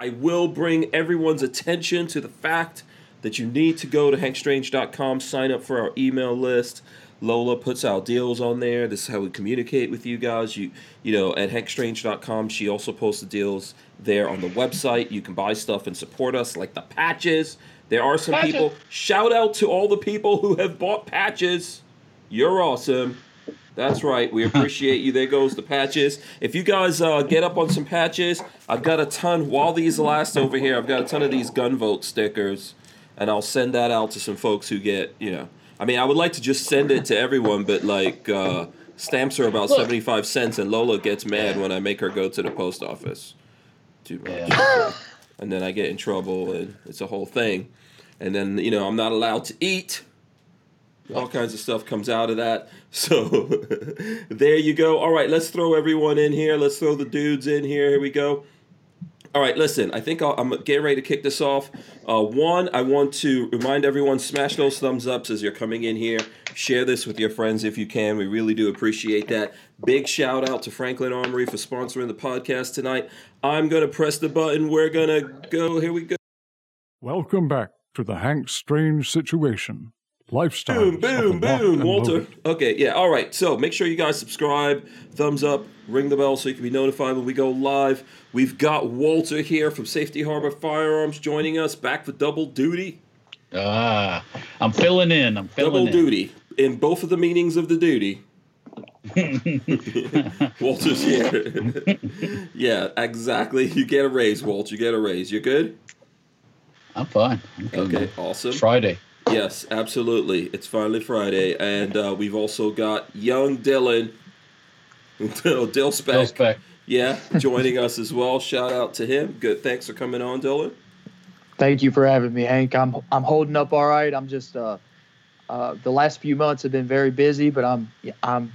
I will bring everyone's attention to the fact that you need to go to hankstrange.com, sign up for our email list. Lola puts out deals on there. This is how we communicate with you guys. You you know, at hankstrange.com, she also posts the deals there on the website. You can buy stuff and support us, like the patches. There are some Patches. people. Shout out to all the people who have bought patches. You're awesome. That's right. We appreciate you. There goes the patches. If you guys uh, get up on some patches, I've got a ton. While these last over here, I've got a ton of these gunvote stickers, and I'll send that out to some folks who get. You know, I mean, I would like to just send it to everyone, but like uh, stamps are about Look. seventy five cents, and Lola gets mad when I make her go to the post office. Too much. Yeah. and then I get in trouble, and it's a whole thing. And then you know I'm not allowed to eat. All kinds of stuff comes out of that. So there you go. All right, let's throw everyone in here. Let's throw the dudes in here. Here we go. All right, listen. I think I'll, I'm getting ready to kick this off. Uh, one, I want to remind everyone: smash those thumbs ups as you're coming in here. Share this with your friends if you can. We really do appreciate that. Big shout out to Franklin Armory for sponsoring the podcast tonight. I'm gonna press the button. We're gonna go. Here we go. Welcome back to the Hank Strange Situation. Lifestyle. Boom, boom, boom, Walter. Okay, yeah, all right. So make sure you guys subscribe, thumbs up, ring the bell so you can be notified when we go live. We've got Walter here from Safety Harbor Firearms joining us, back for double duty. Ah, I'm filling in. I'm filling in. Double in. duty in both of the meanings of the duty. Walter's here. yeah, exactly. You get a raise, Walt. You get a raise. You're good? I'm fine. I'm good, Okay, man. awesome. Friday. Yes, absolutely. It's finally Friday, and uh, we've also got young Dylan, Dill, Dill Speck. Bill Speck. Yeah, joining us as well. Shout out to him. Good. Thanks for coming on, Dylan. Thank you for having me, Hank. I'm I'm holding up all right. I'm just uh, uh, the last few months have been very busy, but I'm I'm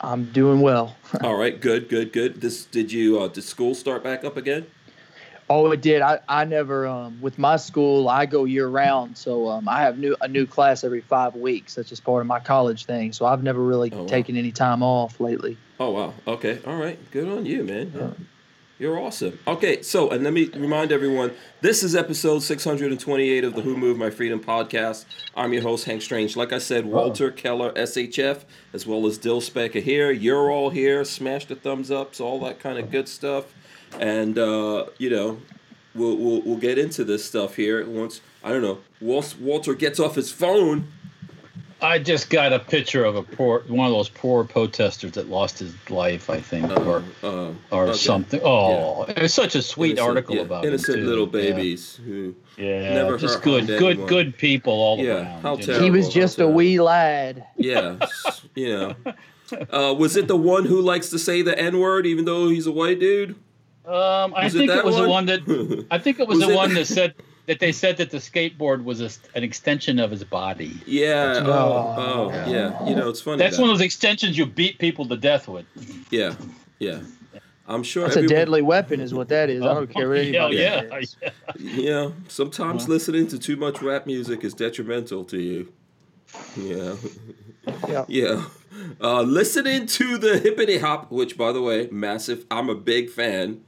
I'm doing well. All right, good, good, good. This did you uh, did school start back up again? Oh, it did. I, I never um, with my school. I go year round, so um, I have new a new class every five weeks. That's just part of my college thing. So I've never really Oh, wow. taken any time off lately. Oh wow. Okay. All right. Good on you, man. Yeah. You're awesome. Okay, so and let me remind everyone, this is episode 628 of the Who Moved My Freedom podcast. I'm your host, Hank Strange. Like I said, Walter Keller, SHF, as well as Dill Speck here. You're all here. Smash the thumbs ups, all that kind of good stuff. And uh, you know, we'll, we'll we'll get into this stuff here once I don't know. Once Walter gets off his phone. I just got a picture of a poor one of those poor protesters that lost his life, I think, or Uh, or okay. something. Oh, it's such a sweet Innocent- article yeah, about innocent too. little Yeah. babies who Yeah, Never just good, good, anyone. good people all Yeah, around. how terrible. he was how just a wee lad. Yeah, you know. Uh, was it the one who likes to say the N word even though he's a white dude? Um, I Was it think it, that was one? the one that I think it was, Was the it- one that said that they said that the skateboard was a, an extension of his body. Yeah. Oh, Oh. oh, yeah. You know, it's funny. That's that- one of those extensions you beat people to death with. Yeah, yeah. I'm sure. That's a deadly weapon, is what that is. I don't care what Yeah, anybody yeah, says. yeah. Yeah. Sometimes listening to too much rap music is detrimental to you. Yeah. Yeah. Yeah. Uh, listening to the hippity hop, which by the way, massive. I'm a big fan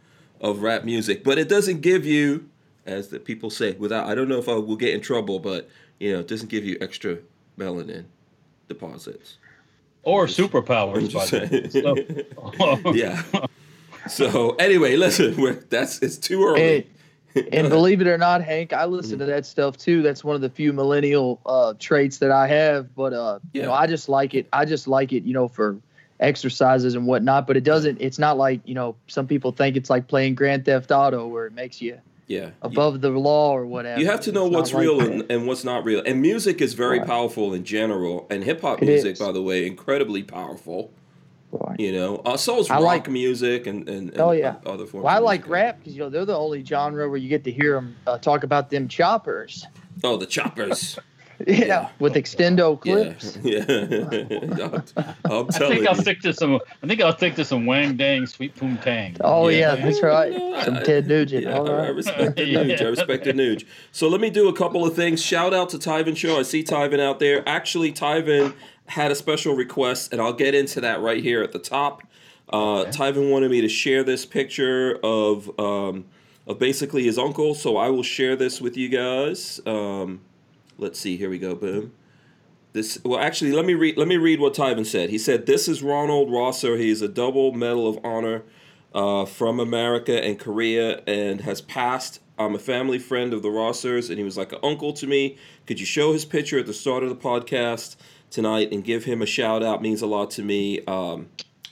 of rap music, but it doesn't give you, as the people say, without. I don't know if I will get in trouble, but you know, it doesn't give you extra melanin deposits. Or I'm superpowers, just by the saying. way. yeah. So anyway, listen, we're, that's it's too early. And believe it or not, Hank, I listen Mm. to that stuff too. That's one of the few millennial uh, traits that I have. But uh, you know, I just like it. I just like it, you know, for exercises and whatnot. But it doesn't. It's not like you know, some people think it's like playing Grand Theft Auto, where it makes you yeah. above the law or whatever. You have to know It's what's real that. and, and what's not real. And music is very Right. powerful in general. And hip hop music, is. by the way, incredibly powerful. Right. You know, uh, so is I rock like- music and, and, and Oh, yeah. other forms. Well, I like rap because you know they're the only genre where you get to hear them uh, talk about them choppers. Oh, the choppers. Yeah, with extendo clips. Yeah, yeah. I'm, I'm I telling think I'll stick to some. I think I'll stick to some Wang Dang Sweet Poon Tang. Oh Yeah. yeah, that's right. Yeah, Some I- Ted Nugent. Yeah, All I right. respect the Nuge. I respect the Nuge. So let me do a couple of things. Shout out to Tyven Show. I see Tyven out there. Actually, Tyven had a special request, and I'll get into that right here at the top. Uh, Tyven wanted me to share this picture of um, of basically his uncle. So I will share this with you guys. Um, let's see. Here we go. Boom. This well, actually, let me read. Let me read what Tyven said. He said, "This is Ronald Rosser. He's a double Medal of Honor uh, from America and Korea, and has passed. I'm a family friend of the Rossers, and he was like an uncle to me. Could you show his picture at the start of the podcast tonight and give him a shout out? Means a lot to me. Um,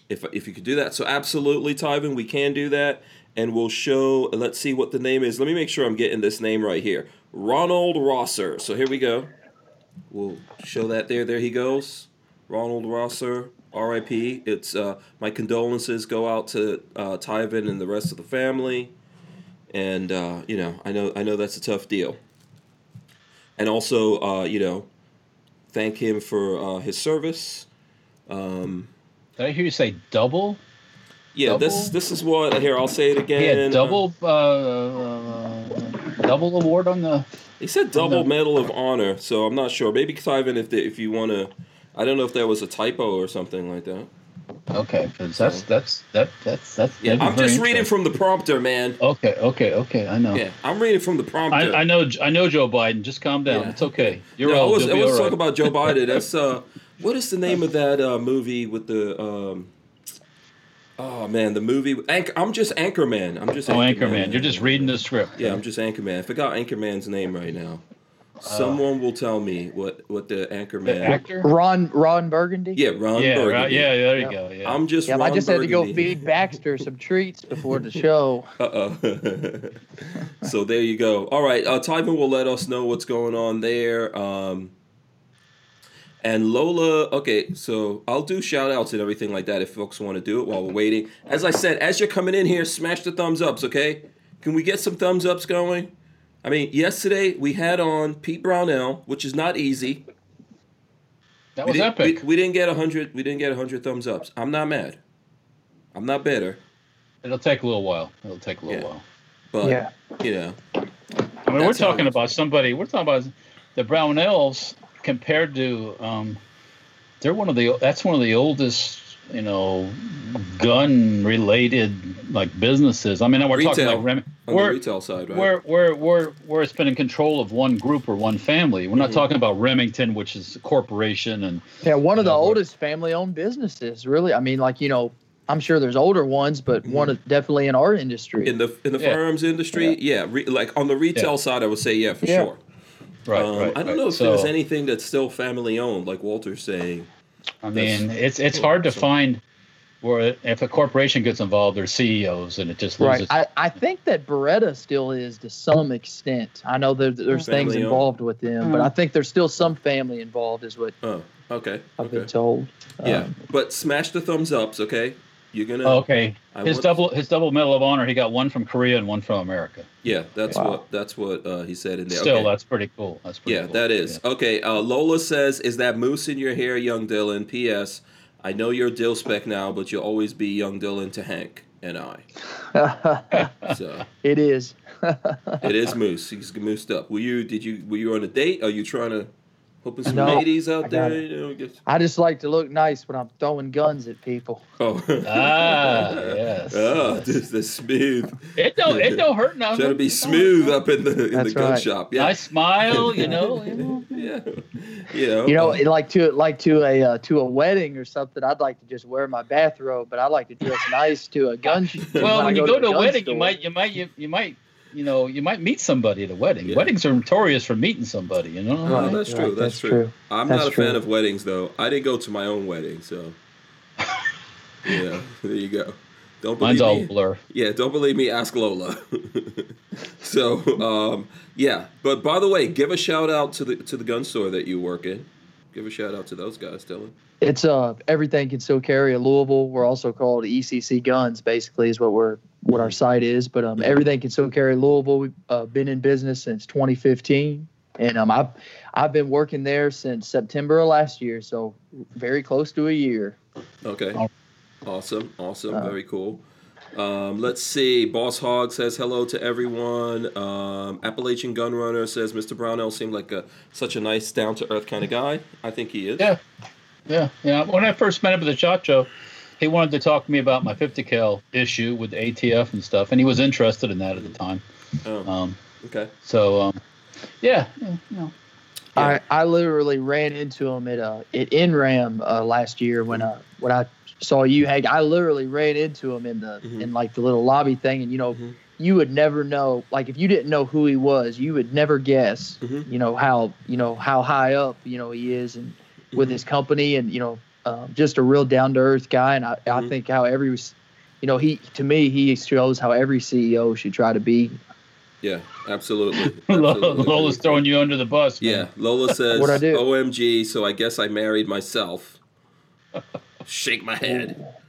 if if you could do that, so absolutely, Tyven, we can do that, and we'll show. Let's see what the name is. Let me make sure I'm getting this name right here. Ronald Rosser. So here we go. We'll show that there. There he goes. Ronald Rosser, R.I.P. It's uh, my condolences go out to uh, Tyven and the rest of the family, and uh, you know I know I know that's a tough deal. And also, uh, you know, thank him for uh, his service. Um, Did I hear you say double? yeah, this Double? this is what here I'll say it He again. had double uh, uh, double award on the. He said double No. Medal of Honor, so I'm not sure. Maybe Tyven, if the, if you want to, I don't know if that was a typo or something like that. Okay, because that's that's that that's that's. Yeah, I'm just reading from the prompter, man. Okay, okay, okay. I know. Yeah, I'm reading from the prompter. I, I know. I know Joe Biden. Just calm down. Yeah. It's okay. You're no, I old. was, You'll I was all talking right. about Joe Biden. That's uh, what is the name of that uh, movie with the um, oh man, the movie. Anch- I'm just Anchorman. I'm just Oh, Anchorman. You're just reading the script. Yeah, I'm just Anchorman. I forgot Anchorman's name right now. Uh, Someone will tell me what what the Anchorman. The actor. Ron Ron Burgundy. Yeah, Ron Yeah, Burgundy. right. Yeah, there you Yep. go. Yeah. I'm just. Yeah, Ron I just had to go feed Baxter some treats before the show. Uh-oh. so there you go. All right, uh, Tyven will let us know what's going on there. Um, and Lola, okay, so I'll do shout outs and everything like that if folks want to do it while we're waiting. As I said, as you're coming in here, smash the thumbs ups, okay? Can we get some thumbs ups going? I mean, yesterday we had on Pete Brownell, which is not easy. that was didn't, epic. We, we didn't get a hundred. We didn't get a hundred thumbs ups. I'm not mad. I'm not bitter, It'll take a little while. It'll take a little Yeah. while. but yeah. you know, I mean, we're That's how it talking about somebody. We're talking about the Brownells compared to. Um, they're one of the. That's one of the oldest. You know, gun-related like businesses. I mean, we're talking Retail. like Rem- on we're, the retail side, right? where where where where it's been in control of one group or one family. We're not Mhm. talking about Remington, which is a corporation, and Yeah, one of the Yeah, we're- oldest family-owned businesses. Really, I mean, like you know, I'm sure there's older ones, but one of definitely in our industry. in the in the Yeah. firearms industry, yeah, re, like on the retail Yeah. side, I would say yeah for Yeah. sure. Right, um, right, I don't right. know if so, there's anything that's still family owned, like Walter's saying. I mean, it's it's cool. hard to So- find where if a corporation gets involved, they're CEOs, and it just loses. Right. loses. I, I think that Beretta still is to some extent. I know there, there's things Family owned. involved with them, but I think there's still some family involved, is what Oh, okay, I've been told. yeah. Um, But smash the thumbs ups, okay? You're gonna. Oh, okay, I his want- double his double medal of honor. He got one from Korea and one from America. Yeah, that's Wow. what that's what uh, he said in there. Still, okay. that's pretty cool. That's pretty Yeah, cool. that is. Okay, uh, Lola says, Is that mousse in your hair, young Dylan? P.S. I know you're Dill Speck now, but you'll always be young Dylan to Hank and I. So it is. it is mousse. He's moussed up. Were you did you were you on a date? Are you trying to hoping some No, ladies out there? You know, get, I just like to look nice when I'm throwing guns at people. oh. Ah, yes. oh, this the smooth. It don't it don't hurt now. Trying to be smooth up in the in That's the gun right. shop. Yeah. Nice smile, you know. you know. Yeah. You know. You know, like to like to a uh, to a wedding or something. I'd like to just wear my bathrobe, but I like to dress nice to a gun. sh- Well, I when you go to a gun wedding, you might you might you, you might you know you might meet somebody at a wedding. Yeah. Weddings are notorious for meeting somebody. You know. Oh, Right, that's true. right, that's, that's true. true. I'm That's not a fan of weddings, though. I didn't go to my own wedding, so yeah, there you go. Don't believe Mine's all me. blur. Yeah, don't believe me. Ask Lola. so um, yeah, but by the way, give a shout out to the to the gun store that you work in. Give a shout out to those guys, Dylan. It's uh everything can still carry a Louisville. We're also called ECC Guns. Basically, is what we're what our site is. But um, everything can still carry Louisville. We've uh, been in business since 2015, and um, I've I've been working there since September of last year. So very close to a year. Okay. All- Awesome. Awesome. Uh, Very cool. Um, let's see. Boss Hog says hello to everyone. Um, Appalachian Gunrunner says Mr. Brownell seemed like a such a nice, down to earth kind of guy. I think he is. Yeah. Yeah, yeah. When I first met him at the shot show, he wanted to talk to me about my 50 cal issue with the ATF and stuff, and he was interested in that at the time. Oh, Um, okay. so um, yeah, yeah, you know, I, I literally ran into him at uh at NRAM uh, last year when uh when I saw you Hank. I literally ran into him in the Mhm. in like the little lobby thing, and you know Mhm. you would never know like if you didn't know who he was, you would never guess Mhm. you know how you know how high up you know he is and with Mhm. his company and you know um, just a real down to earth guy, and I, I Mhm. think how every you know he to me he shows how every CEO should try to be. Yeah, absolutely. Absolutely. Lola's throwing you under the bus. Yeah. Lola says, What'd I do? "OMG!" So I guess I married myself. Shake my head.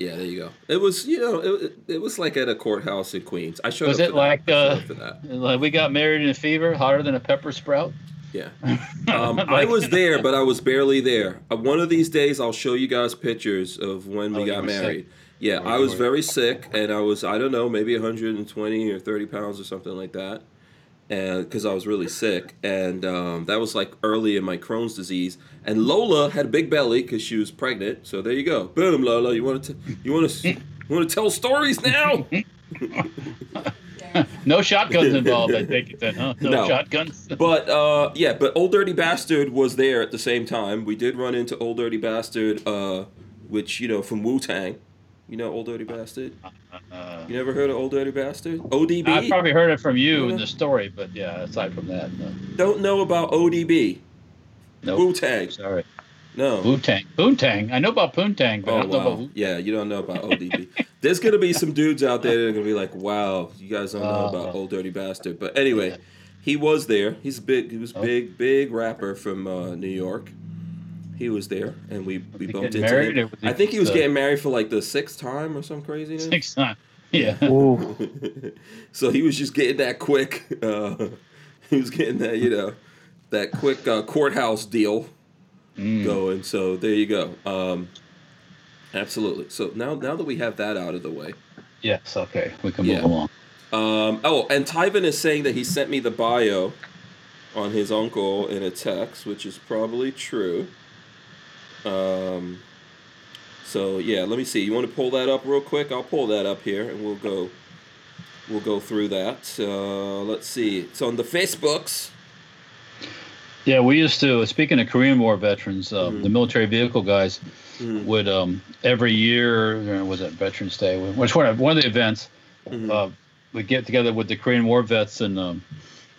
Yeah, there you go. It was, you know, it, it, it was like at a courthouse in Queens. I showed Was up it for like, that. Uh, for that. Like we got married in a fever, hotter than a pepper sprout. Yeah. Um, I was there, but I was barely there. Uh, one of these days, I'll show you guys pictures of when we Oh, got were sick. married. Yeah, Oh, I was very sick, and I was, I don't know, maybe 120 or 30 pounds or something like that. And because I was really sick, and um, that was like early in my Crohn's disease. And Lola had a big belly because she was pregnant. So there you go. Boom, Lola. You want to, you want to, you want to tell stories now? No shotguns involved, I think it then, huh? No, No. shotguns. But uh, yeah, but Old Dirty Bastard was there at the same time. We did run into Old Dirty Bastard, uh, which you know from Wu Tang. You know Old Dirty Bastard. Uh, You never heard of Old Dirty Bastard? ODB. I probably heard it from you Yeah. in the story, but yeah, aside from that, no. Don't know about ODB. Nope. Wu Tang. Sorry. No. Poontang. Poontang. I know about Poontang, but I Oh don't know about wow. Wu- Yeah, you don't know about ODB. There's gonna be some dudes out there that are gonna be like, "Wow, you guys don't know about Oh. Old Dirty Bastard." But anyway, he was there. He's big. He was Oh. big, big rapper from uh, New York. He was there, and we we bumped into him. I think he was just, getting married for like the sixth time or some craziness. Next time. Yeah. So he was just getting that quick. Uh, he was getting that you know that quick uh, courthouse deal Mm. going. So there you go. Um, absolutely. So now now that we have that out of the way. Yes. Okay. We can Yeah. move along. Um, oh, and Tyven is saying that he sent me the bio on his uncle in a text, which is probably true. Um, so yeah, let me see. You want to pull that up real quick? I'll pull that up here, and we'll go. We'll go through that. Uh, let's see. It's on the Facebooks. Yeah, we used to. Speaking of Korean War veterans, uh, Mhm. the military vehicle guys Mhm. would um, every year. Was it Veterans Day? Which one? of One of the events. Mhm. Uh, we get together with the Korean War vets and um,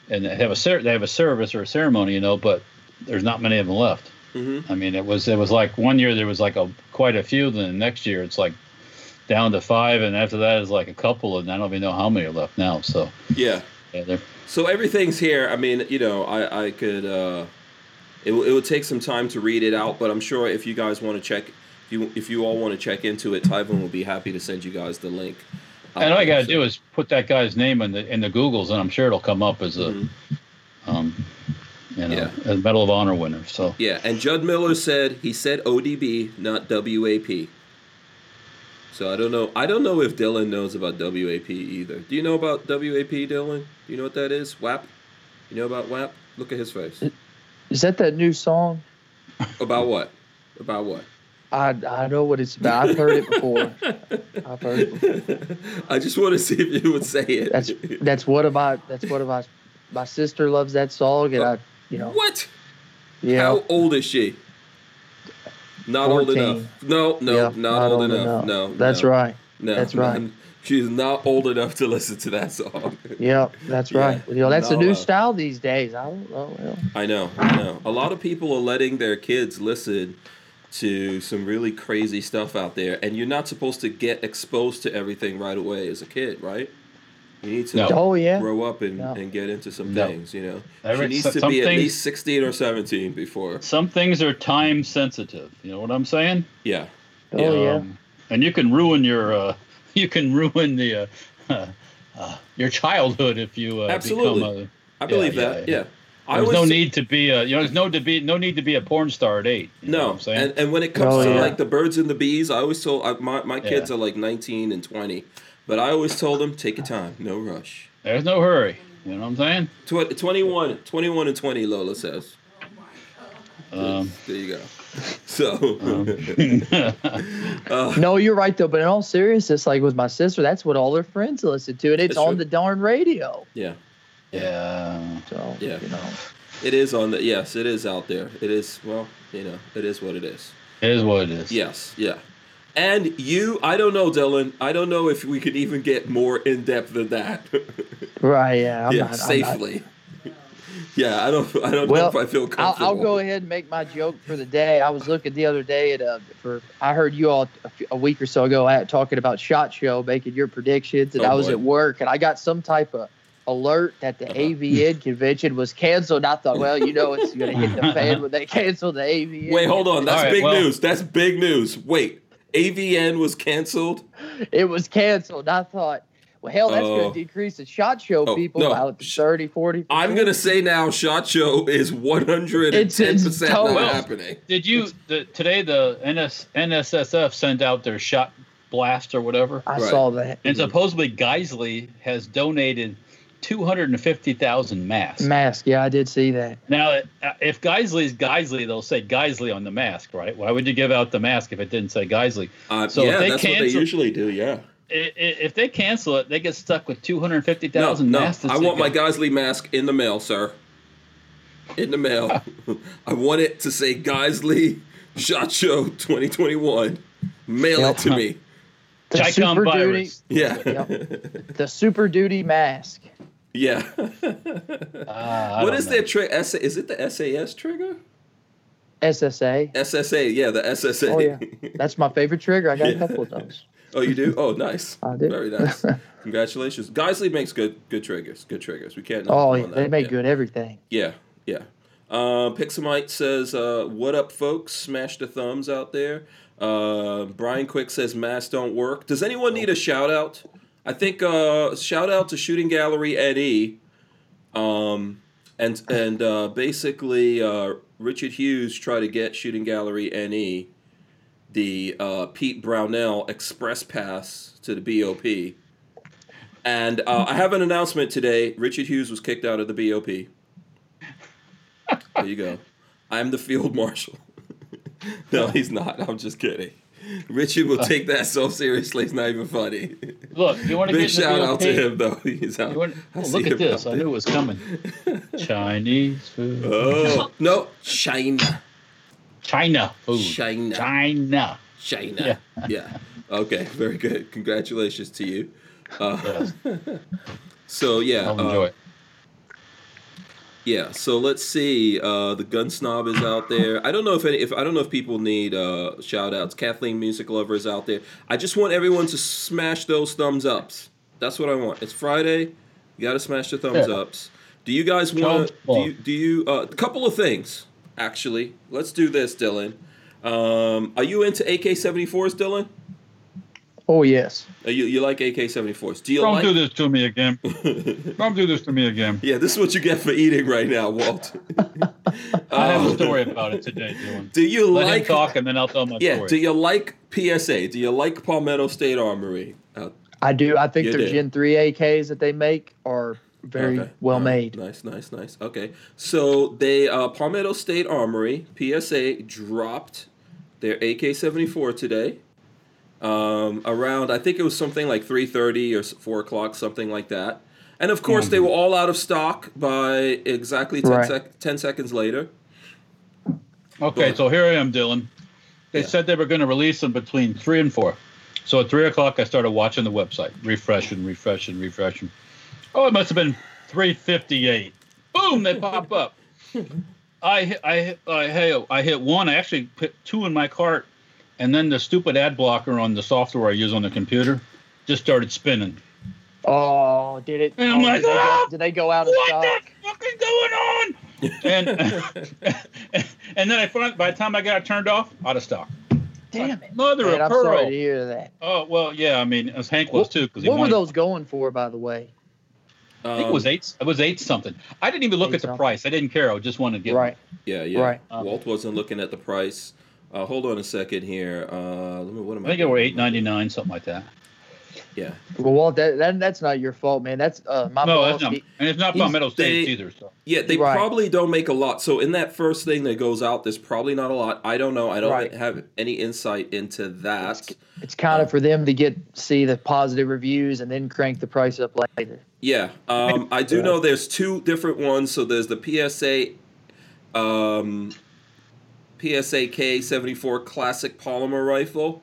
and they have a ser- they have a service or a ceremony, you know. But there's not many of them left. Mhm. I mean, it was it was like one year there was like a quite a few. Then the next year it's like down to five, and after that is like a couple, and I don't even know how many are left now. So Yeah. yeah, So everything's here. I mean, you know, I I could. Uh, it w- it would take some time to read it out, but I'm sure if you guys want to check, if you if you all want to check into it, Tyven will be happy to send you guys the link. And all you gotta So- do is put that guy's name in the in the Googles, and I'm sure it'll come up as a, Mhm. um, you know, Yeah. a Medal of Honor winner. So Yeah, and Judd Miller said he said ODB, not WAP. So I don't know. I don't know if Dylan knows about WAP either. Do you know about WAP, Dylan? Do you know what that is? WAP? You know about WAP? Look at his face. Is that that new song? About what? About what? I I know what it's about. I've heard it before. I've heard it before. I just want to see if you would say it. That's that's what about that's what about my sister loves that song and I you know what? yeah How old is she? Not old enough. No, no, yeah, not, old, enough. No, that's no, right. No, That's right. No. She's not old enough to listen to that song. Yeah, that's Yeah, right. You know that's a new allowed. style these days. I don't know. Well, I know, I know. A lot of people are letting their kids listen to some really crazy stuff out there, and you're not supposed to get exposed to everything right away as a kid, right? You need to No. Oh yeah. grow up and, No. and get into some No. things, you know. Every- she needs so- to some be at least 16 or 17 before. some things are time sensitive. You know what I'm saying? Yeah. Oh yeah. Um, and you can ruin your uh, you can ruin the uh, uh, your childhood if you uh, Absolutely. Become a, I believe yeah, that. yeah. Yeah. I there's was no need to be a you know there's no to be no need to be a porn star at eight. You know what No, I'm saying? and, and when it comes Oh, to yeah. like the birds and the bees, I always told I, my my kids Yeah. are like 19 and 20, but I always told them take your time, no rush. there's no hurry. You know what I'm saying? Tw- 21, 21 and 20, Lola says. Um, there you go. So, um, uh, No, you're right though. But in all seriousness, like with my sister, that's what all her friends listen to, and it's That's on true. the darn radio. yeah, yeah. So Yeah. you know, it is on the. Yes, it is out there. It is. Well, you know, it is what it is. It is what it is. Yes, yeah. And you, I don't know, Dylan. I don't know if we could even get more in depth than that. right? Yeah, I'm yeah, not, I'm not- safely. Yeah, I don't. I don't Well, know if I feel I'll, comfortable. I'll go ahead and make my joke for the day. I was looking the other day at uh for I heard you all a, few- a week or so ago at talking about Shot Show, making your predictions, and Oh, I was boy. at work and I got some type of alert that the Uh-huh. AVN convention was canceled. I thought, well, you know, it's gonna hit the fan when they cancel the AVN. Wait, hold on. That's All right, big well- news. That's big news. Wait, AVN was canceled. It was canceled. I thought, well, hell, that's Oh. gonna decrease the Shot Show Oh, people no. about 30, 40. I'm gonna say now, Shot Show is 110 percent it's not total. happening. Did you the, today? The NS, NSSF sent out their shot blast or whatever, I Right. saw that. and supposedly Geissele has donated two hundred and fifty thousand masks. Mask, yeah, I did see that. Now, uh, if Geissele's Geissele, they'll say Geissele on the mask, right? Why would you give out the mask if it didn't say Geissele? Uh, So yeah, if they that's what they cancel- usually do. Yeah. I- i- If they cancel it, they get stuck with two hundred fifty No, no. masks. I want my stick Geissele mask in the mail, sir. In the mail. I want it to say Geissele Shot Show 2021. Mail Yep. it to me. The Chicom Super Duty, virus. Yeah. the Super Duty mask. yeah. Ah, I what don't is know. their trigger? Is it the SAS trigger? SSA. SSA. Yeah, the SSA. Oh yeah, that's my favorite trigger. I got Yeah. a couple of those. Oh, you do? Oh, nice. I do. Very nice. Congratulations. Geissele makes good good triggers. Good triggers. We can't. Oh, yeah, they make yeah. good everything. Yeah, yeah. Uh, Pixamite says, uh, "What up, folks? Smash the thumbs out there." Uh, Brian Quick says, "Masks don't work." Does anyone need a shout out? I think uh, shout out to Shooting Gallery Eddie, um, and and uh, basically uh, Richard Hughes tried to get Shooting Gallery NE the uh, Pete Brownell Express Pass to the BOP. And uh, I have an announcement today. Richard Hughes was kicked out of the BOP. There you go. I'm the field marshal. no, he's not. I'm just kidding. Richard will take that so seriously. It's not even funny. Look, you want to Big get in the shout out to him though. He's out. Want- oh, look at this. I knew it was coming. Chinese food. Oh no, China, China food. China, China. China. Yeah. Okay. Very good. Congratulations to you. Uh, Yes, so yeah. I'll uh, it. Yeah, so let's see. Uh, the gun snob is out there. I don't know if any, if I don't know if people need uh, shout outs. Kathleen Music Lover is out there. I just want everyone to smash those thumbs ups. That's what I want. It's Friday. You got to smash the thumbs Yeah. ups. Do you guys want? to Do you? Do you? A couple of things actually. Let's do this, Dylan. Um, are you into AK seventy fours, Dylan? Oh yes. Are you you like AK seventy fours? Do you Don't like? do this to me again. Don't do this to me again. yeah, this is what you get for eating right now, Walt. I have a story about it today, Dylan. Do you Let like him talk, and then I'll tell my Yeah. story. Do you like PSA? Do you like Palmetto State Armory? Uh, I do. I think You their did. Gen 3 AKs that they make are very okay. well All right. made. Nice, nice, nice. Okay. So they uh, Palmetto State Armory PSA dropped their AK-74 today. Um, around I think it was something like 3:30 or 4 o'clock, something like that. And of course, they were all out of stock by exactly 10, Right. sec- 10 seconds later. Okay, so here I am, Dylan. They Yeah. said they were going to release them between three and four. So at three o'clock, I started watching the website, refreshing, refreshing, refreshing. Oh, it must have been three fifty-eight. Boom! They pop up. I hit- I I hit I hit one. I actually put two in my cart, and then the stupid ad blocker on the software I use on the computer just started spinning. Oh, did it? And I'm oh, like, did, they go, "Ah, did they go out of What stock? the fuck is going on? and and then I found by the time I got it turned off, out of stock. Damn it. Mother Man, of I'm pearl. sorry to hear that. Oh well, yeah. I mean, as Hank was What, too, because he what were those going for, by the way? I think it was eight. It was eight something. I didn't even look Eight at the something. price. I didn't care. I just wanted to get. Right. Yeah, yeah. Right. Um, Walt wasn't looking at the price. Uh, hold on a second here. Uh, let me. What am I I? think they were eight ninety nine, something like that. Yeah. Well, Walt, that, that that's not your fault, man. That's uh, my fault. no, boss. that's not, and it's not he's- Palmetto State they- either. So Yeah, they Right. probably don't make a lot. So in that first thing that goes out, there's probably not a lot. I don't know. I don't Right. have any insight into that. it's kind of for them to get see the positive reviews and then crank the price up later. Yeah, um, I do know there's two different ones. So there's the PSA, um, PSA K74 Classic Polymer Rifle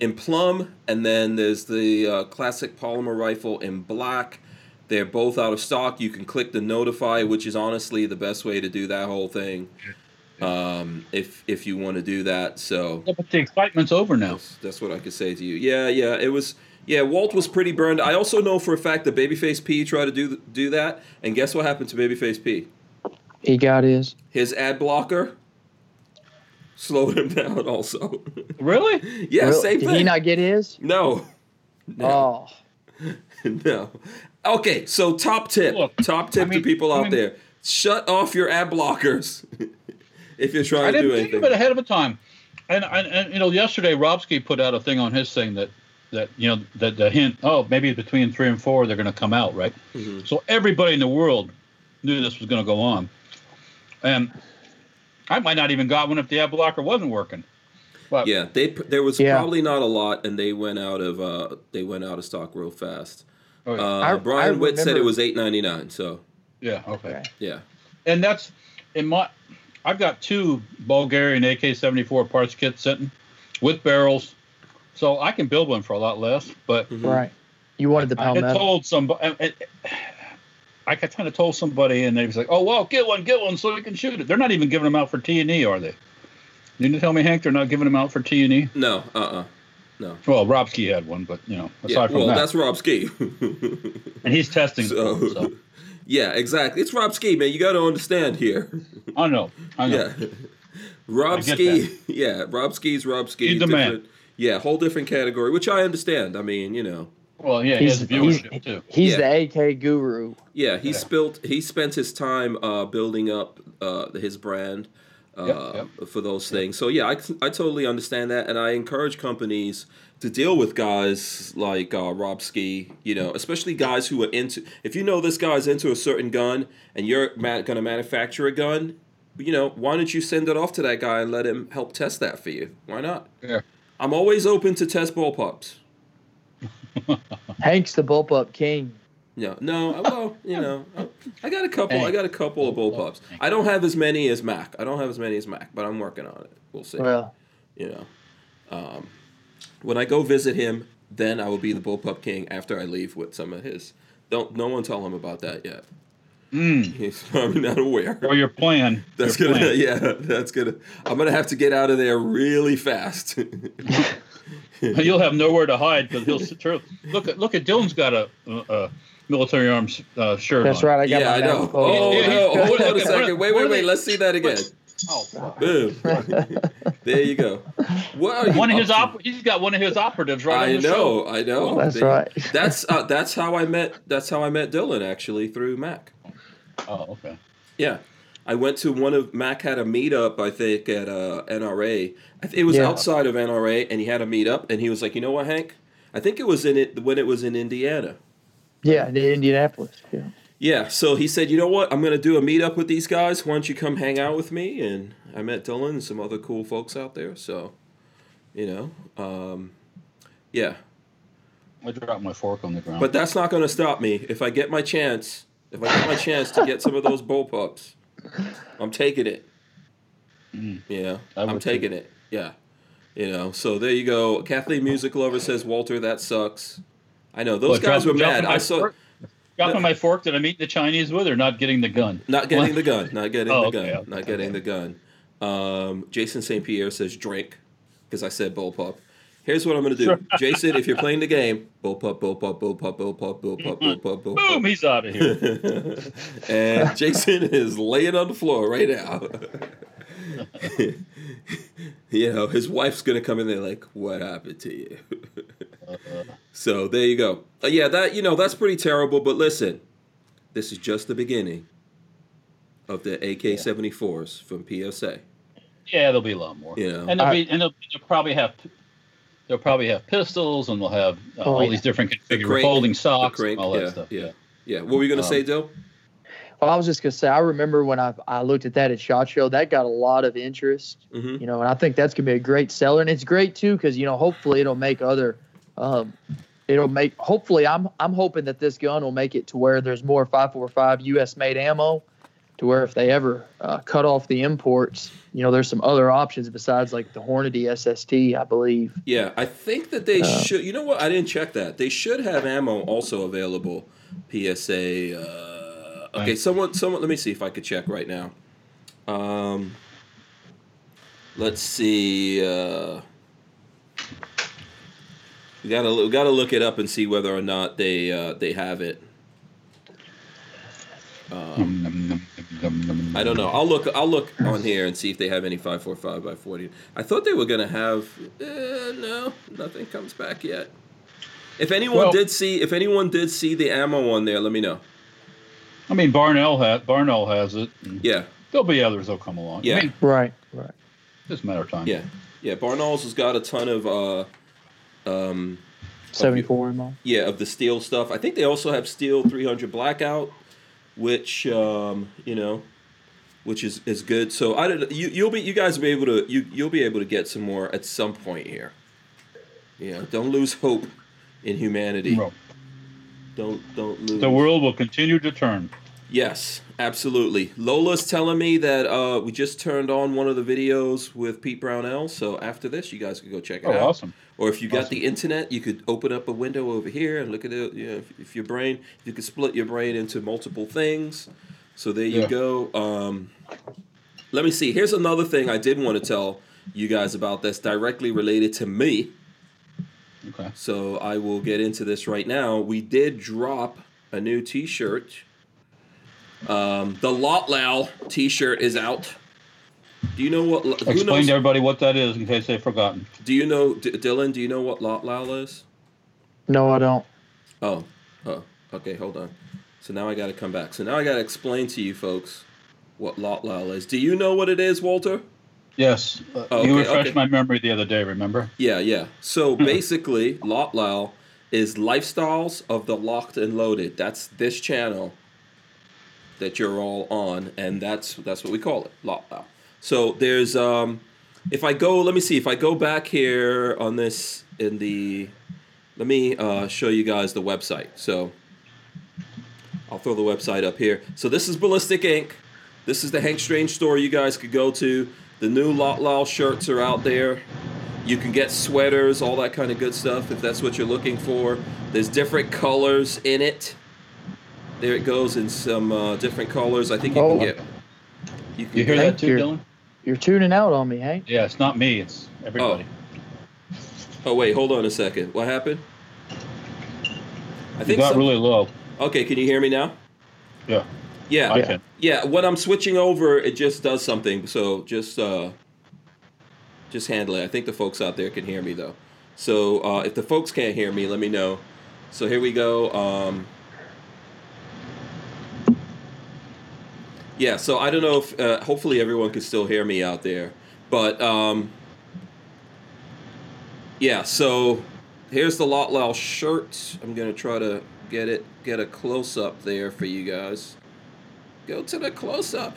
in plum, and then there's the uh, Classic Polymer Rifle in black. They're both out of stock. You can click the notify, which is honestly the best way to do that whole thing. Um, if if you want to do that, so yeah, but the excitement's over now. that's, that's what I could say to you. Yeah, yeah, it was. Yeah, Walt was pretty burned. I also know for a fact that Babyface P tried to do do that, and guess what happened to Babyface P? He got his. His ad blocker slowed him down. Also, Really? yeah, Well, same Did thing. he not get his? no, no, Oh, no. Okay, so top tip. Look, top tip I mean- to people I out mean- there: shut off your ad blockers if you're I trying to didn't do think of it ahead of a time. And, and, and you know, yesterday Robsky put out a thing on his thing that that you know that the hint, oh, maybe between three and four they're going to come out, right? Mhm. So everybody in the world knew this was going to go on, and I might not even got one if the ad blocker wasn't working. But Yeah, they there was Yeah. probably not a lot, and they went out of uh, they went out of stock real fast. oh, yeah. Uh, I- Brian I Witt said it remember- was eight ninety nine. So yeah, okay. okay. yeah, And that's in my. I've got two Bulgarian AK-74 parts kits sitting with barrels, so I can build one for a lot less. But Mhm. Right. You wanted the I had palmetto. told somebody. I kind of told somebody, and they was like, "Oh, well, get one, get one, so we can shoot it." They're not even giving them out for T and E, are they? You didn't tell me, Hank, they're not giving them out for T and E. No, uh, uh no. Well, Robsky had one, but you know, aside Yeah, from well, that, that's Rob Ski. and he's testing. so, So, so yeah, exactly. It's Rob Ski, man. You got to understand here. I know, I know. Yeah, Rob I. Yeah, Rob Ski's Rob Ski. He's the man. Yeah, whole different category, which I understand. I mean, you know. Well, yeah, he He's, has he's, viewership too. he's Yeah. the AK guru. Yeah, he Yeah. spilt. He spent his time uh, building up uh, his brand uh, Yep, for those things. So yeah, I, I totally understand that, and I encourage companies to deal with guys like uh, Rob Ski. You know, especially guys who are into. If you know this guy's into a certain gun, and you're ma- going to manufacture a gun, you know, why don't you send it off to that guy and let him help test that for you? Why not? Yeah. I'm always open to test bullpups. Hank's the bullpup king. No, no. Well, you know, I got a couple. I got a couple of bullpups. I don't have as many as Mac. I don't have as many as Mac, but I'm working on it. We'll see. Well, You know, um, when I go visit him, then I will be the bullpup king after I leave with some of his. Don't no one tell him about that yet. Mm. He's probably not aware. Or your plan. That's your gonna, plan. yeah. That's gonna. I'm gonna have to get out of there really fast. You'll have nowhere to hide because he'll sit through. Look at look at Dylan's got a, a, a military arms uh, shirt that's on. right. I got yeah, my I know. Navajo. Oh Yeah, no! he's- Hold on a second. Wait, what wait, wait. Let's see that again. Oh. Boom. there you go. What are you one of his to? op- he's got one of his operatives right I know, show. I know. That's They- right. That's uh, that's how I met. That's how I met Dylan actually through Mac. Oh, okay. Yeah, I went to one of Mac had a meetup. I think at uh, NRA. It was Yeah. outside of NRA, and he had a meetup, and he was like, "You know what, Hank? I think it was in it when it was in Indiana." Yeah, in Indianapolis. Yeah. Yeah, so he said, "You know what? I'm going to do a meetup with these guys. Why don't you come hang out with me?" And I met Dylan and some other cool folks out there. So, you know, um, yeah. I dropped my fork on the ground. But that's not going to stop me. If I get my chance, if I get my chance to get some of those bullpups, I'm taking it. Mm. Yeah, I'm taking it. Yeah, you know. So there you go. Kathleen Music Lover says, "Walter, that sucks." I know those What, guys dropping- were mad. I saw fork? Dropping my fork that I'm eating the Chinese with, or not getting the gun? not getting the gun, not getting Oh, the okay, gun, okay, not getting okay. the gun. Um, Jason St. Pierre says, "Drink," because I said bullpup. Here's what I'm going to do, Jason. If you're playing the game, bullpup, bullpup, bullpup, bullpup, bullpup, bullpup, bullpup. Boom, he's out of here. and Jason is laying on the floor right now. you know, his wife's gonna come in there like, "What happened to you?" so there you go. Uh, yeah, that you know that's pretty terrible. But listen, this is just the beginning of the AK-74s from PSA. Yeah, there'll be a lot more. You know. and they'll I- be, and they'll, they'll probably have they'll probably have pistols and they'll have uh, Oh, all yeah. these different The configurations, folding the socks, crank, and all that yeah, stuff. yeah. Yeah. What were you gonna Um, say, Joe? Well, I was just gonna say, I remember when I I looked at that at Shot Show, that got a lot of interest. Mm-hmm. You know, and I think that's gonna be a great seller, and it's great too because you know hopefully it'll make other, um, it'll make hopefully I'm I'm hoping that this gun will make it to where there's more 545 U.S. made ammo, to where if they ever uh, cut off the imports, you know, there's some other options besides like the Hornady SST, I believe. Yeah, I think that they Uh, should. You know what? I didn't check that. They should have ammo also available. PSA. Uh, okay, Right. someone, someone. Let me see if I could check right now. Um, let's see. Uh, we gotta we gotta look it up and see whether or not they uh, they have it. Um, I don't know. I'll look. I'll look on here and see if they have any five four five by forty. I thought they were gonna have. Uh, no, nothing comes back yet. If anyone Well- did see, if anyone did see the ammo on there, let me know. I mean, Barnaul has Barnaul has it. Yeah, There'll be others that'll come along. Yeah. I mean, Right. Right. it's a matter of time. yeah, yeah. Barnaul's has got a ton of. Uh, um, 74 ammo. yeah, of the steel stuff. I think they also have steel 300 blackout, which um, you know, which is, is good. So I don't. You you'll be you guys will be able to you you'll be able to get some more at some point here. Yeah, don't lose hope in humanity. Don't don't lose. the world will continue to turn. Yes, absolutely. Lola's telling me that uh, we just turned on one of the videos with Pete Brownell. So after this, you guys could go check it Oh, out. awesome. Or if you got Awesome. the internet, you could open up a window over here and look at it. You know, if, if your brain, you could split your brain into multiple things. So there you Yeah. go. Um, let me see. Here's another thing I did want to tell you guys about that's directly related to me. Okay. So I will get into this right now. We did drop a new T-shirt. Um, the Lot Lao T-shirt is out. Do you know what? Who Explain knows? to everybody what that is in case they've forgotten. Do you know, D- Dylan? Do you know what Lot Lao is? No, I don't. Oh, oh, okay. Hold on. So now I got to come back. So now I got to explain to you folks what Lot Lao is. Do you know what it is, Walter? Yes. Uh, Oh, you refreshed okay. my memory the other day, remember? Yeah, yeah. So basically, Lot Lao is lifestyles of the locked and loaded. That's this channel that you're all on, and that's that's what we call it, So there's um, if I go, let me see, if I go back here on this in the, let me uh, show you guys the website. So I'll throw the website up here. So this is Ballistic Inc. This is the Hank Strange store you guys could go to. The new Lot Lao shirts are out there. You can get sweaters, all that kind of good stuff if that's what you're looking for. There's different colors in it. There it goes in some uh, different colors. I think you Oh. can get. You can You hear get- that too, you. Dylan? You're tuning out on me, Hank. Yeah, it's not me, it's everybody. Oh wait, hold on a second. What happened? I you think got some- really low. Okay, can you hear me now? Yeah. Yeah. I Yeah. can. Yeah, when I'm switching over, it just does something. So just uh, just handle it. I think the folks out there can hear me though. So uh, if the folks can't hear me, let me know. So here we go. Um, yeah. So I don't know if uh, hopefully everyone can still hear me out there, but um, yeah. So here's the Lot Lao shirt. I'm gonna try to get it get a close up there for you guys. Go to the close up.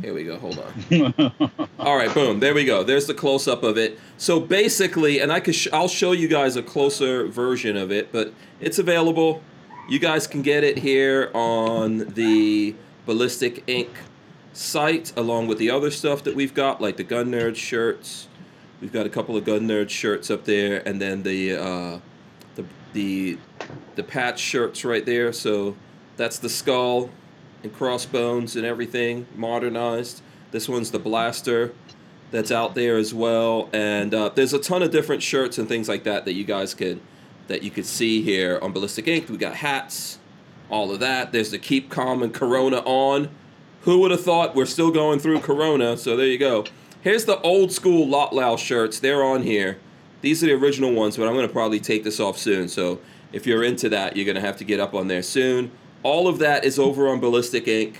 Here we go. Hold on. All right, boom. There we go. There's the close up of it. So basically, and I could sh- I'll show you guys a closer version of it, but it's available. You guys can get it here on the Ballistic Inc. site, along with the other stuff that we've got, like the Gun Nerd shirts. We've got a couple of Gun Nerd shirts up there, and then the uh, the the the patch shirts right there. So that's the skull and crossbones and everything modernized. This one's the blaster that's out there as well, and uh, there's a ton of different shirts and things like that that you guys can that you could see here on Ballistic Ink. We got hats, all of that. There's the Keep Calm and Corona on. Who would have thought we're still going through Corona? So there you go. Here's the old school Lot Lao shirts. They're on here. These are the original ones, but I'm going to probably take this off soon. So if you're into that, you're going to have to get up on there soon. All of that is over on Ballistic Inc.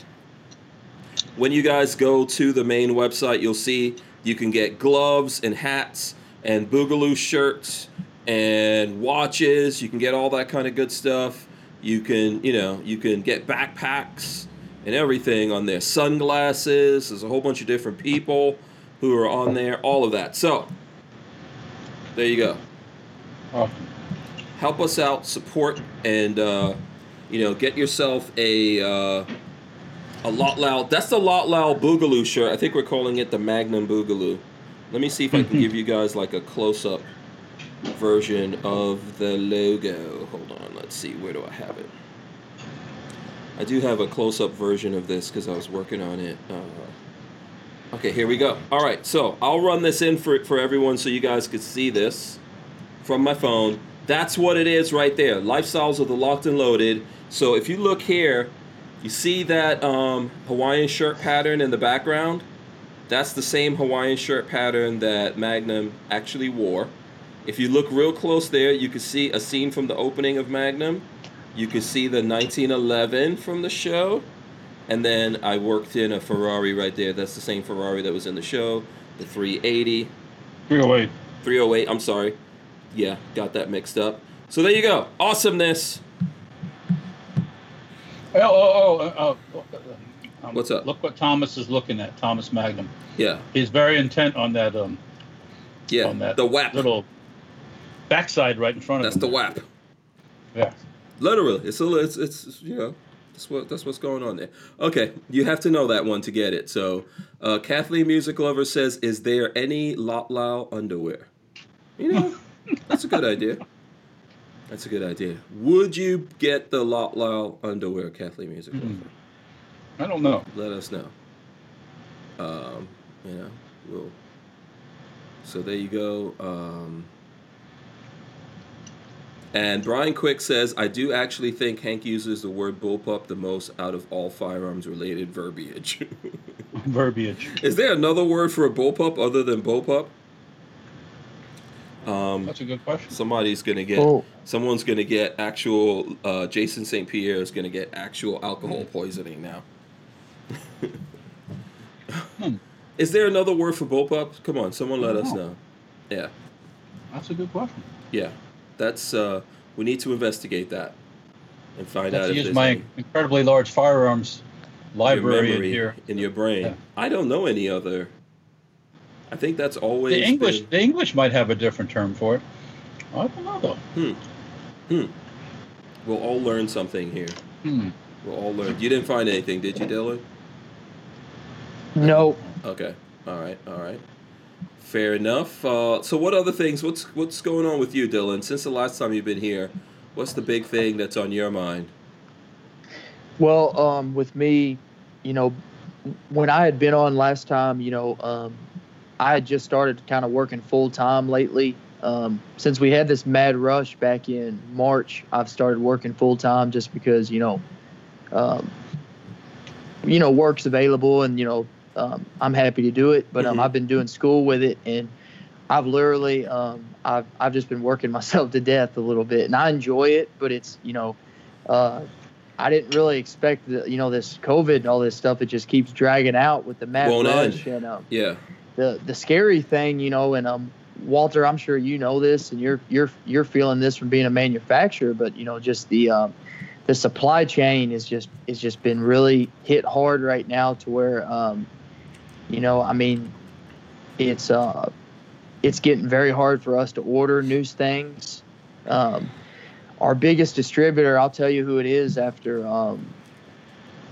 When you guys go to the main website, you'll see you can get gloves and hats and Boogaloo shirts and watches. You can get all that kind of good stuff. You can, you know, you can get backpacks and everything on there. Sunglasses. There's a whole bunch of different people who are on there. All of that. So there you go. Awesome. Help us out, support, and uh, you know, get yourself a uh, a Lot Loud. That's the Lot Loud Boogaloo shirt. I think we're calling it the Magnum Boogaloo. Let me see if I can give you guys like a close up version of the logo. Hold on, let's see. Where do I have it? I do have a close up version of this because I was working on it. Uh, okay, here we go. All right, so I'll run this in for, for everyone so you guys could see this from my phone. That's what it is right there. Lifestyles of the Locked and Loaded. So if you look here, you see that um, Hawaiian shirt pattern in the background? That's the same Hawaiian shirt pattern that Magnum actually wore. If you look real close there, you can see a scene from the opening of Magnum. You can see the 1911 from the show. And then I worked in a Ferrari right there. That's the same Ferrari that was in the show. The 380. 308. 308, I'm sorry. Yeah, got that mixed up. So there you go. Awesomeness. Oh, oh, oh, oh, um, What's up? Look what Thomas is looking at, Thomas Magnum. Yeah, He's very intent on that um yeah. on that The WAP. little backside right in front of That's him. the WAP. Yeah. Literally, it's a, it's it's you know that's what that's what's going on there. Okay, you have to know that one to get it. So, uh, Kathleen Music Lover says, "Is there any Lot Lao underwear?" You know, that's a good idea. That's a good idea. Would you get the Lot Lao underwear, Kathleen Music Lover? I don't know. Let us know. Um, you know, we'll. So there you go. Um, and Brian Quick says, I do actually think Hank uses the word bullpup the most out of all firearms related verbiage. Verbiage. Is there another word for a bullpup other than bullpup? Um, That's a good question. somebody's gonna get. Oh. Someone's gonna get actual. Uh, Jason St. Pierre is gonna get actual alcohol poisoning now. Is there another word for bullpup? Come on, someone let us No. know. Yeah, That's a good question. yeah. That's uh, we need to investigate that and find out if use there's my any- incredibly large firearms your library in here. in your brain. Yeah. I don't know any other. I think that's always The English, been- the English might have a different term for it. I don't know though. Hmm. We'll all learn something here. Hmm. We'll all learn. You didn't find anything, did you, Dylan? No, Okay. All right. All right. Fair enough. Uh, so, what other things? What's what's going on with you, Dylan? Since the last time you've been here, what's the big thing that's on your mind? Well, um, with me, you know, when I had been on last time, you know, um, I had just started kind of working full time lately. Um, since we had this mad rush back in March, I've started working full time just because, you know, um, you know, work's available and, you know, um, I'm happy to do it. But um, Mhm. I've been doing school with it and I've literally, um, I've, I've just been working myself to death a little bit and I enjoy it, but it's, you know, uh, I didn't really expect the, you know, this COVID and all this stuff. It just keeps dragging out with the mad Won't rush end. and um, Yeah. the the scary thing, you know, and um, Walter, I'm sure you know this, and you're you're you're feeling this from being a manufacturer, but you know, just the um, the supply chain is just is just been really hit hard right now to where um, you know, I mean, it's uh, it's getting very hard for us to order new things. Um, our biggest distributor, I'll tell you who it is after um,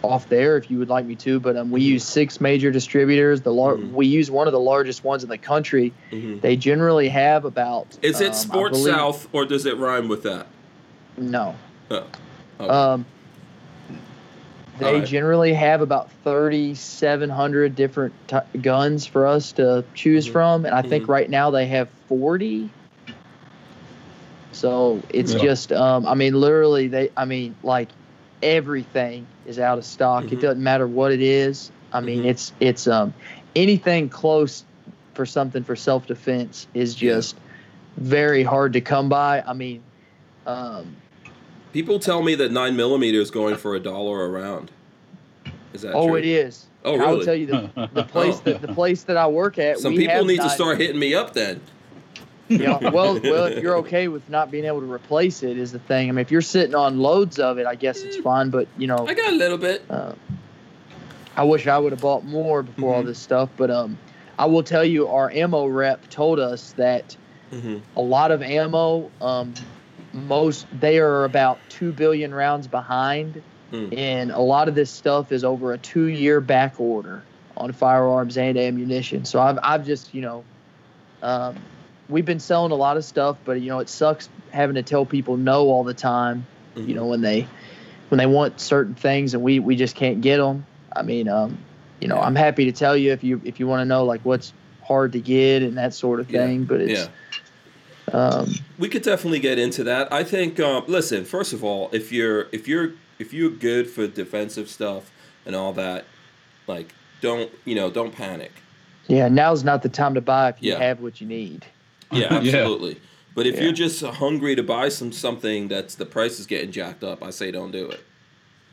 off there if you would like me to. But um, we use six major distributors. The lar- Mhm. we use one of the largest ones in the country. hmm They generally have about. Is um, it I Sports believe- South or does it rhyme with that? No. Oh. Oh. Um, they Alright. generally have about 3,700 different t- guns for us to choose Mhm. from, and I think Mhm. right now they have 40. So it's Yeah. just, um, I mean, literally, they, I mean, like everything is out of stock. Mhm. It doesn't matter what it is. I mean, Mhm. it's it's um, anything close for something for self defense is just very hard to come by. I mean, um, People tell me that nine millimeter is going for a dollar a round. Is that true? oh, true? it is. Oh, really? I will tell you the, the place Oh. that the place that I work at. Some people need to start hitting me up then. Yeah, well, well, if you're okay with not being able to replace it, is the thing. I mean, if you're sitting on loads of it, I guess it's fine. But you know, I got a little bit. uh, I wish I would have bought more before all Mhm. this stuff. But um, I will tell you, our ammo rep told us that hmm a lot of ammo, um, most they are about two billion rounds behind, Mm. and a lot of this stuff is over a two-year back order on firearms and ammunition. So I've I've just you know, um, we've been selling a lot of stuff, but you know it sucks having to tell people no all the time. Mm-hmm. You know when they when they want certain things and we we just can't get them. I mean, um, you know, Yeah. I'm happy to tell you if you if you want to know like what's hard to get and that sort of Yeah. thing. But it's Yeah. um, We could definitely get into that. I think. Um, listen, first of all, if you're if you're if you're good for defensive stuff and all that, like don't you know don't panic. yeah, now's not the time to buy if you Yeah. have what you need. Yeah, Yeah. absolutely. But if Yeah. you're just hungry to buy some something that's the price is getting jacked up, I say don't do it.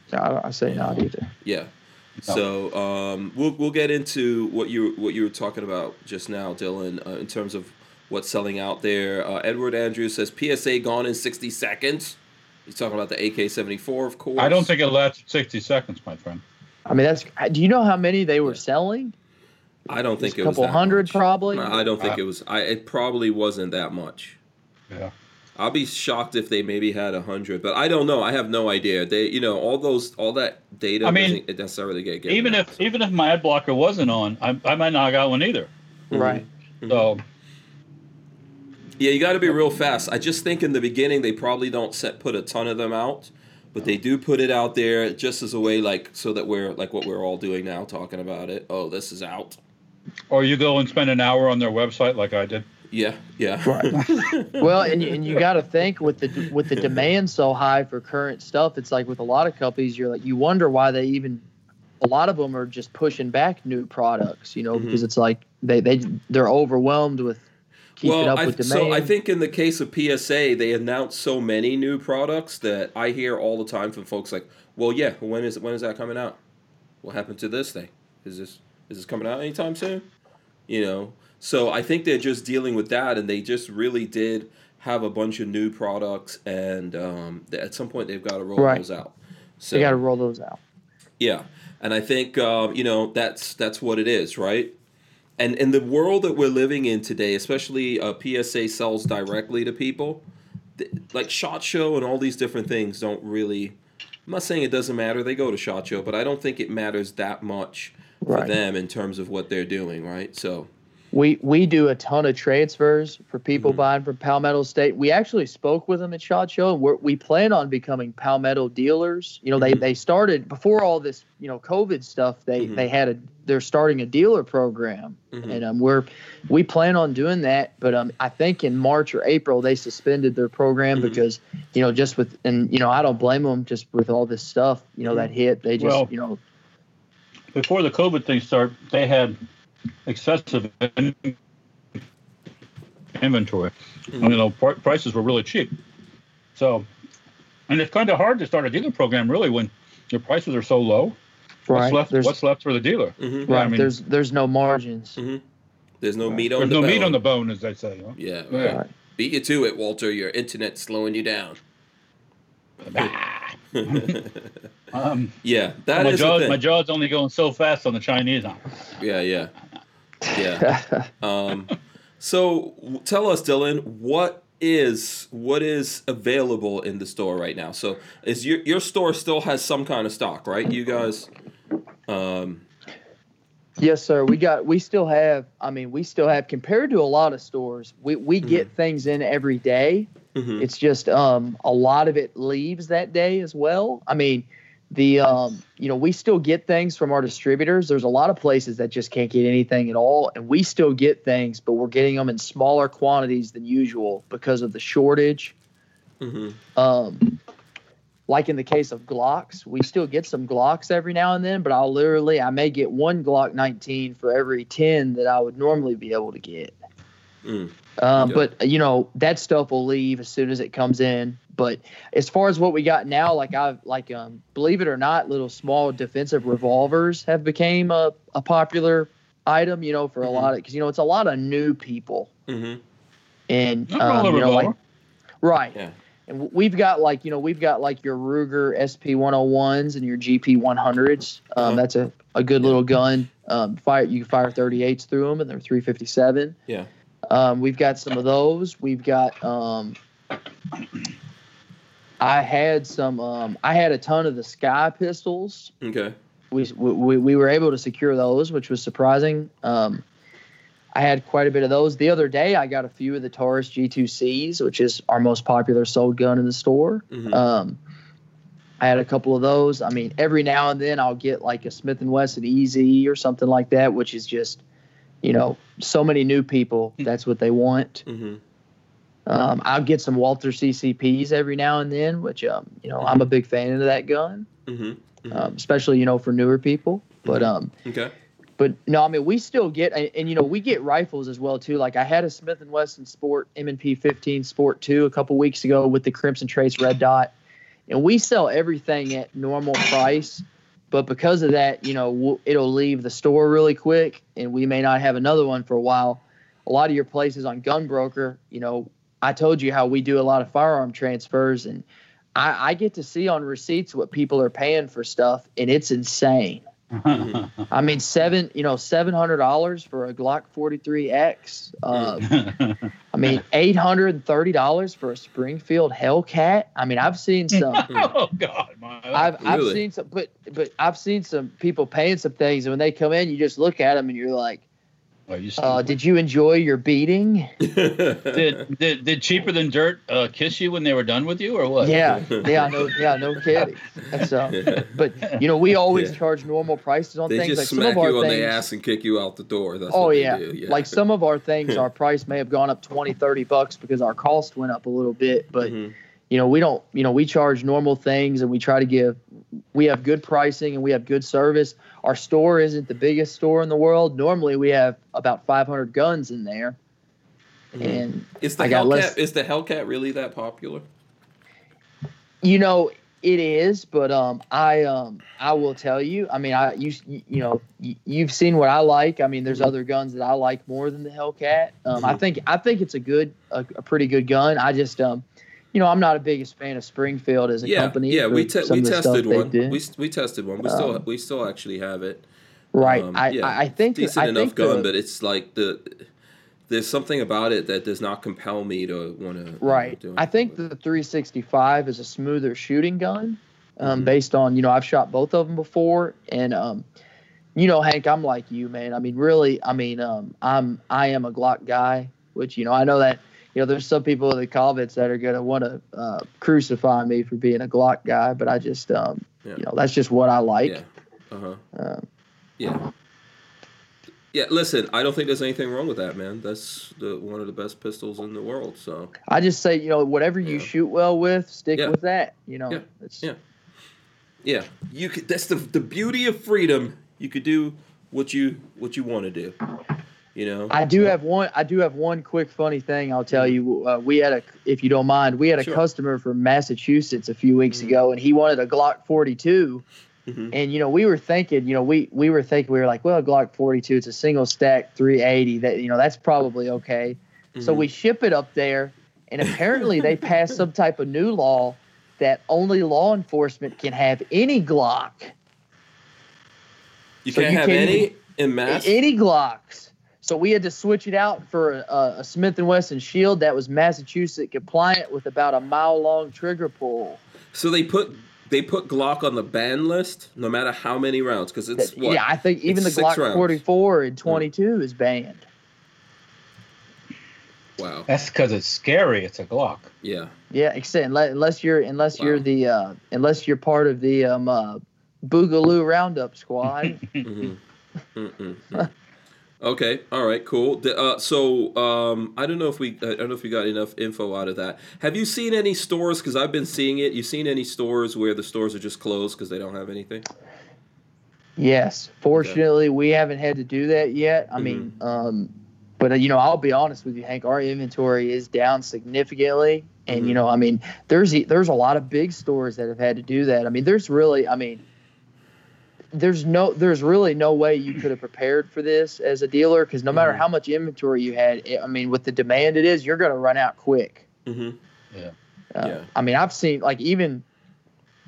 So I, I say not either. Yeah. No. So um, we'll we'll get into what you what you were talking about just now, Dylan, uh, in terms of what's selling out there. Uh, Edward Andrews says PSA gone in sixty seconds. He's talking about the AK seventy four, of course. I don't think it lasted 60 seconds, my friend. I mean, that's. Do you know how many they were selling? I don't think it was couple that hundred, much. probably. I don't think Uh, it was. I it probably wasn't that much. Yeah. I'll be shocked if they maybe had a hundred, but I don't know. I have no idea. They, you know, all those, all that data I mean, it doesn't necessarily get given Even out. if even if my ad blocker wasn't on, I, I might not have got one either. Right. So Yeah, you got to be real fast. I just think in the beginning they probably don't set put a ton of them out, but they do put it out there just as a way, like so that we're like what we're all doing now, talking about it. Oh, this is out. or you go and spend an hour on their website like I did. Yeah, yeah. Right. well, and you, and you got to think with the with the demand so high for current stuff, it's like with a lot of companies, you're like you wonder why they even. A lot of them are just pushing back new products, you know, Mhm. because it's like they they they're overwhelmed with keeping well, up I, with demand. so I think in the case of PSA, they announced so many new products that I hear all the time from folks like, "Well, yeah, when is when is that coming out? What happened to this thing? Is this is this coming out anytime soon?" You know. So I think they're just dealing with that, and they just really did have a bunch of new products, and um, at some point they've got to roll Right. those out. So they got to roll those out. yeah, and I think um, you know that's that's what it is, right? And in the world that we're living in today, especially uh, PSA sells directly to people, th- like Shot Show and all these different things don't really. I'm not saying it doesn't matter; they go to Shot Show, but I don't think it matters that much for Right. them in terms of what they're doing, right? So We we do a ton of transfers for people Mhm. buying from Palmetto State. We actually spoke with them at Shot Show, and we're, we plan on becoming Palmetto dealers. You know, they Mhm. they started before all this you know COVID stuff. They Mhm. they had a they're starting a dealer program, Mhm. and um, we're we plan on doing that. But um, I think in March or April they suspended their program Mhm. because you know just with and you know I don't blame them just with all this stuff you know that hit. They just Well, you know Before the COVID thing started, they had excessive in- inventory. Mhm. You know, pr- prices were really cheap. So, and it's kind of hard to start a dealer program really when your prices are so low. What's right left? there's What's left for the dealer? Mhm. Yeah, I right mean- there's there's no margins. there's no Right. meat on There's the no bone. meat on the bone, as they say. huh? Yeah, Yeah. right. Right. beat you to it, Walter. Your internet's slowing you down. Um, yeah, that my is the jaws, my jaw's only going so fast on the Chinese. Yeah, yeah, yeah. Um, so tell us, Dylan, what is what is available in the store right now? So is your your store still has some kind of stock, right? You guys, um, Yes, sir. We got we still have I mean, we still have compared to a lot of stores, we, we get things in every day. mhm, It's just um a lot of it leaves that day as well. I mean, the um you know, we still get things from our distributors. There's a lot of places that just can't get anything at all and we still get things, but we're getting them in smaller quantities than usual because of the shortage. mhm, Um, like in the case of Glocks, we still get some Glocks every now and then, but I'll literally, I may get one Glock 19 for every 10 that I would normally be able to get. mm, Um, Yeah. But you know that stuff will leave as soon as it comes in. But as far as what we got now, like I've like um, believe it or not, little small defensive revolvers have became a, a popular item. You know, for a lot of because you know it's a lot of new people mhm. and um, you know, like right. Yeah. And we've got like you know we've got like your Ruger SP 101s and your GP 100s. Um, Uh-huh. That's a, a good little gun. Um, fire you can fire 38s through them and they're 357. Yeah. Um, we've got some of those. We've got. Um, I had some. Um, I had a ton of the SCCY pistols. Okay. We, we we were able to secure those, which was surprising. Um, I had quite a bit of those. The other day, I got a few of the Taurus G2Cs, which is our most popular sold gun in the store. Mhm. Um, I had a couple of those. I mean, every now and then I'll get like a Smith and Wesson EZ or something like that, which is just, you know, so many new people. That's what they want. Mm-hmm. Um, I'll get some Walther CCPs every now and then, which um, you know, I'm a big fan of that gun, Mm-hmm. um, especially you know for newer people. But um, Okay. but no, I mean we still get and, and you know we get rifles as well too. Like I had a Smith and Wesson Sport M&P 15 Sport 2 a couple weeks ago with the Crimson Trace Red Dot, and we sell everything at normal price. But because of that, you know, it'll leave the store really quick, and we may not have another one for a while. A lot of your places on Gunbroker, you know, I told you how we do a lot of firearm transfers, and I, I get to see on receipts what people are paying for stuff, and it's insane. I mean, seven, you know, seven hundred dollars for a Glock 43X. Uh, I mean, eight hundred and thirty dollars for a Springfield Hellcat. I mean, I've seen some. oh God, my. I've I've seen some, but but I've seen some people paying some things, and when they come in, you just look at them and you're like, Are you uh, "Did you enjoy your beating?" did, did did cheaper than dirt uh, kiss you when they were done with you, or what? Yeah, yeah, no, yeah, no kidding. That's uh, but you know, we always Yeah. charge normal prices on they things. just like some of our you on things, the ass and kick you out the door. That's Oh what they yeah. do. yeah. Like some of our things, our price may have gone up 20, 30 bucks because our cost went up a little bit. But Mhm. You know, we don't, you know, we charge normal things and we try to give, we have good pricing and we have good service. Our store isn't the biggest store in the world. Normally we have about 500 guns in there. Mhm. And, is the I got Hellcat less- is the Hellcat really that popular? you know, it is, but um, I um, I will tell you. I mean, I you you know, you, you've seen what I like. I mean, there's other guns that I like more than the Hellcat. Um, I Mhm. think I think it's a good, a, a pretty good gun. I just um, you know, I'm not a biggest fan of Springfield as a yeah, company. yeah. We te- we of the stuff tested one. We we tested one. We still Um, we still actually have it. right. Um, I, yeah, I I think decent I enough think gun, the- but it's like the there's something about it that does not compel me to want to. Right. Do I think the 365 is a smoother shooting gun, um, Mhm. based on you know I've shot both of them before, and um, you know Hank, I'm like you, man. I mean, really, I mean, um, I'm I am a Glock guy, which you know I know that you know there's some people in the comments that are gonna want to uh, crucify me for being a Glock guy, but I just um, Yeah. you know that's just what I like. Yeah. Uh huh. Um, Yeah. Yeah, listen, I don't think there's anything wrong with that, man. That's the one of the best pistols in the world. So I just say you know whatever you Yeah. shoot well with, stick Yeah. with that. You know, Yeah. Yeah. yeah, you could. That's the the beauty of freedom. You could do what you what you want to do. You know. I do have one. I do have one quick funny thing. I'll tell you. Uh, we had a, if you don't mind, we had a Sure. customer from Massachusetts a few weeks Mhm. ago, and he wanted a Glock 42. Mhm. And you know, we were thinking, you know, we we were thinking, we were like, well, Glock 42, it's a single stack 380. That you know, that's probably okay. So Mhm. we ship it up there, and apparently they passed some type of new law that only law enforcement can have any Glock, you so can't you have can't any even- in mass. any Glocks. So we had to switch it out for a, a Smith and Wesson Shield that was Massachusetts compliant with about a mile long trigger pull. So they put they put Glock on the ban list, no matter how many rounds, because it's what. Yeah, I think even It's the Glock rounds. 44 and 22 is banned. Wow. That's because it's scary. It's a Glock. Yeah. Yeah, except unless, unless you're unless you're the uh, unless you're part of the um, uh, Boogaloo Roundup Squad. Mhm. Mm-mm. okay. All right. Cool. Uh, so um, I don't know if we I don't know if we got enough info out of that. Have you seen any stores? Because I've been seeing it. You seen any stores where the stores are just closed because they don't have anything? yes, fortunately, we haven't had to do that yet. I mean, Mm-hmm. um, but uh, you know, I'll be honest with you, Hank. Our inventory is down significantly, and Mhm. you know, I mean, there's there's a lot of big stores that have had to do that. I mean, there's really, I mean, there's no there's really no way you could have prepared for this as a dealer because no matter Mhm. how much inventory you had it, i mean with the demand it is you're going to run out quick hmm uh, Yeah. i mean i've seen like even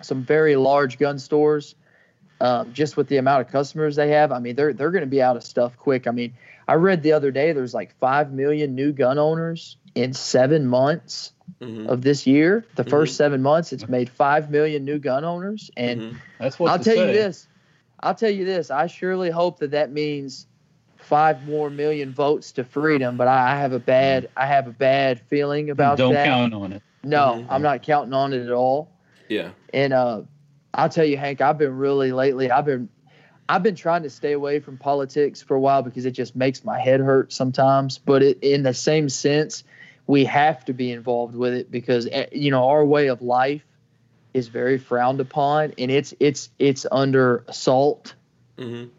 some very large gun stores um, just with the amount of customers they have i mean they're they're going to be out of stuff quick i mean i read the other day there's like 5 million new gun owners in 7 months hmm of this year the Mhm. first 7 months it's made 5 million new gun owners and Mhm. That's what I'll tell say. you this. I'll tell you this. I surely hope that that means five more million votes to freedom. But I I have a bad, I have a bad feeling about that. Don't count on it. No, Mhm. I'm not counting on it at all. Yeah. And uh, I'll tell you, Hank, I've been really lately. I've been, I've been trying to stay away from politics for a while because it just makes my head hurt sometimes. But it, in the same sense, we have to be involved with it because eh, you know our way of life is very frowned upon, and it's it's it's under assault. Mm-hmm.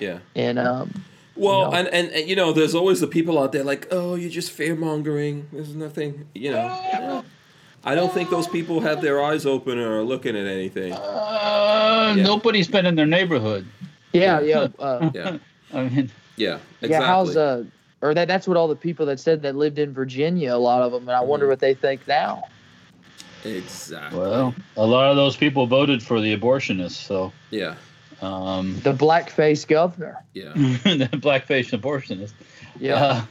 Yeah. And um, Well, You know? and, and and you know, there's always the people out there like, oh, you're just fear mongering. There's nothing, you know. I don't think those people have their eyes open or are looking at anything. Uh, Yeah. Nobody's been in their neighborhood. yeah, yeah, uh, Yeah. I mean, Yeah. Exactly. yeah. How's uh, or that that's what all the people that said that lived in Virginia, a lot of them, and I wonder Mhm. what they think now. Exactly. well, a lot of those people voted for the abortionists, so Yeah. um, The blackface governor. Yeah. the blackface abortionist. Yeah. Uh,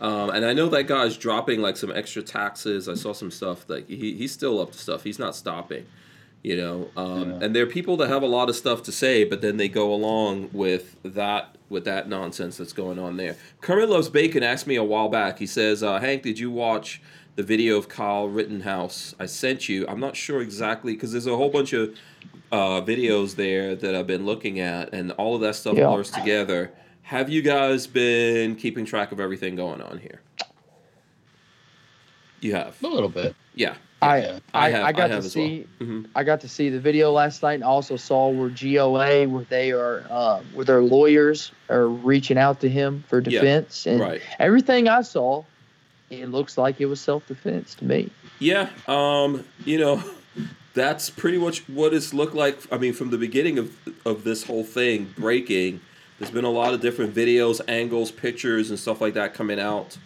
Um, and I know that guy's dropping like some extra taxes. I saw some stuff like he, he's still up to stuff. He's not stopping, you know. Um, Yeah. And there are people that have a lot of stuff to say, but then they go along with that with that nonsense that's going on there. Kermit loves bacon asked me a while back. He says, uh, "Hank, did you watch the video of Kyle Rittenhouse? I sent you. I'm not sure exactly because there's a whole bunch of uh, videos there that I've been looking at, and all of that stuff Yeah. blurs together." Have you guys been keeping track of everything going on here? You have, a little bit. yeah. I, Yeah. I I, have- I, I got have to as well. see hmm I got to see the video last night and also saw where GOA where they are uh, where their lawyers are reaching out to him for Yeah, defense and Right. everything I saw it looks like it was self defense to me. Yeah. Um. You know, that's pretty much what it's looked like. I mean, from the beginning of of this whole thing breaking, there's been a lot of different videos, angles, pictures, and stuff like that coming out.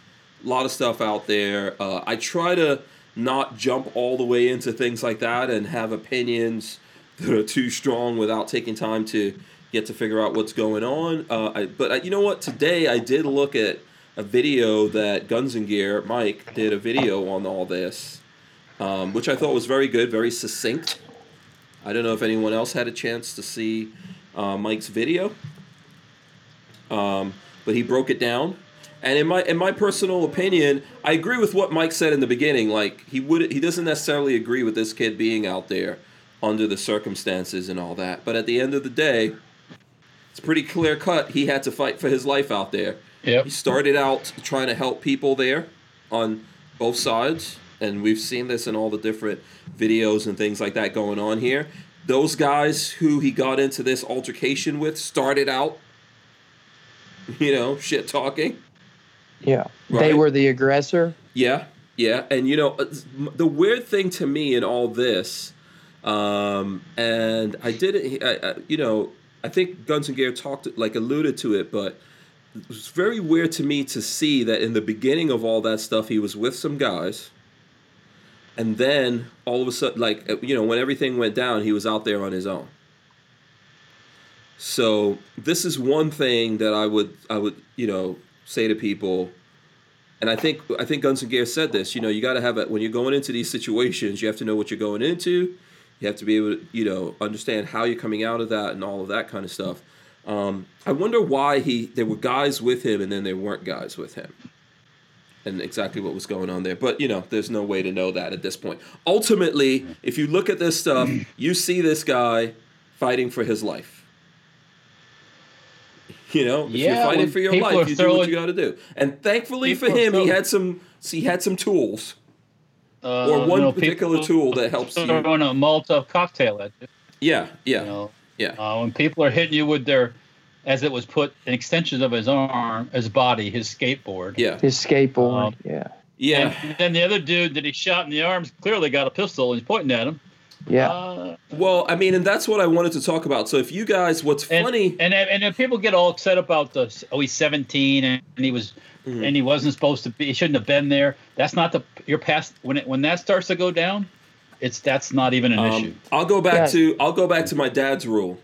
A lot of stuff out there. Uh, I try to not jump all the way into things like that and have opinions that are too strong without taking time to get to figure out what's going on. Uh, I, but I, you know what? Today I did look at a video that Guns and Gear Mike did a video on all this, um, which I thought was very good, very succinct. I don't know if anyone else had a chance to see uh, Mike's video, um, but he broke it down. And in my in my personal opinion, I agree with what Mike said in the beginning. Like he would he doesn't necessarily agree with this kid being out there under the circumstances and all that. But at the end of the day, it's pretty clear cut. He had to fight for his life out there. Yep. He started out trying to help people there on both sides, and we've seen this in all the different videos and things like that going on here. Those guys who he got into this altercation with started out, you know, shit talking. Yeah. They were the aggressor. Yeah, yeah, and you know uh, the weird thing to me in all this, um, and I didn't, I, I, you know, I think Guns and Gear talked like alluded to it, but it was very weird to me to see that in the beginning of all that stuff, he was with some guys, and then all of a sudden, like uh, you know, when everything went down, he was out there on his own. So this is one thing that I would, I would, you know, say to people and I think I think Guns and Gear said this. You know, you got to have it when you're going into these situations. You have to know what you're going into. You have to be able to, you know, understand how you're coming out of that and all of that kind of stuff. Um, I wonder why he there were guys with him and then there weren't guys with him, and exactly what was going on there. But you know, there's no way to know that at this point. Ultimately, if you look at this stuff, you see this guy fighting for his life. You know, if you're Yeah, fighting for your life, you do what you got to do. And thankfully for him, he had some. He had some tools, Uh, or one you know, particular tool that helps you. Throwing a Molotov cocktail at you. Yeah, yeah, You know, yeah, uh, when people are hitting you with their, as it was put, extensions of his arm, his body, his skateboard. yeah, His skateboard. Um, yeah. yeah. And then the other dude that he shot in the arms clearly got a pistol and he's pointing at him. Yeah. Uh, Well, I mean, and that's what I wanted to talk about. So if you guys, what's and, funny, and and if people get all upset about the oh he's 17 and, and he was Mhm. and he wasn't supposed to be he shouldn't have been there. That's not the your past when it when that starts to go down, it's that's not even an issue. Um, I'll go back Yeah. to I'll go back to my dad's rule.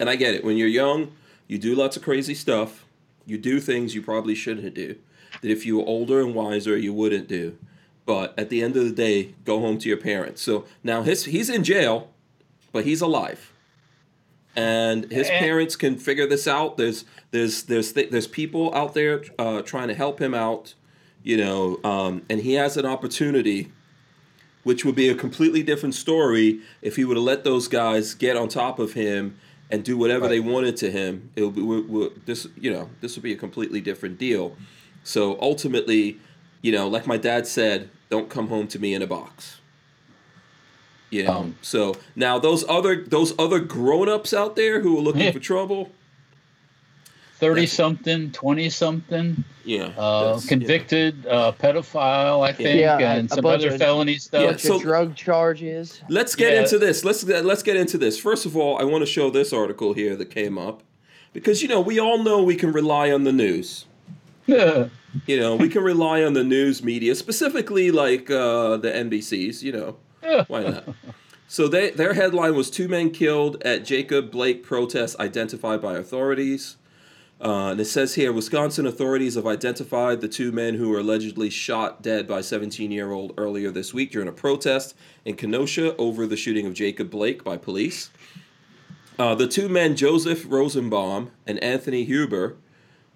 And I get it. When you're young, you do lots of crazy stuff. You do things you probably shouldn't do. That if you were older and wiser, you wouldn't do. But at the end of the day, go home to your parents. So now his he's in jail, but he's alive. And his parents can figure this out. There's there's there's th- there's people out there uh, trying to help him out, you know, um, and he has an opportunity which would be a completely different story if he would have let those guys get on top of him and do whatever they wanted to him. It would be would- would- this, you know, this would be a completely different deal. So ultimately, you know, like my dad said, don't come home to me in a box. You know. Um, so now those other those other grown ups out there who are looking Yeah. for trouble, 30 something, 20 something, yeah, uh, that's- convicted uh, pedophile, I think, Yeah, and a some bunch other of- felony stuff. Yeah, bunch so- drug charges. Let's get Yeah. into this. Let's let's get into this. First of all, I want to show this article here that came up because you know we all know we can rely on the news. Yeah. You know we can rely on the news media, specifically like uh, the NBCs. You know why not? So they their headline was two men killed at Jacob Blake protest identified by authorities. Uh, and it says here Wisconsin authorities have identified the two men who were allegedly shot dead by 17 year old earlier this week during a protest in Kenosha over the shooting of Jacob Blake by police. Uh, the two men, Joseph Rosenbaum and Anthony Huber,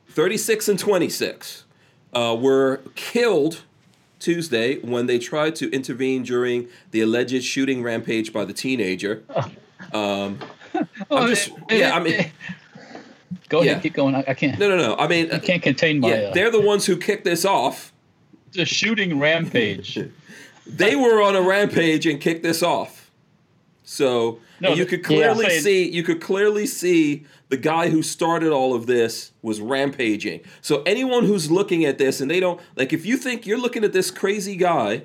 36 and 26, uh, were killed Tuesday when they tried to intervene during the alleged shooting rampage by the teenager. Um, I'm just, yeah, I mean, Go ahead, keep going. I, I can't. no, no, no. I mean, I can't contain my. yeah, uh, they're the ones who kicked this off. the shooting rampage. They were on a rampage and kicked this off. So No, you could clearly Yeah. see you could clearly see the guy who started all of this was rampaging. So anyone who's looking at this and they don't like if you think you're looking at this crazy guy,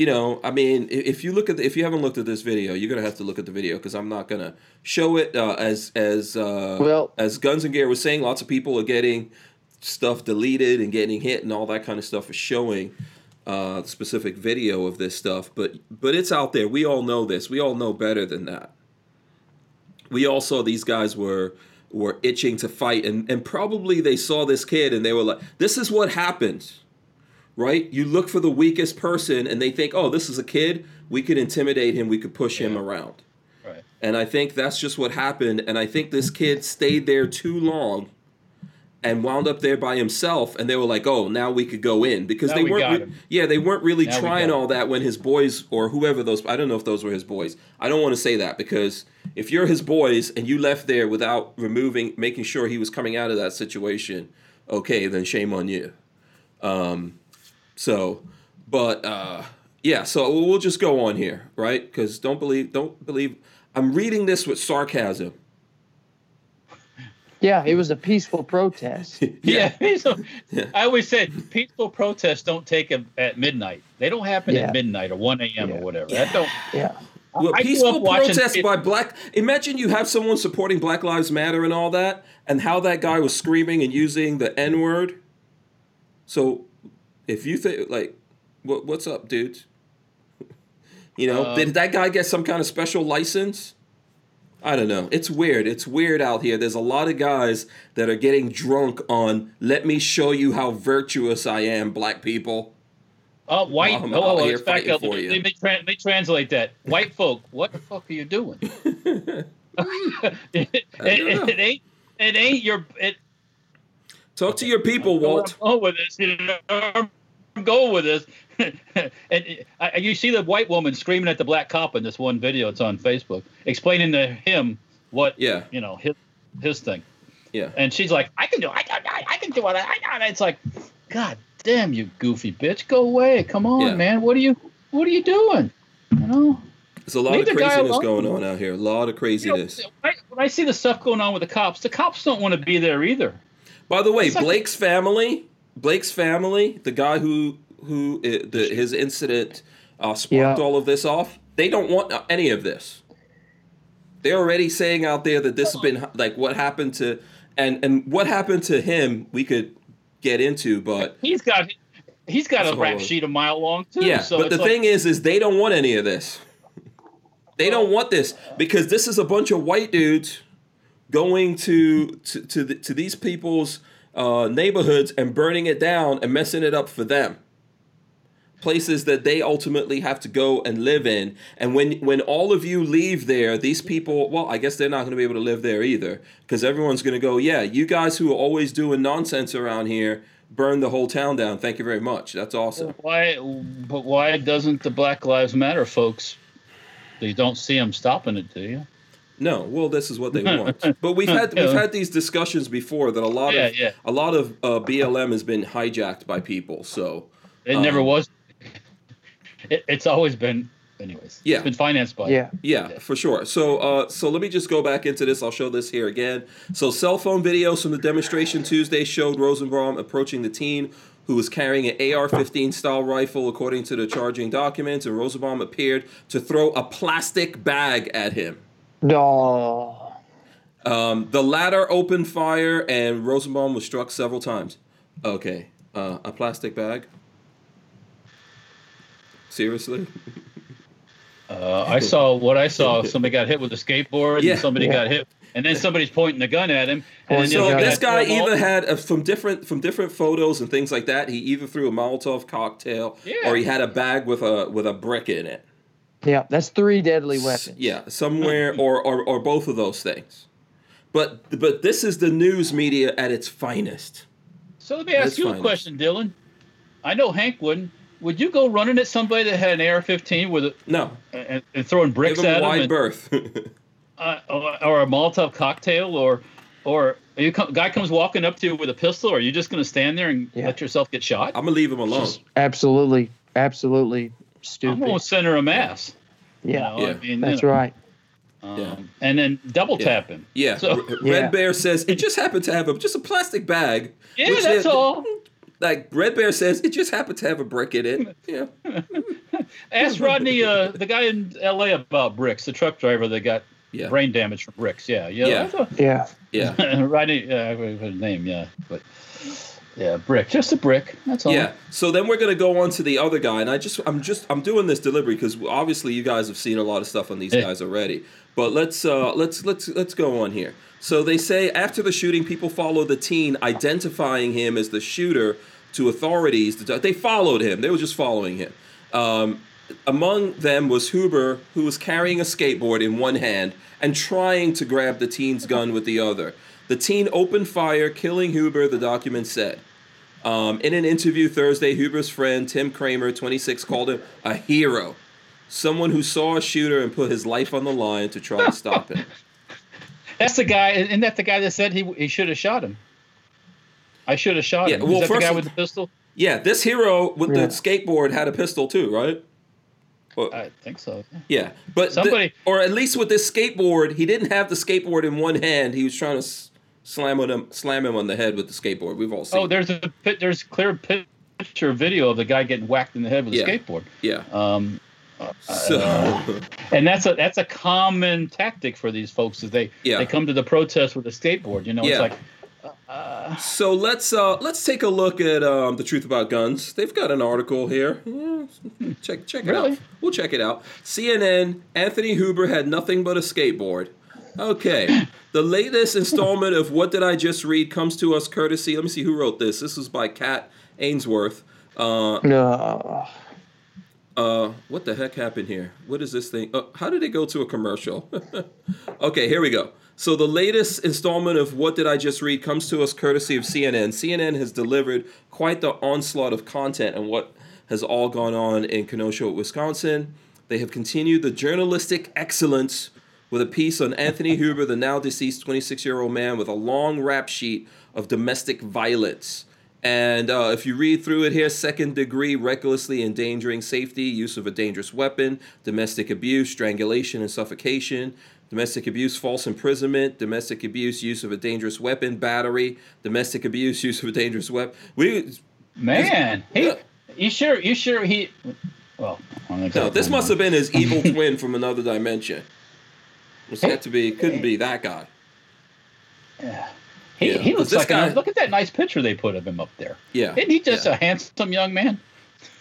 you know, I mean, if you look at the, if you haven't looked at this video, you're gonna have to look at the video because I'm not gonna show it uh, as as uh, Well- as Guns and Gear was saying. Lots of people are getting stuff deleted and getting hit and all that kind of stuff is showing uh, specific video of this stuff. But but it's out there. We all know this. We all know better than that. We all saw these guys were were itching to fight and and probably they saw this kid and they were like, this is what happens right? You look for the weakest person and they think, oh, this is a kid. We could intimidate him. We could push him around. right. And I think that's just what happened. And I think this kid stayed there too long and wound up there by himself. And they were like, oh, now we could go in because Now they we weren't. got re- him. yeah, they weren't really Now trying all that when his boys or whoever those. I don't know if those were his boys. I don't want to say that because if you're his boys and you left there without removing, making sure he was coming out of that situation, okay, then shame on you. Um, so, but uh, yeah, so we'll just go on here, right? Because don't believe, don't believe. I'm reading this with sarcasm. Yeah, it was a peaceful protest. Yeah. so, Yeah. I always said peaceful protests don't take a, at midnight. They don't happen Yeah. at midnight or 1 a.m. Yeah. or whatever. That don't. Yeah. Well, I peaceful up watching protests by black. Imagine you have someone supporting Black Lives Matter and all that, and how that guy was screaming and using the N word. So, if you think like, what what's up, dudes? You know, Um, did that guy get some kind of special license? I don't know. It's weird. It's weird out here. There's a lot of guys that are getting drunk on. Let me show you how virtuous I am, black people. Oh, white. I'm oh, oh, here it's back up. you. they, tra- they translate that. White folk, what the fuck are you doing? it, it, it ain't. It ain't your. It, Talk to your people, Walt. I'm with this. You know, I'm going with this. and uh, I, you see the white woman screaming at the black cop in this one video. It's on Facebook, explaining to him what Yeah, you know his his thing. yeah. And she's like, I can do it. I, I, I can do it. I, I, it's like, God damn you, goofy bitch. Go away. Come on, Yeah. man. What are you What are you doing? You know. There's a lot Leave of craziness going on out here. A lot of You know, craziness. when I, when I see the stuff going on with the cops, the cops don't want to be there either. By the way, Blake's family, Blake's family, the guy who who uh, the his incident uh, sparked Yeah. all of this off. They don't want uh, any of this. They're already saying out there that this has been like what happened to and and what happened to him. We could get into, but He's got he's got a a rap sheet a mile long too. yeah. so but the like, thing is, is they don't want any of this. They don't want this because this is a bunch of white dudes going to to to, the, to these people's uh, neighborhoods and burning it down and messing it up for them. Places that they ultimately have to go and live in, and when when all of you leave there, these people, well, I guess they're not going to be able to live there either, because everyone's going to go, yeah, you guys who are always doing nonsense around here, burn the whole town down. Thank you very much. That's awesome. why but why doesn't the Black Lives Matter folks? You don't see them stopping it, do you? No, well, this is what they want. But we've had we've had these discussions before that a lot Yeah, of yeah. a lot of uh, BLM has been hijacked by people. So It never Um, was. It, it's always been, anyways. Yeah. It's been financed by. Yeah. yeah, for sure. So uh, so let me just go back into this. I'll show this here again. So cell phone videos from the demonstration Tuesday showed Rosenbaum approaching the teen who was carrying an AR-15 style rifle, according to the charging documents, and Rosenbaum appeared to throw a plastic bag at him. No. Um, the latter opened fire, and Rosenbaum was struck several times. Okay, uh, a plastic bag. Seriously? Uh, I saw what I saw. Somebody got hit with a skateboard, Yeah. and somebody Yeah. got hit, and then somebody's pointing a gun at him. And So this guy either had uh, from different from different photos and things like that. He either threw a Molotov cocktail, Yeah. or he had a bag with a with a brick in it. Yeah, that's three deadly weapons. Yeah, somewhere or, or or both of those things. But but this is the news media at its finest. So let me ask you fine. a question, Dylan. I know Hank wouldn't. Would you go running at somebody that had an AR-15 with a, No, and, and throwing give bricks at a him, wide and, berth. uh, or, or a Molotov cocktail, or or you come, guy comes walking up to you with a pistol? Or Are you just going to stand there and Yeah. let yourself get shot? I'm gonna leave him alone. Just absolutely, absolutely I'm stupid. going to send her a mass. yeah, You know, Yeah. I mean, you that's know, right. um, Yeah. And then double Yeah. tap him. Yeah, So- R- Yeah. Red Bear says it just happened to have a just a plastic bag. Yeah, which that's they- all. Like Red Bear says, it just happened to have a brick in it. Yeah, Ask Rodney, uh, the guy in L.A. about bricks, the truck driver that got yeah, brain damage from bricks. Yeah, yeah. Yeah. that's Yeah, yeah, Rodney, uh, I forget his name. Yeah, but yeah, brick, just a brick. That's all. yeah. So then we're gonna go on to the other guy, and I just, I'm just, I'm doing this delivery because obviously you guys have seen a lot of stuff on these Yeah. guys already. But let's, uh, let's, let's, let's go on here. So they say after the shooting, people followed the teen, identifying him as the shooter to authorities. They followed him. They were just following him. Um, among them was Huber, who was carrying a skateboard in one hand and trying to grab the teen's gun with the other. The teen opened fire, killing Huber, the document said. Um, in an interview Thursday, Huber's friend Tim Kramer, 26, called him a hero, someone who saw a shooter and put his life on the line to try to stop him. That's the guy. Isn't that the guy that said he he should have shot him? I should have shot Yeah, him. well, Is that the first guy with the pistol? Yeah, this hero with Yeah. the skateboard had a pistol too, right? Well, I think so. yeah, but the- Somebody- or at least with this skateboard, he didn't have the skateboard in one hand. He was trying to s- slam on him, slam him on the head with the skateboard. We've all seen. Oh, there's a there's clear picture video of the guy getting whacked in the head with Yeah. a skateboard. yeah. Um, So, and that's a that's a common tactic for these folks is they Yeah. they come to the protest with a skateboard. You know, Yeah. it's like uh, so let's uh let's take a look at um the truth about guns. They've got an article here. Check check it Really? out. We'll check it out. CNN. Anthony Huber had nothing but a skateboard. Okay. The latest installment of What Did I Just Read comes to us courtesy. Let me see who wrote this. This was by Kat Ainsworth. Uh, no. uh, what the heck happened here? What is this thing? Uh, how did it go to a commercial? okay, here we go. So the latest installment of What Did I Just Read comes to us courtesy of CNN. CNN has delivered quite the onslaught of content and what has all gone on in Kenosha, Wisconsin. They have continued the journalistic excellence with a piece on Anthony Huber, the now deceased 26 year old man with a long rap sheet of domestic violence. And uh, if you read through it here, second degree recklessly endangering safety, use of a dangerous weapon, domestic abuse, strangulation and suffocation, domestic abuse, false imprisonment, domestic abuse, use of a dangerous weapon, battery, domestic abuse, use of a dangerous weapon. We, man, he Yeah. you sure you sure he Well, No, this must have been his evil twin from another dimension. It's got to be. Couldn't be that guy. Yeah. He, Yeah, he 'cause looks this like a guy- nice- look at that nice picture they put of him up there. Yeah. Isn't he just yeah. a handsome young man?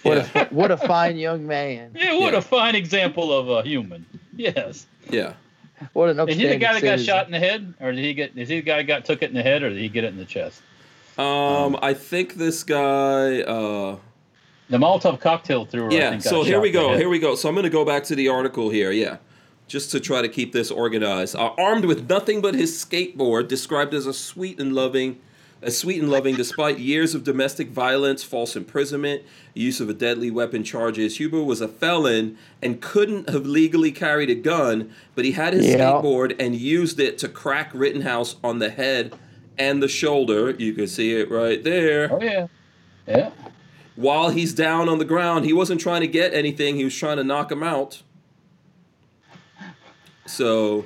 What Yeah. a what a fine young man. Yeah, what Yeah. a fine example of a human. Yes. Yeah. What an Is he the guy that got citizen. shot in the head, or did he get? Is he the guy that got took it in the head, or did he get it in the chest? Um, I think this guy. Uh, The Molotov cocktail threw. I yeah. think, got So here we go. Here we go. So I'm going to go back to the article here. Yeah. Just to try to keep this organized. Uh, armed with nothing but his skateboard, described as a sweet and loving, as sweet and loving, despite years of domestic violence, false imprisonment, use of a deadly weapon charges. Huber was a felon and couldn't have legally carried a gun, but he had his Yeah. skateboard and used it to crack Rittenhouse on the head and the shoulder. You can see it right there. Oh yeah, yeah. While he's down on the ground, he wasn't trying to get anything. He was trying to knock him out. So,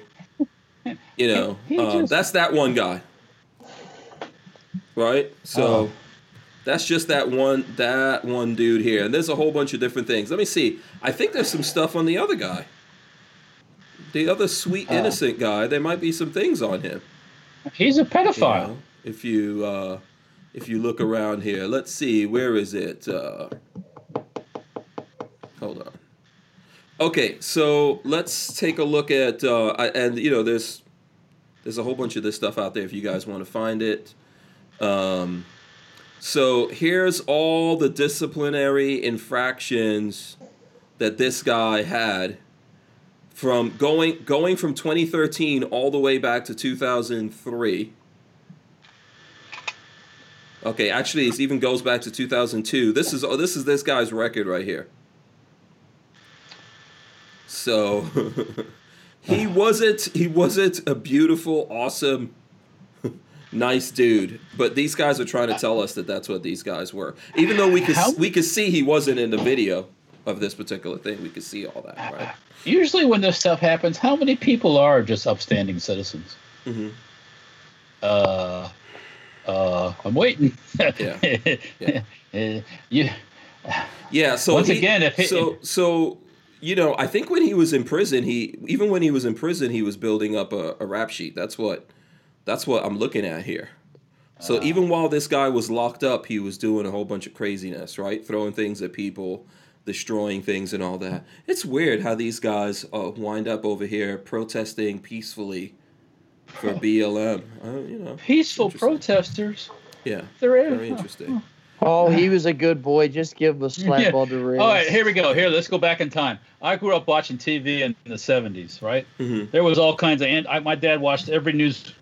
you know, He um, just- that's that one guy, right? So, Oh. that's just that one that one dude here, and there's a whole bunch of different things. Let me see. I think there's some stuff on the other guy, the other sweet Oh. innocent guy. There might be some things on him. He's a you pedophile. know, if you uh, if you look around here, let's see, where is it? Uh, hold on. Okay, so let's take a look at uh, and you know there's there's a whole bunch of this stuff out there if you guys want to find it. Um, so here's all the disciplinary infractions that this guy had from going going from 2013 all the way back to 2003. Okay, actually, it even goes back to 2002. This is oh, this is this guy's record right here. So he wasn't he wasn't a beautiful, awesome, nice dude. But these guys are trying to tell us that that's what these guys were. Even though we could How- we could see he wasn't in the video of this particular thing, we could see all that, right? Usually, when this stuff happens, how many people are just upstanding citizens? hmm Uh, uh, I'm waiting. Yeah. Uh, you, Yeah. So Once he- again, if so so you know, I think when he was in prison, he even when he was in prison, he was building up a, a rap sheet. That's what that's what I'm looking at here. So Ah. even while this guy was locked up, he was doing a whole bunch of craziness, right? Throwing things at people, destroying things, and all that. It's weird how these guys uh, wind up over here protesting peacefully for BLM. Uh, you know, peaceful protesters. yeah, They're very interesting. Oh, he was a good boy. Just give him a slap Yeah. on the wrist. All right, here we go. Here, let's go back in time. I grew up watching TV in the '70s, right? hmm There was all kinds of. And I, my dad watched every news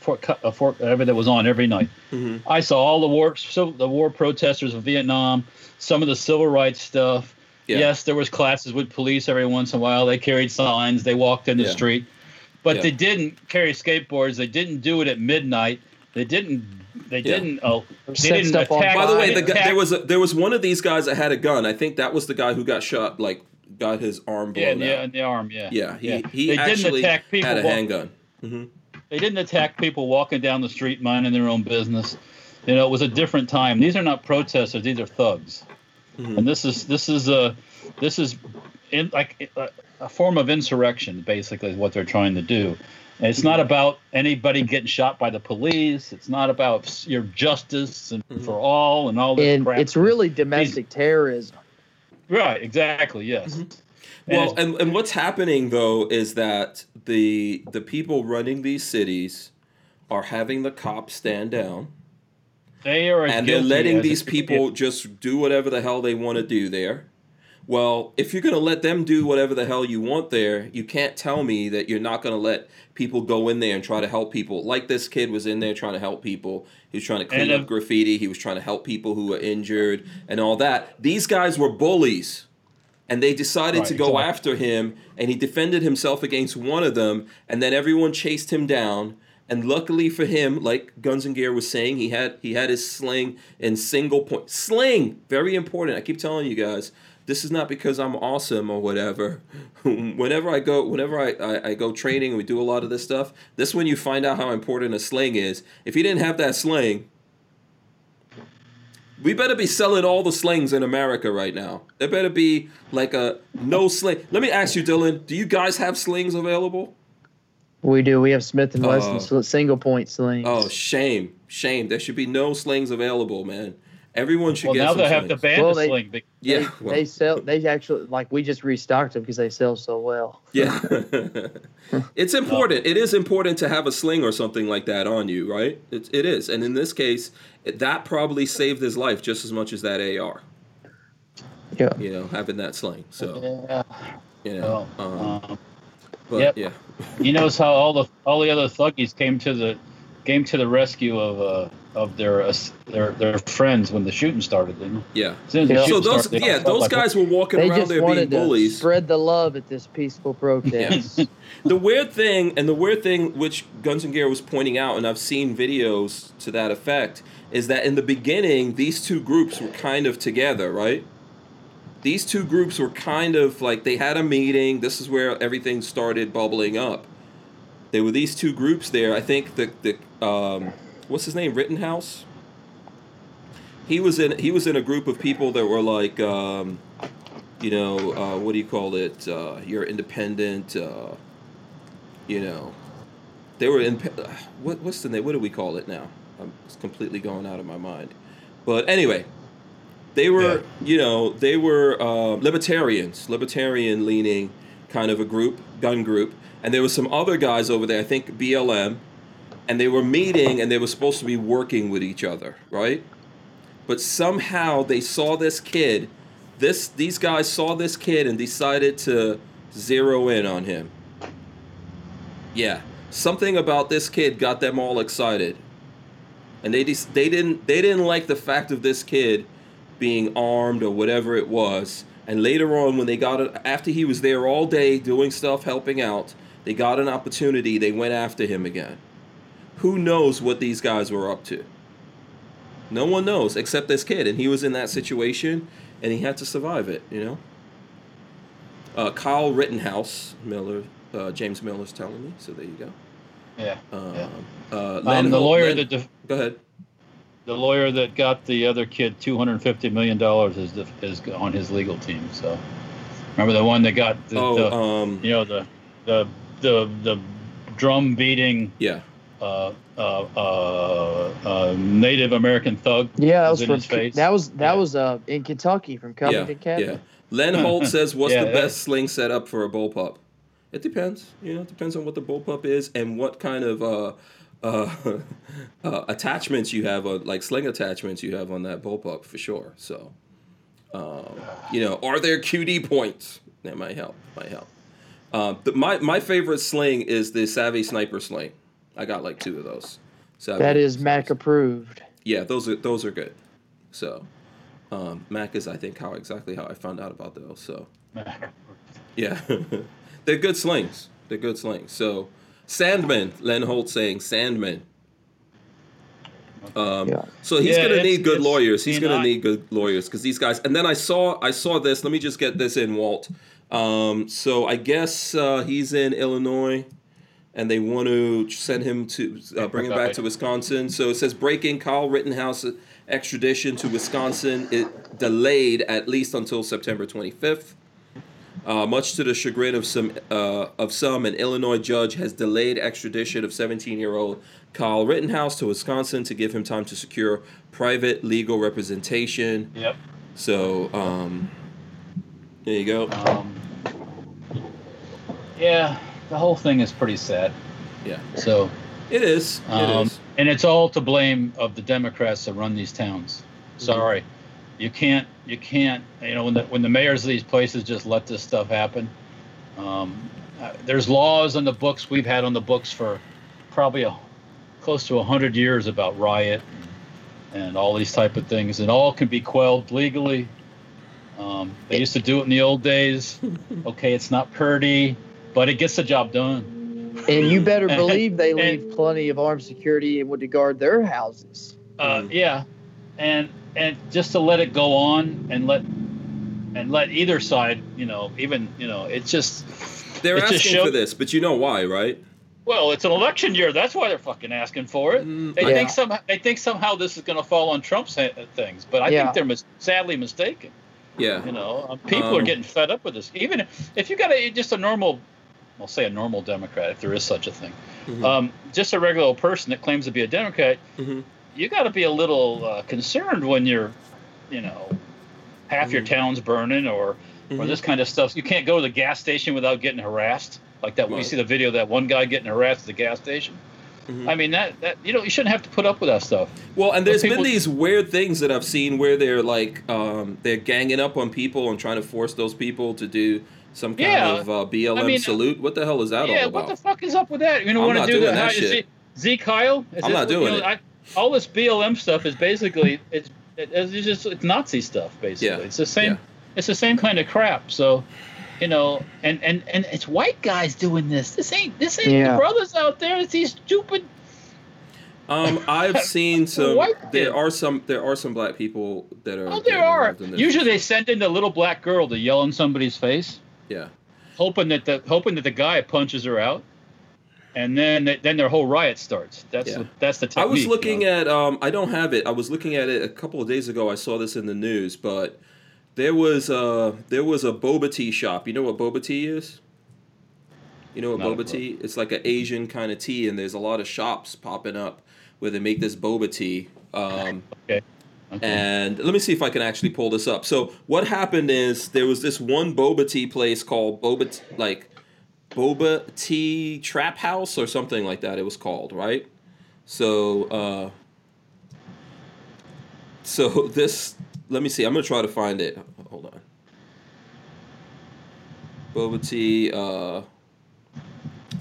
for, uh, for whatever that was on every night. hmm I saw all the war, so the war protesters of Vietnam, some of the civil rights stuff. Yeah. Yes, there was classes with police every once in a while. They carried signs. They walked in the Yeah. street, but Yeah. they didn't carry skateboards. They didn't do it at midnight. They didn't. They Yeah. didn't. Oh, they Set didn't stuff attack. By the way, the guy, there was a, there was one of these guys that had a gun. I think that was the guy who got shot, like got his arm yeah, blown yeah, out. in the arm. Yeah, Yeah, he, Yeah. he They didn't attack people had a walk- handgun. hmm They didn't attack people walking down the street minding their own business. You know, it was a different time. These are not protesters; these are thugs. Mhm. And this is this is a this is in like a, a form of insurrection, basically, is what they're trying to do. And it's not about anybody getting shot by the police. It's not about your justice and Mhm. for all and all this and crap. it's really domestic terrorism. right, exactly, yes. And Well, and, and what's happening though is that the the people running these cities are having the cops stand down, they are and they're letting these people just do whatever the hell they want to do there. Well, if you're going to let them do whatever the hell you want there, you can't tell me that you're not going to let people go in there and try to help people. Like this kid was in there trying to help people. He was trying to clean And, up um, graffiti. He was trying to help people who were injured and all that. These guys were bullies. And they decided Right, to go exactly. after him, and he defended himself against one of them, and then everyone chased him down. And luckily for him, like Guns and Gear was saying, he had he had his sling in single point. Sling, very important. I keep telling you guys, this is not because I'm awesome or whatever. whenever I go, whenever I, I, I go training, and we do a lot of this stuff. This is when you find out how important a sling is. If you didn't have that sling, We better be selling all the slings in America right now. There better be like a no sling. Let me ask you, Dylan. Do you guys have slings available? We do. We have Smith and Wesson oh. sl- single point slings. Oh, shame, shame. There should be no slings available, man. Everyone should Well, get Well, now some they have the slings. band Well, to they- sling. Big, Yeah, they, well, they sell. They actually like we just restocked them because they sell so well. yeah. it's important. It is important to have a sling or something like that on you, right? It, it is, and in this case, that probably saved his life just as much as that AR. Yeah. You know, having that sling. So yeah. you know, Well, um, um, but yep. yeah, you notice how all the all the other thuggies came to the came to the rescue of uh, of their uh, their their friends when the shooting started. Didn't they? yeah. As as the Yeah. So those, started, yeah, those like- guys were walking They around there being to bullies. spread the love at this peaceful protest. Yes. the weird thing, and the weird thing which Guns and Gear was pointing out, and I've seen videos to that effect, is that in the beginning, these two groups were kind of together, right? These two groups were kind of like they had a meeting. This is where everything started bubbling up. There were these two groups there. I think the the um, what's his name, Rittenhouse. He was in he was in a group of people that were like um, you know, uh, what do you call it? Uh, you're independent. Uh, you know, they were in. What what's the name? What do we call it now? I'm completely going out of my mind. But anyway, they were. You know, they were uh, libertarians, libertarian leaning kind of a group, gun group, and there was some other guys over there. I think BLM, and they were meeting and they were supposed to be working with each other, right? But somehow they saw this kid this these guys saw this kid and decided to zero in on him. Yeah, something about this kid got them all excited, and they de- they didn't they didn't like the fact of this kid being armed or whatever it was. And later on, when they got it after he was there all day doing stuff, helping out, they got an opportunity. They went after him again. Who knows what these guys were up to? No one knows except this kid, and he was in that situation, and he had to survive it. You know. Uh, Kyle Rittenhouse Miller, uh, James Miller's telling me. So there you go. Yeah. Um, Yeah. uh, Um, the lawyer Len- that def- go ahead. the lawyer that got the other kid two hundred fifty million dollars is the, is on his legal team. So remember the one that got the, oh, the um, you know the the the the drum beating yeah, uh, uh, uh, uh, Native American thug. Yeah, that Was was in from his face? that was that Yeah. was uh in Kentucky from yeah, Covington County. yeah. Len Holt says, "What's Yeah, the that- best sling setup for a bullpup?" It depends. You know, it depends on what the bullpup is and what kind of uh, uh, uh, attachments you have, on, like sling attachments you have on that bullpup for sure. So, um, you know, are there QD points? That might help. Might help. Uh, but my my favorite sling is the Savvy Sniper sling. I got like two of those. So That is snipers. Mac approved. Yeah, those are those are good. So, um, Mac is I think how exactly how I found out about those. So yeah, they're good slings. They're good slings. So Sandman, Len Holt saying Sandman. Um, Yeah. So he's Yeah, gonna need good lawyers. He's gonna I- need good lawyers because these guys. And then I saw I saw this. Let me just get this in, Walt. Um, so I guess uh, he's in Illinois, and they want to send him to uh, bring him back to Wisconsin. So it says breaking Kyle Rittenhouse extradition to Wisconsin. It delayed at least until September 25th. Uh, much to the chagrin of some, uh, of some, an Illinois judge has delayed extradition of 17-year-old Kyle Rittenhouse to Wisconsin to give him time to secure private legal representation. Yep. So, um, there you go. Um, yeah, the whole thing is pretty sad. Yeah, So, it is. It um, is. and it's all to blame of the Democrats that run these towns. Sorry, you can't, you can't. You know, when the when the mayors of these places just let this stuff happen. Um, uh, there's laws on the books we've had on the books for probably a close to hundred years about riot and all these type of things, and all can be quelled legally. Um, they used to do it in the old days. Okay, it's not pretty, but it gets the job done. And you better believe they and- leave plenty of armed security and would to guard their houses. Uh, yeah, and and just to let it go on and let and let either side, you know, even you know, it's just They're it just asking for this, but you know why, right? Well, it's an election year. That's why they're fucking asking for it. Mm, They Yeah. think somehow they think somehow this is going to fall on Trump's ha- things, but I Yeah. think they're mis- sadly mistaken. yeah. You know, Um, people are Um, getting fed up with this. Even if, if you got a just a normal, I'll say a normal Democrat, if there is such a thing, Mhm. um, just a regular old person that claims to be a Democrat, Mhm. you got to be a little uh, concerned when you're, you know, half your Mhm. town's burning or or this kind of stuff. You can't go to the gas station without getting harassed. Like that, we Right. see the video of that one guy getting harassed at the gas station. Mhm. I mean, that that you know, you shouldn't have to put up with that stuff. Well, and there's people- been these weird things that I've seen where they're like um, they're ganging up on people and trying to force those people to do some kind Yeah. of uh, BLM I mean, salute. What the hell is that yeah, all about? what the fuck is up with that? You know, want to do that is shit. it Z Kyle? Is I'm not you doing know, it. I, all this BLM stuff is basically it's it, it's just it's Nazi stuff basically. Yeah. It's the same. It's the same kind of crap. So. You know, and, and, and it's white guys doing this. This ain't this ain't Yeah. the brothers out there. It's these stupid Um, I've seen some. White There kid. are some. There are some black people that are. Oh, there are. involved in this. Usually, they send in the little black girl to yell in somebody's face, Yeah. hoping that the hoping that the guy punches her out, and then then their whole riot starts. That's Yeah. the, that's the I technique. was you looking know? at. Um, I don't have it. I was looking at it a couple of days ago. I saw this in the news, but there was a there was a boba tea shop. You know what boba tea is? You know what Not boba tea? It's like an Asian kind of tea, and there's a lot of shops popping up where they make this boba tea. Um, Okay. Okay. and let me see if I can actually pull this up. So what happened is there was this one boba tea place called Boba T- like Boba Tea Trap House or something like that. It was called right. So uh, so this let me see. I'm gonna try to find it. Hold on. Boba tea. Uh,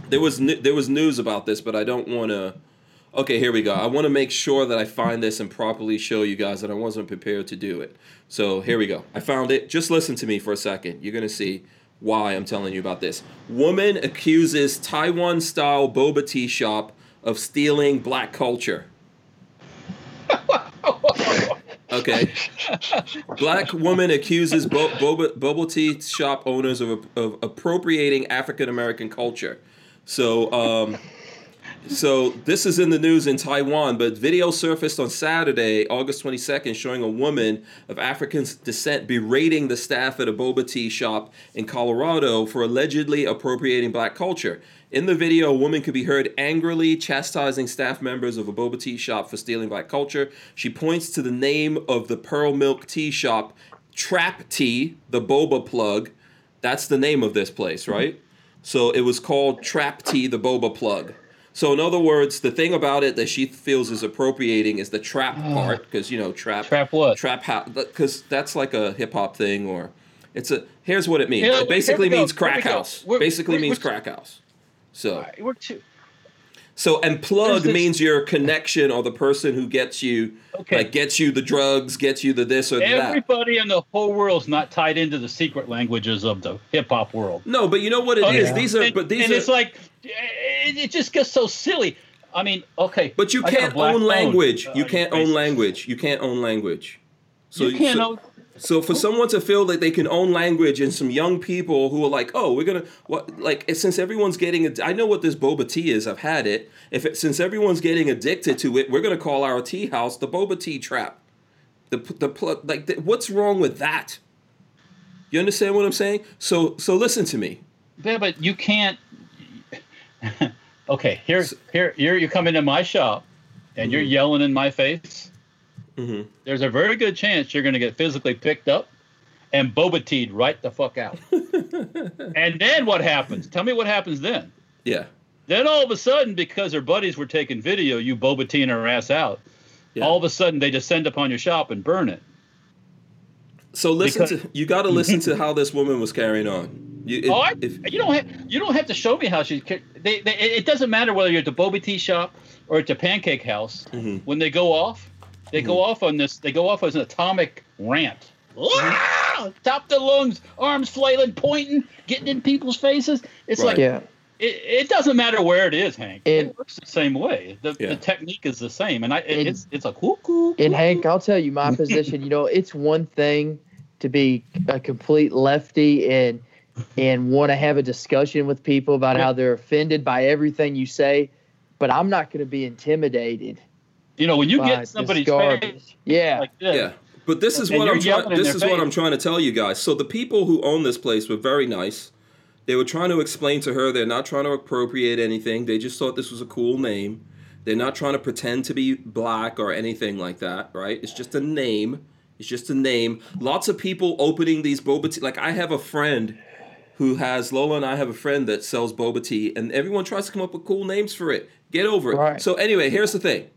there was there was news about this, but I don't want to. Okay, here we go. I want to make sure that I find this and properly show you guys that I wasn't prepared to do it. So here we go. I found it. Just listen to me for a second. You're gonna see why I'm telling you about this. Woman accuses Taiwan-style boba tea shop of stealing black culture. Okay. Black woman accuses bo- boba, bubble tea shop owners of, of appropriating African American culture. So, um, so this is in the news in Taiwan, but video surfaced on Saturday, August 22nd, showing a woman of African descent berating the staff at a boba tea shop in Colorado for allegedly appropriating black culture. In the video, a woman could be heard angrily chastising staff members of a boba tea shop for stealing black culture. She points to the name of the pearl milk tea shop, Trap Tea, the boba plug. That's the name of this place, mm-hmm. right? So it was called Trap Tea, the boba plug. So in other words, the thing about it that she feels is appropriating is the trap ah. part, because you know trap Trap what? trap because that's like a hip hop thing or it's a here's what it means. Yeah, it basically here we go, means crack house. We're- basically we're- means we're- crack house. So We're too. so and plug this- means your connection or the person who gets you Okay. like gets you the drugs, gets you the this or that. Everybody in the whole world's not tied into the secret languages of the hip hop world. No, but you know what it is. These are and, but these and are it's like it, it just gets so silly. I mean, okay, but you I got a can't own phone. language. Uh, You can't own language. You can't own language. So you can't so, own. So for oh. someone to feel that they can own language and some young people who are like, oh, we're gonna what like since everyone's getting, ad- I know what this boba tea is. I've had it. If it, since everyone's getting addicted to it, we're gonna call our tea house the boba tea trap. The the like the, what's wrong with that? You understand what I'm saying? So so listen to me. Yeah, but you can't. okay, here, here, here, you come into my shop, and you're mm-hmm. yelling in my face. Mhm. There's a very good chance you're going to get physically picked up and boba teed right the fuck out. and then what happens? Tell me what happens then. Yeah. Then all of a sudden, because their buddies were taking video, you boba teeing her ass out. Yeah. All of a sudden, they descend upon your shop and burn it. So listen Because- to you. Got to listen to how this woman was carrying on. You, if, oh, I, if- you don't have you don't have to show me how she. They, they, it doesn't matter whether you're at the boba tea shop or at the pancake house. Mhm. When they go off, they go Mm-hmm. off on this. They go off as an atomic rant. Ah! Top the lungs, arms flailing, pointing, getting in people's faces. It's Right. like Yeah. it, it doesn't matter where it is, Hank. And- it works the same way. The, Yeah. the technique is the same, and I it, And- it's it's a cuckoo. And Hank, I'll tell you my position. You know, it's one thing to be a complete lefty and and want to have a discussion with people about how they're offended by everything you say, but I'm not going to be intimidated. You know, when you get somebody's garbage. face yeah. like this, Yeah. But this is what I'm trying. This their is what. I'm trying to tell you guys. So the people who own this place were very nice. They were trying to explain to her they're not trying to appropriate anything. They just thought this was a cool name. They're not trying to pretend to be black or anything like that, right? It's just a name. It's just a name. Lots of people opening these boba tea. Like I have a friend who has Lola and I have a friend that sells boba tea, and everyone tries to come up with cool names for it. Get over it. Right. So anyway, here's the thing.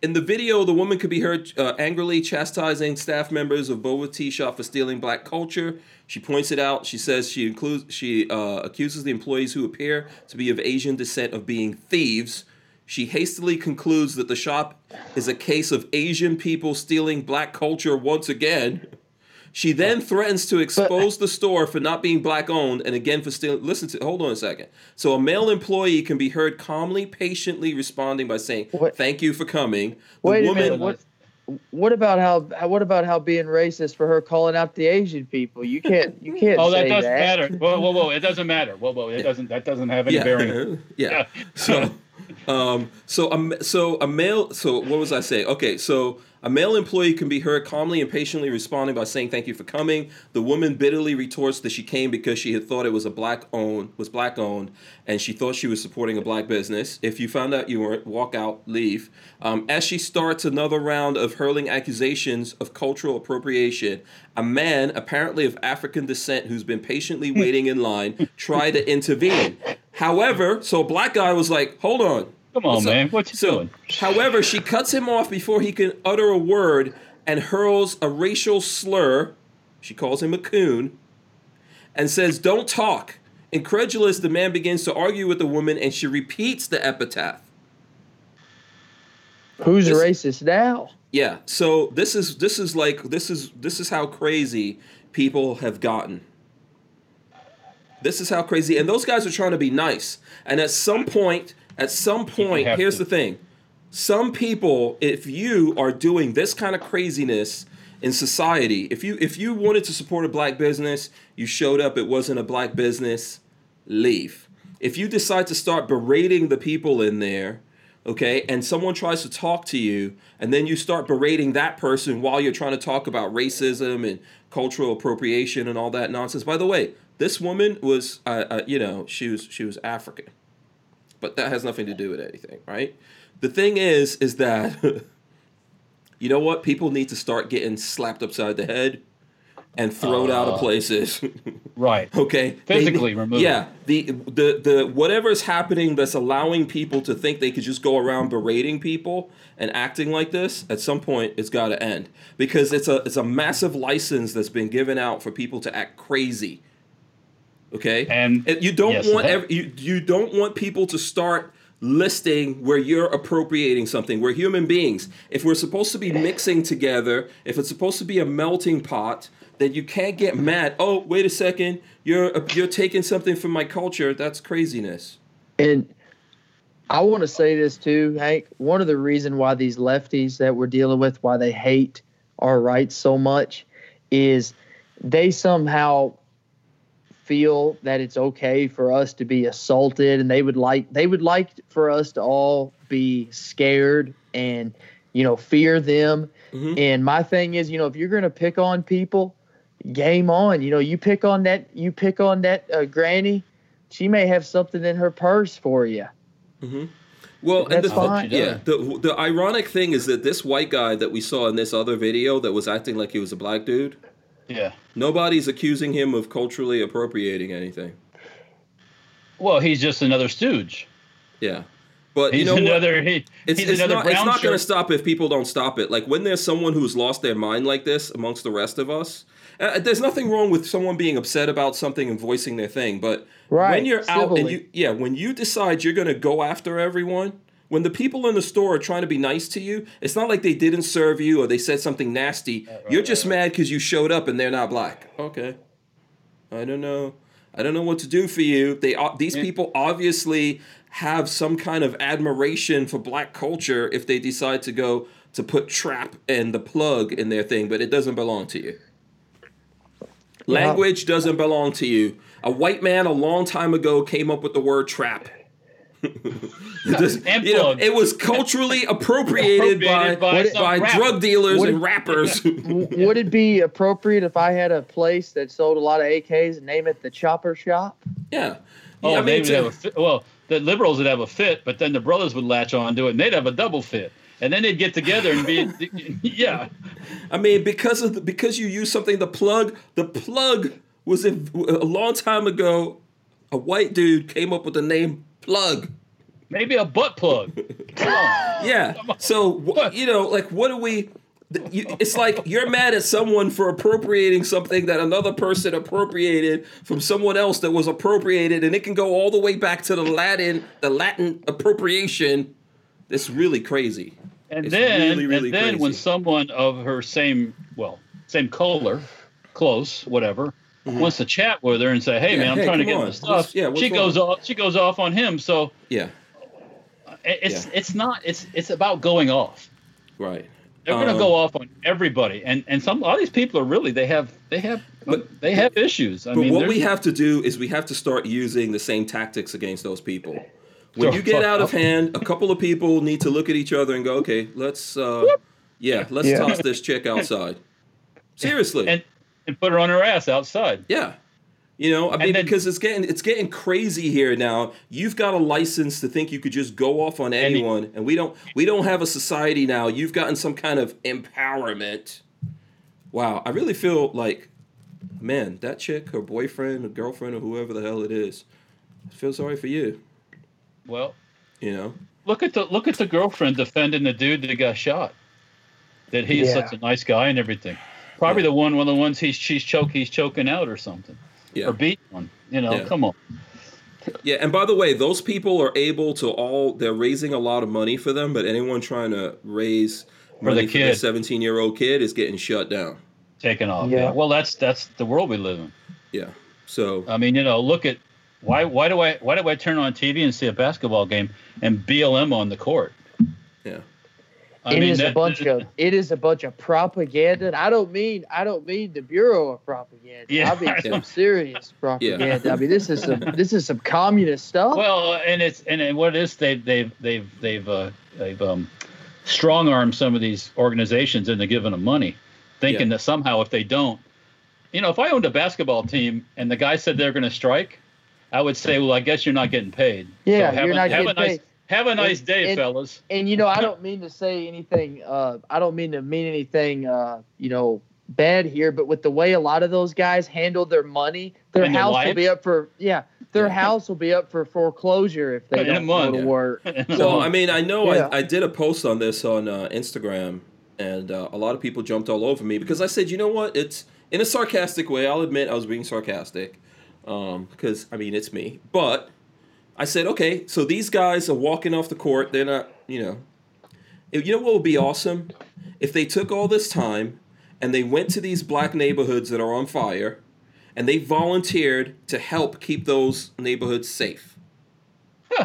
In the video, the woman could be heard uh, angrily chastising staff members of Boba Tea Shop for stealing black culture. She points it out. She says she includes she uh, accuses the employees who appear to be of Asian descent of being thieves. She hastily concludes that the shop is a case of Asian people stealing black culture once again. She then threatens to expose the store for not being black owned and again for stealing. Listen to, hold on a second. So a male employee can be heard calmly, patiently responding by saying, What- "Thank you for coming." The Wait a minute. What? What about how? how- What about how being racist for her calling out the Asian people? You can't. You can't oh, that say doesn't that. matter. Whoa, whoa, whoa! It doesn't matter. Whoa, whoa! It doesn't. That doesn't have any bearing. yeah, yeah. So, um, so a so a male. So what was I saying? Okay, so a male employee can be heard calmly and patiently responding by saying "Thank you for coming." The woman bitterly retorts that she came because she had thought it was a black owned was black owned, and she thought she was supporting a black business. If you found out you weren't, walk out, leave. Um, as she starts another round of hurling accusations of cultural appropriation, a man, apparently of African descent, who's been patiently waiting in line, tried to intervene. However, so a black guy was like, "Hold on." Come on, What's up?" man. What you so, doing? However, she cuts him off before he can utter a word and hurls a racial slur. She calls him a coon and says, Don't talk. Incredulous, the man begins to argue with the woman and she repeats the epitaph. Who's This- racist now? Yeah, so this is this is like this is this is how crazy people have gotten. This is how crazy and those guys are trying to be nice. And at some point, at some point, here's to. the thing. Some people if you are doing this kind of craziness in society, if you if you wanted to support a black business, you showed up it wasn't a black business, leave. If you decide to start berating the people in there, okay, and someone tries to talk to you, and then you start berating that person while you're trying to talk about racism and cultural appropriation and all that nonsense. By the way, this woman was, uh, uh, you know, she was she was African, but that has nothing to do with anything, right? The thing is, is that you know what? People need to start getting slapped upside the head and thrown out of places. Right. Okay. They- Physically removed. Yeah. The the the whatever's happening that's allowing people to think they could just go around berating people and acting like this, at some point it's gotta end. Because it's a it's a massive license that's been given out for people to act crazy. Okay? And- you don't yes, want has. ev- you you don't want people to start listing where you're appropriating something. We're human beings. If we're supposed to be mixing together, if it's supposed to be a melting pot, then you can't get mad. Oh, wait a second, you're you're taking something from my culture. That's craziness. And I want to say this too, Hank. One of the reason why these lefties that we're dealing with, why they hate our rights so much, is they somehow feel that it's okay for us to be assaulted, and they would like they would like for us to all be scared and you know fear them. Mhm. And my thing is, you know, if you're gonna pick on people, game on. You know, you pick on that you pick on that uh, granny. She may have something in her purse for you. Well, and That's the, fine. yeah, the the ironic thing is that this white guy that we saw in this other video that was acting like he was a black dude, Yeah. nobody's accusing him of culturally appropriating anything. Well, he's just another stooge. Yeah. But He's you know what? another. He, It's, he's it's another not, it's brown not going to stop if people don't stop it. Like when there's someone who's lost their mind like this amongst the rest of us, uh, there's nothing wrong with someone being upset about something and voicing their thing. But when you're out and you, yeah, when you decide you're going to go after everyone, when the people in the store are trying to be nice to you, it's not like they didn't serve you or they said something nasty. you're just mad because you showed up and they're not black. Okay. I don't know. I don't know what to do for you. They these people obviously have some kind of admiration for black culture if they decide to go to put trap and the plug in their thing, but it doesn't belong to you. Language doesn't belong to you. A white man a long time ago came up with the word trap. Just, you know, it was culturally appropriated, Appropriated by by by, rapper. drug dealers What and if- rappers. Would it be appropriate if I had a place that sold a lot of AKs and name it the Chopper Shop? yeah. Oh, I they mean, have a fit. Well, the liberals would have a fit, but then the brothers would latch on to it, and they'd have a double fit, and then they'd get together and be, yeah. I mean, because of the, because you use something. The plug, the plug was a, a long time ago. A white dude came up with the name plug. Maybe a butt plug. Yeah. So you know, like, what do we? You, it's like you're mad at someone for appropriating something that another person appropriated from someone else that was appropriated, and it can go all the way back to the Latin, the Latin appropriation. It's really crazy. And It's then, really, really and then when someone of her same, well, same color, close, whatever, wants to chat with her and say, "Hey, Mm-hmm. Yeah, man, I'm hey, trying to get on. my stuff," What's- yeah, what's she goes wrong? off. She goes off on him. So Yeah. it's Yeah. it's not it's it's about going off. Right. They're going Um, to go off on everybody, and and some all these people are really they have they have But- they have issues. I But mean, what we have to do is we have to start using the same tactics against those people. When you get out of hand, a couple of people need to look at each other and go, "Okay, let's, uh, yeah, let's Yeah. toss this chick outside." Seriously, and and put her on her ass outside. yeah. You know, I mean, then- because it's getting it's getting crazy here now. You've got a license to think you could just go off on anyone, and we don't we don't have a society now. You've gotten some kind of empowerment. Wow, I really feel like, man, that chick, her boyfriend, her girlfriend, or whoever the hell it is, I feel sorry for you. Well, You know, look at the look at the girlfriend defending the dude that got shot. That he's Yeah. such a nice guy and everything. Probably Yeah. the one one of the ones he's she's choke he's choking out or something. yeah, Or beat one. You know, Yeah. come on. yeah. And by the way, those people are able to all. They're raising a lot of money for them, but anyone trying to raise For the money for the kid. seventeen year old kid is getting shut down. taken off. Yeah. Yeah. Well that's that's the world we live in. Yeah. So I mean, you know, look at why why do I why do I turn on TV and see a basketball game and BLM on the court? yeah. I It mean, is a bunch of it is a bunch of propaganda. And I don't mean I don't mean the Bureau of Propaganda. Yeah. I mean some serious propaganda. I mean this is some this is some communist stuff. Well, and it's and, and what it is they've they've they've they've uh, they've um, strong armed some of these organizations into giving them money, thinking Yeah. that somehow if they don't, you know, if I owned a basketball team and the guy said they're going to strike, I would say, well, I guess you're not getting paid. Yeah, have you're a, not have getting a nice paid. Have a nice And- day, and- fellas. and you know I don't mean to say anything. Uh, I don't mean to mean anything. Uh, you know bad here, but with the way a lot of those guys handle their money, their And their house will be up for yeah. Their house will be up for foreclosure if they In a don't month. go to work. so I mean, I know Yeah. I, I did a post on this on uh, Instagram, and uh, a lot of people jumped all over me because I said, you know what? It's in a sarcastic way. I'll admit I was being sarcastic because, I mean, it's me. But I said, okay, so these guys are walking off the court. They're not, you know. You know what would be awesome? If they took all this time and they went to these black neighborhoods that are on fire and they volunteered to help keep those neighborhoods safe.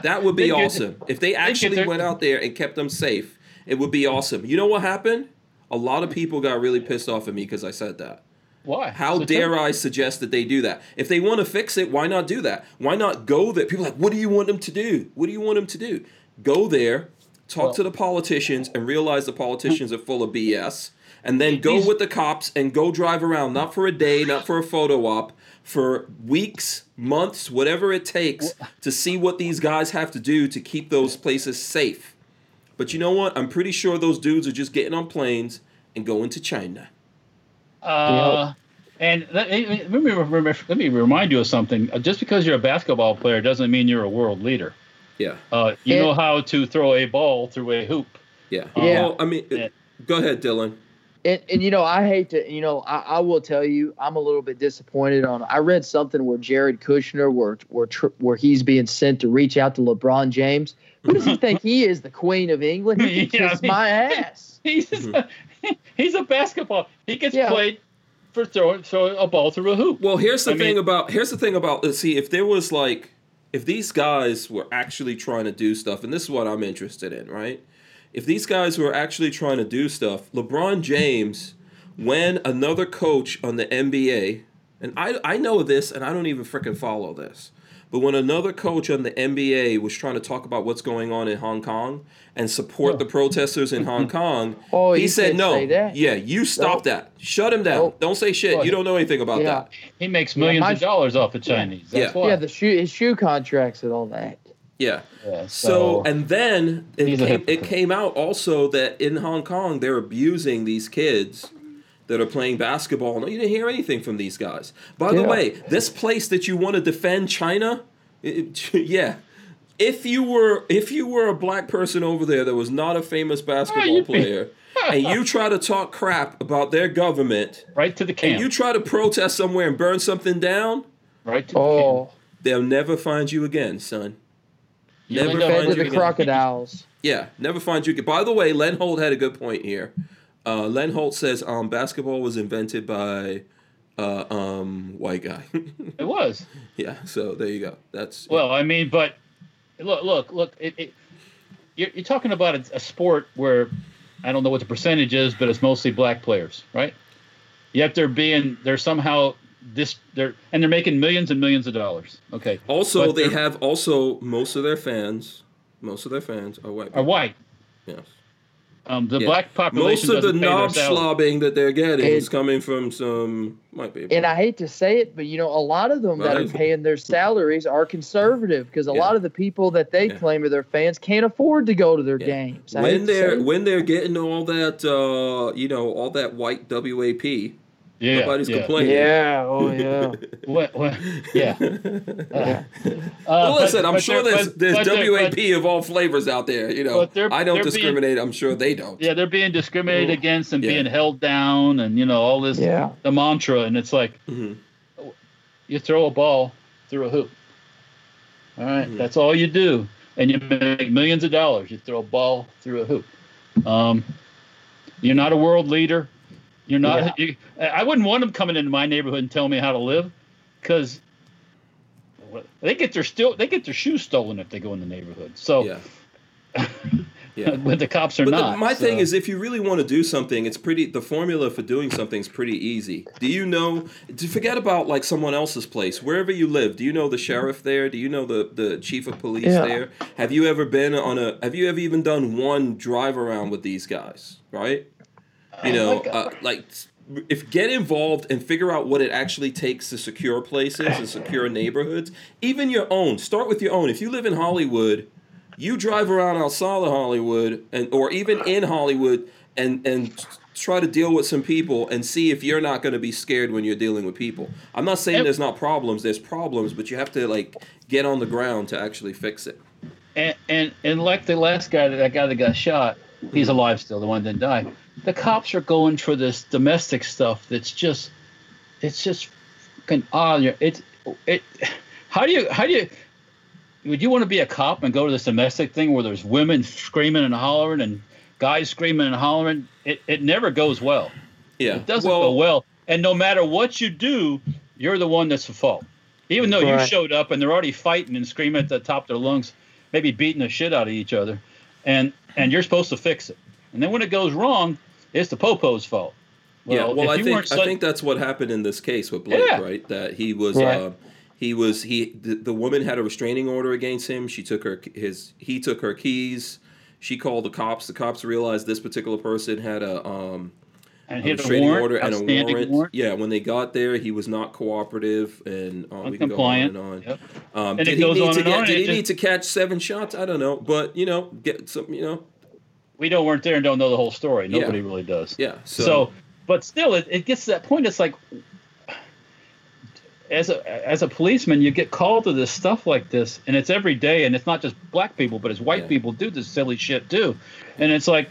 That would be awesome. If they actually went out there and kept them safe, it would be awesome. You know what happened? A lot of people got really pissed off at me because I said that. Why? How dare I suggest that they do that? If they want to fix it, why not do that? Why not go there? People are like, what do you want them to do? What do you want them to do? Go there, talk Well- to the politicians, and realize the politicians are full of BS, and then go with the cops and go drive around, not for a day, not for a photo op, for weeks, months, whatever it takes to see what these guys have to do to keep those places safe. But you know what? I'm pretty sure those dudes are just getting on planes and going to China. Uh, and let, let me let me remind you of something. Uh, Just because you're a basketball player doesn't mean you're a world leader. Yeah. Uh, you Yeah. know how to throw a ball through a hoop. Yeah. Yeah. Well, I mean, Yeah. go ahead, Dylan. And, and you know, I hate to, you know, I, I will tell you, I'm a little bit disappointed on. I read something where Jared Kushner, where where where he's being sent to reach out to LeBron James. Who does he think he is, the Queen of England? He can Yeah, I kiss mean- my ass. He's he's a basketball. He gets Yeah. played for throwing throw a ball through a hoop. Well, here's the I thing mean- about here's the thing about let's see if there was like if these guys were actually trying to do stuff, and this is what I'm interested in, right? If these guys were actually trying to do stuff, LeBron James, when another coach on the NBA, and I I know this, and I don't even freaking follow this. But when another coach on the NBA was trying to talk about what's going on in Hong Kong and support the oh. protesters in Hong Kong, Oh, he you said no. Yeah, you stop Nope. that. Shut him down. Nope. Don't say shit. You don't know anything about Yeah. that. He makes Yeah, millions my- of dollars off of Chinese. That's Yeah. why. Yeah, the shoe his shoe contracts and all that. Yeah. Yeah, So, and then it came, it came out also that in Hong Kong they're abusing these kids that are playing basketball. No, you didn't hear anything from these guys. By the way, this place that you want to defend, China, it- yeah. If you were if you were a black person over there that was not a famous basketball you'd player, and you try to talk crap about their government, right to the camp, and you try to protest somewhere and burn something down, right to the oh. camp. Oh, they'll never find you again, son. You never find fed you the again. crocodiles. Yeah, never find you. By the way, Len Holt had a good point here. Uh, Len Holt says um, basketball was invented by uh, um, white guy. It was. yeah, so there you go. That's Well, I mean, but look, look, look. It, it, you're, you're talking about a, a sport where I don't know what the percentage is, but it's mostly black players, right? Yet they're being they're somehow this they're and they're making millions and millions of dollars. Okay, also but they have also most of their fans. Most of their fans are white. are people. white. Yes. Um, the Yeah. black population Most of the doesn't pay their knob salary. slobbing that they're getting is coming from some white people. And I hate to say it, but you know, a lot of them that are paying their salaries are conservative because a Yeah. lot of the people that they Yeah. claim are their fans can't afford to go to their Yeah. games. I when they're when they're getting all that uh, you know all that white WAP, Yeah, nobody's yeah. complaining. yeah, oh yeah, What, what, yeah. yeah. Well, Uh, listen, but- I'm but sure there's but- there's but WAP but- of all flavors out there. You know, I don't they're being- discriminate. I'm sure they don't. Yeah, they're being discriminated Ooh. against and Yeah. being held down, and you know all this Yeah. the mantra, and it's like Mhm. you throw a ball through a hoop. All right, Mhm. that's all you do, and you make millions of dollars. You throw a ball through a hoop. Um, you're not a world leader. You're not. You, I wouldn't want them coming into my neighborhood and telling me how to live, because they get their still they get their shoes stolen if they go in the neighborhood. So, Yeah. Yeah. but the cops are But the- not. my thing is, if you really want to do something, it's pretty. The formula for doing something is pretty easy. Do you know? To forget about like someone else's place, wherever you live. Do you know the sheriff there? Do you know the the chief of police Yeah. there? Have you ever been on a? Have you ever even done one drive around with these guys? Right. You know, like, uh, like if get involved and figure out what it actually takes to secure places and secure neighborhoods, even your own. Start with your own. If you live in Hollywood, you drive around outside of Hollywood and or even in Hollywood and and try to deal with some people and see if you're not going to be scared when you're dealing with people. I'm not saying there's not problems. There's problems, but you have to like get on the ground to actually fix it. and and and like the last guy, that guy that got shot, he's alive still. The one that didn't die. The cops are going for this domestic stuff. That's just, it's just, fucking odd. It's it. How do you how do you? Would you want to be a cop and go to this domestic thing where there's women screaming and hollering and guys screaming and hollering? It it never goes well. Yeah. It doesn't well, go well. And no matter what you do, you're the one that's at fault. Even though you showed up and they're already fighting and screaming at the top of their lungs, maybe beating the shit out of each other, and and you're supposed to fix it. And then when it goes wrong, it's the popo's fault. yeah, well, I think weren't I think that's what happened in this case with Blake, Yeah. right? That he was uh, he was he the, the woman had a restraining order against him. She took her his he took her keys. She called the cops. The cops realized this particular person had a um and a restraining warrant, order and a warrant. warrant, Yeah, when they got there, he was not cooperative, and uh, we can go on and on. Yep. Um, And did it he need on to get? on, Did he it need to catch seven shots? I don't know, but you know, get some. You know, We don't weren't there and don't know the whole story. Yeah. Nobody really does. yeah. So, So, but still, it, it gets to that point. It's like, as a as a policeman, you get called to this stuff like this, and it's every day, and it's not just black people, but it's white Yeah. people do this silly shit too, and it's like,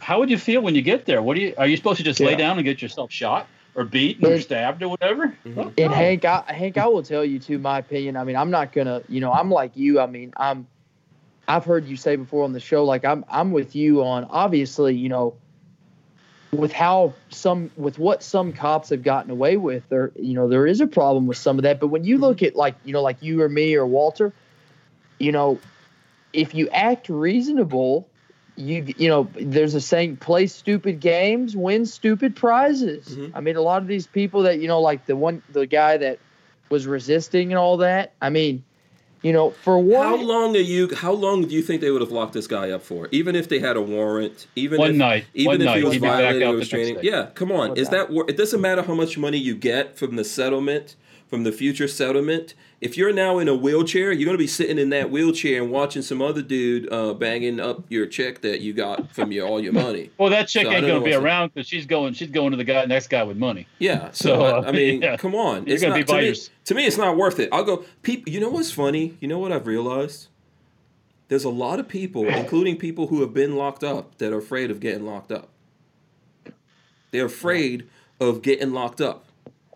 how would you feel when you get there? What do you are you supposed to just lay down and get yourself shot or beaten or stabbed or whatever? Mhm. Fuck And. Hank, I, Hank, I will tell you too. My opinion. I mean, I'm not gonna. You know, I'm like you. I mean, I'm. I've heard you say before on the show, like I'm. I'm with you on. Obviously, you know, with how some, with what some cops have gotten away with, there, you know, there is a problem with some of that. But when you look at like, you know, like you or me or Walter, you know, if you act reasonable, you you know there's a saying play stupid games win stupid prizes Mhm. i mean a lot of these people that you know like the one the guy that was resisting and all that i mean you know for what How long are you? How long do you think they would have locked this guy up for? Even if they had a warrant, even One if, night. even One if night. he was He'd be back violating out a the next restraining. Yeah, come on. What Is about- that? wor- It doesn't matter how much money you get from the settlement, from the future settlement. If you're now in a wheelchair, you're gonna be sitting in that wheelchair and watching some other dude uh, banging up your check that you got from your all your money. Well, that chick So ain't going to be around because she's going. She's going to the guy, next guy with money. Yeah. So, So, I, uh, I mean, yeah. come on. You're it's gonna not, be to, by me, to me, it's not worth it. I'll go. People, you know what's funny? You know what I've realized? There's a lot of people, including people who have been locked up, that are afraid of getting locked up. They're afraid of getting locked up.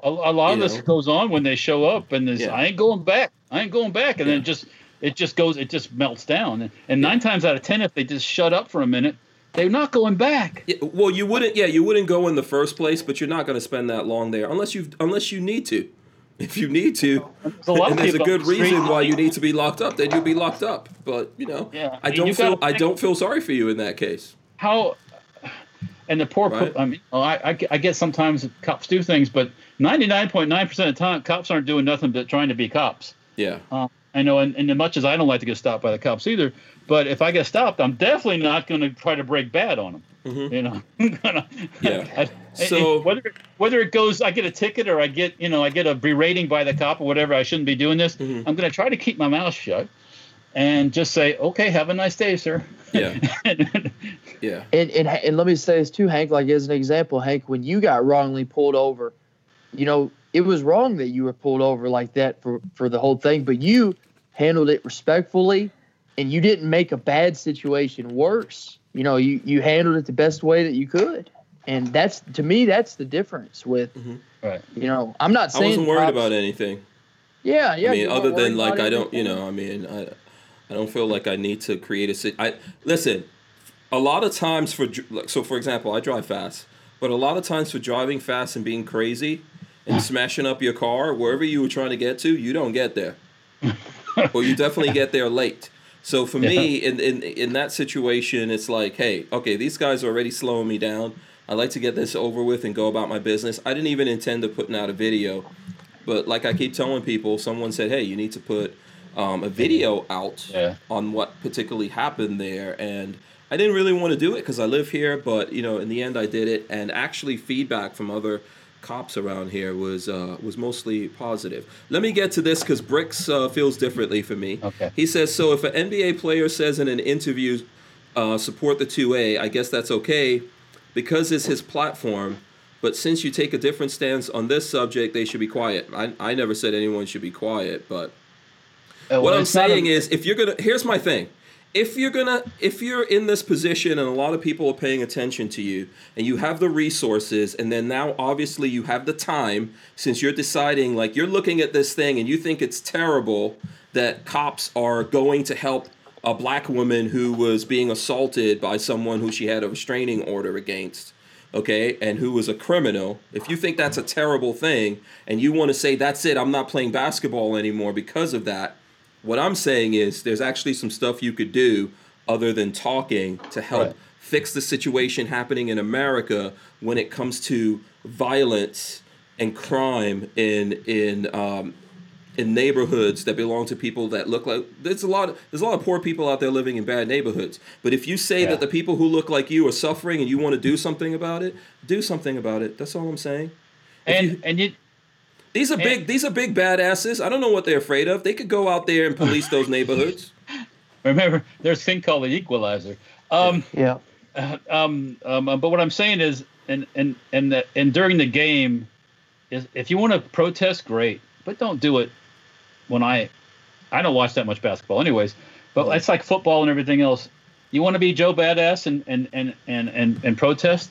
A, a lot of You this know? goes on when they show up, and this Yeah. I ain't going back. I ain't going back, and then Yeah. it just it just goes. It just melts down. And, and nine times out of ten, if they just shut up for a minute, they're not going back. Yeah, well, you wouldn't. Yeah, you wouldn't go in the first place, but you're not going to spend that long there unless you unless you need to. If you need to, There's and there's a good reason why you need to be locked up, then you'll be locked up. But you know, Yeah, I don't feel I don't feel sorry for you in that case. How and the poor. Right. I mean, I, I I get sometimes cops do things, but ninety nine point nine percent of the time, cops aren't doing nothing but trying to be cops. Yeah. Uh, I know, and, and as much as I don't like to get stopped by the cops either, but if I get stopped, I'm definitely not going to try to break bad on them. Mhm. You know, gonna- Yeah. I- So- whether whether it goes, I get a ticket or I get you know I get a berating by the cop or whatever. I shouldn't be doing this. Mhm. I'm going to try to keep my mouth shut and just say, okay, have a nice day, sir. Yeah. Yeah. And, and and let me say this too, Hank. Like as an example, Hank, when you got wrongly pulled over, you know it was wrong that you were pulled over like that for for the whole thing, but you handled it respectfully, and you didn't make a bad situation worse. You know, you you handled it the best way that you could, and that's to me that's the difference with. Mm-hmm. right. You know, I'm not I wasn't worried cops- about anything. Yeah, yeah. I mean, other than like I don't, you know, I mean, I, I don't feel like I need to create a. sit- I listen. A lot of times for like, so, for example, I drive fast, but a lot of times for driving fast and being crazy and smashing up your car wherever you were trying to get to, you don't get there, or you definitely get there late. So for me, in, in in that situation, it's like, hey, okay, these guys are already slowing me down. I like to get this over with and go about my business. I didn't even intend to putting out a video, but like I keep telling people, someone said, hey, you need to put um, a video out Yeah. on what particularly happened there, and I didn't really want to do it because I live here, but you know, in the end, I did it, and actually, feedback from other cops around here was uh, was mostly positive. Let me get to this because Bricks uh, feels differently for me. Okay. He says so. If an NBA player says in an interview, uh, "Support the two A," I guess that's okay because it's his platform. But since you take a different stance on this subject, they should be quiet. I, I never said anyone should be quiet, but Uh, what I'm not a- saying is, if you're gonna, here's my thing. If you're gonna, if you're in this position and a lot of people are paying attention to you, and you have the resources, and then now obviously you have the time, since you're deciding, like you're looking at this thing and you think it's terrible that cops are going to help a black woman who was being assaulted by someone who she had a restraining order against okay, and who was a criminal, if you think that's a terrible thing and you want to say, that's it, I'm not playing basketball anymore because of that, what I'm saying is there's actually some stuff you could do other than talking to help Right. fix the situation happening in America when it comes to violence and crime in in um, in neighborhoods that belong to people that look like there's a lot of, there's a lot of poor people out there living in bad neighborhoods. But if you say Yeah. that the people who look like you are suffering and you want to do something about it, do something about it. That's all I'm saying. and and you These are big these are big badasses. I don't know what they're afraid of. They could go out there and police those neighborhoods. remember there's a thing called the equalizer. Um, Yeah. Uh, um, um, but what I'm saying is, and and and the, and during the game, is if you want to protest, great, but don't do it when I, I don't watch that much basketball, anyways. But it's like football and everything else. You want to be Joe Badass and and and and and, and protest.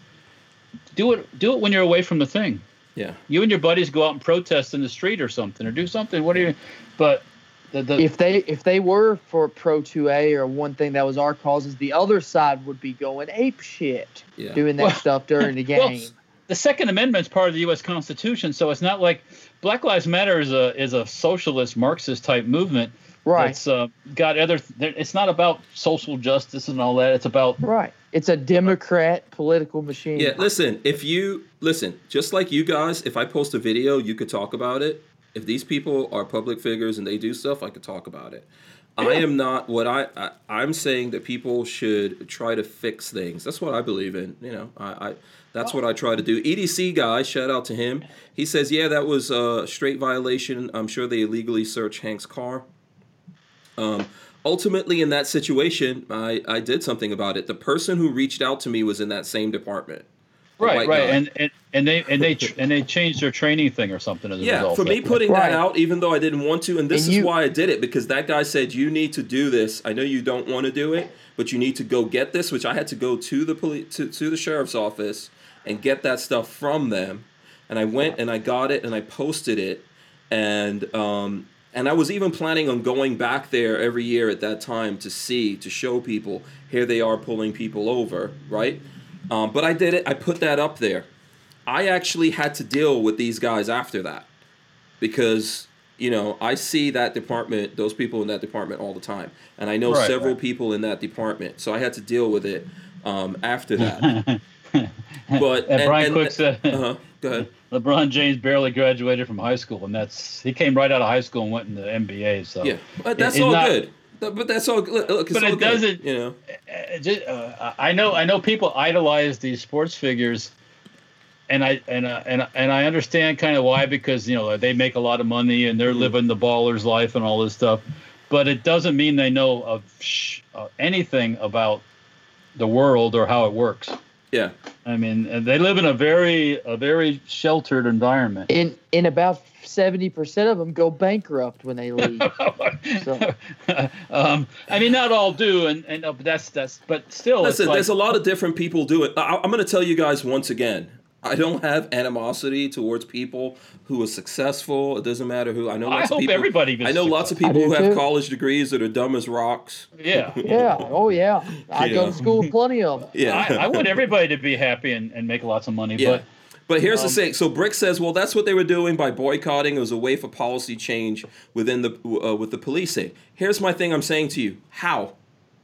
Do it. Do it when you're away from the thing. Yeah. You and your buddies go out and protest in the street or something, or do something. What do you? But the, the if they if they were for pro 2a or one thing that was our causes the other side would be going ape shit Yeah. doing that Well- stuff during the Well, game the Second Amendment's part of the U.S. Constitution, so it's not like Black Lives Matter is a is a socialist Marxist type movement. Right. It's uh, got other. It's not about social justice and all that. It's about Right. It's a Democrat political machine. Yeah, listen, if you listen, just like you guys, if I post a video, you could talk about it. If these people are public figures and they do stuff, I could talk about it. I am not what I, I I'm saying that people should try to fix things. That's what I believe in. You know, I, I that's what I try to do. EDC guy, shout out to him. He says, yeah, that was a straight violation. I'm sure they illegally searched Hank's car. Um, ultimately, in that situation, I, I did something about it. The person who reached out to me was in that same department. Right, right, guy. and, and and they and they and they changed their training thing or something as a Yeah, result. for me putting Right. that out, even though I didn't want to, and this And is you- why I did it because that guy said you need to do this. I know you don't want to do it, but you need to go get this, which I had to go to the police to, to the sheriff's office and get that stuff from them. And I went and I got it and I posted it, and um, and I was even planning on going back there every year at that time to see to show people here they are pulling people over, right? Um, but I did it. I put that up there. I actually had to deal with these guys after that because you know I see that department, those people in that department all the time, and I know Right, several right. people in that department, so I had to deal with it um, after that. but And Brian Cook said uh-huh, go ahead. LeBron James barely graduated from high school, and that's he came right out of high school and went into the NBA. So Yeah, but that's It's all not- good. But that's all good. Look, it's But all it good, doesn't- You know. Uh, ju- uh, I know I know people idolize these sports figures, and I and uh, and and I understand kind of why because you know they make a lot of money and they're Mm-hmm. living the baller's life and all this stuff, but it doesn't mean they know of sh- uh, anything about the world or how it works. Yeah. I mean, they live in a very a very sheltered environment. In in about seventy percent of them go bankrupt when they leave. So- um, I mean, not all do, and and uh, but that's that's, but still, Listen, like- there's a lot of different people do it. I, I'm going to tell you guys once again. I don't have animosity towards people who are successful. It doesn't matter who. I know. I Lots hope of people, everybody I gets know lots of people I do who have too. college degrees that are dumb as rocks. yeah. yeah. Oh yeah. I go to school with plenty of them. Yeah. I, I want everybody to be happy and, and make lots of money, Yeah. but But here's the Um, thing. So Brick says, well, that's what they were doing by boycotting. It was a way for policy change within the uh, with the policing. Here's my thing. I'm saying to you, how,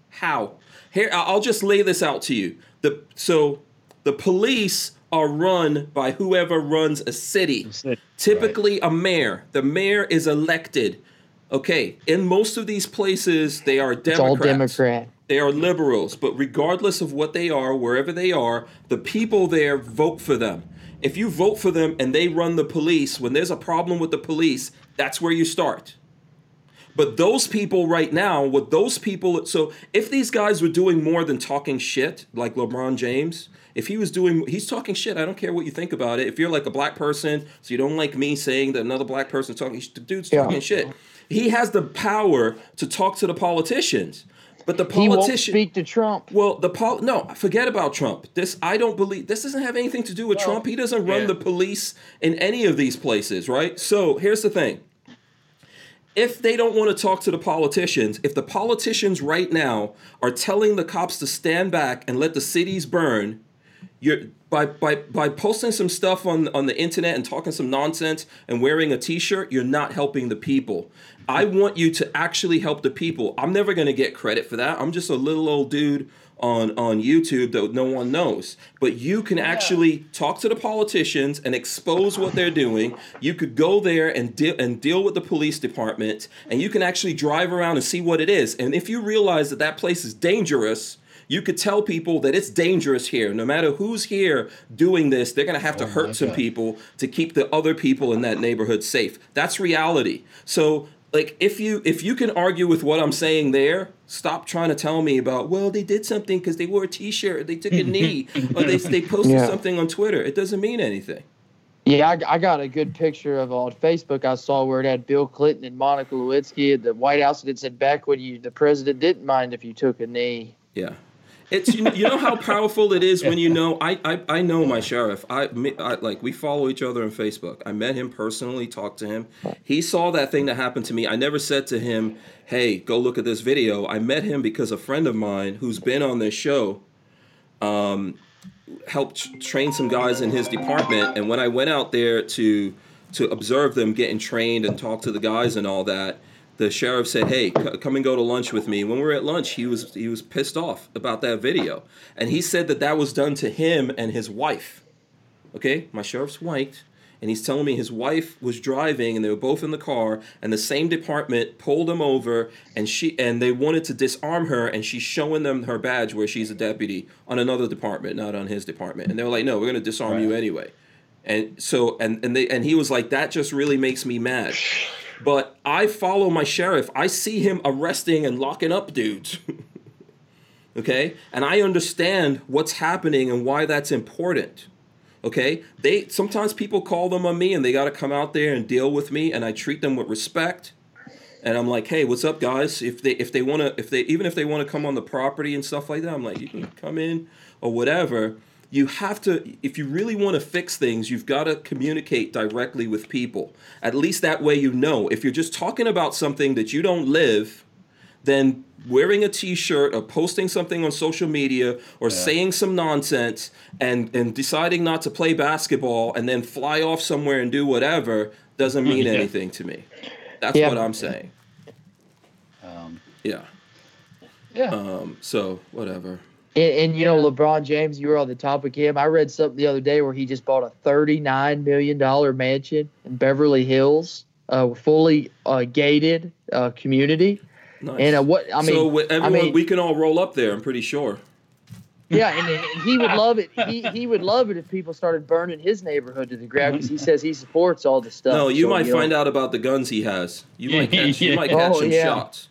how? Here, I- I'll just lay this out to you. The so the police are run by whoever runs a city. Typically, a mayor. The mayor is elected. Okay, in most of these places, they are It's Democrats. all Democrat. They are liberals, but regardless of what they are, wherever they are, the people there vote for them. If you vote for them and they run the police, when there's a problem with the police, that's where you start. But those people right now, with those people, so if these guys were doing more than talking shit, like LeBron James, if he was doing, he's talking shit. I don't care what you think about it. If you're like a black person, so you don't like me saying that another black person talking, the dude's Yeah. talking shit. He has the power to talk to the politicians, but the politician He won't speak to Trump. Well, the pol no, forget about Trump. This I don't believe. This doesn't have anything to do with Trump. He doesn't run yeah. the police in any of these places, right? So here's the thing. If they don't want to talk to the politicians, if the politicians right now are telling the cops to stand back and let the cities burn, you're by by by posting some stuff on on the internet and talking some nonsense and wearing a t-shirt, you're not helping the people. I want you to actually help the people. I'm never going to get credit for that. I'm just a little old dude on on YouTube that no one knows. But you can actually talk to the politicians and expose what they're doing. You could go there and deal and deal with the police department and you can actually drive around and see what it is. And if you realize that that place is dangerous, you could tell people that it's dangerous here. No matter who's here doing this, they're going to have to oh hurt some God. people to keep the other people in that neighborhood safe. That's reality. So, like if you if you can argue with what I'm saying there, stop trying to tell me about well they did something because they wore a T-shirt, they took a knee, or they they posted Yeah. something on Twitter. It doesn't mean anything. Yeah, I, I got a good picture of on Facebook. I saw where it had Bill Clinton and Monica Lewinsky at the White House, and it said back when you the president didn't mind if you took a knee. Yeah. It's you, you know how powerful it is when you know I, I I know my sheriff. I, I like we follow each other on Facebook. I met him personally, talked to him. He saw that thing that happened to me. I never said to him, "Hey, go look at this video." I met him because a friend of mine who's been on this show um, helped train some guys in his department. And when I went out there to to observe them getting trained and talk to the guys and all that, the sheriff said, "Hey, c- come and go to lunch with me." When we were at lunch, he was he was pissed off about that video, and he said that that was done to him and his wife. Okay, my sheriff's white, and he's telling me his wife was driving, and they were both in the car, and the same department pulled him over, and she and they wanted to disarm her, and she's showing them her badge where she's a deputy on another department, not on his department, and they were like, "No, we're gonna disarm you anyway." And so and and they and he was like, "That just really makes me mad." But I follow my sheriff. I see him arresting and locking up dudes. okay? And I understand what's happening and why that's important. Okay? They sometimes people call them on me and they got to come out there and deal with me and I treat them with respect. And I'm like, "Hey, what's up, guys? If they if they want to if they even if they want to come on the property and stuff like that, I'm like, you can come in or whatever." You have to if you really want to fix things, you've got to communicate directly with people. At least that way you know. If you're just talking about something that you don't live, then wearing a t-shirt or posting something on social media or saying some nonsense and and deciding not to play basketball and then fly off somewhere and do whatever doesn't mean Yeah. anything to me. That's Yeah. what I'm saying. Um, Yeah. yeah. Um so whatever. And, and you know, LeBron James, you were on the topic of him. I read something the other day where he just bought a thirty-nine million dollar mansion in Beverly Hills, uh, fully uh, gated uh, community. Nice. And uh, what I mean, so everyone, I mean, we can all roll up there. I'm pretty sure. yeah, and, and he would love it. He he would love it if people started burning his neighborhood to the ground because he says he supports all the stuff. No, you So, might know, find out about the guns he has. You might catch, you might catch Oh, some yeah. shots.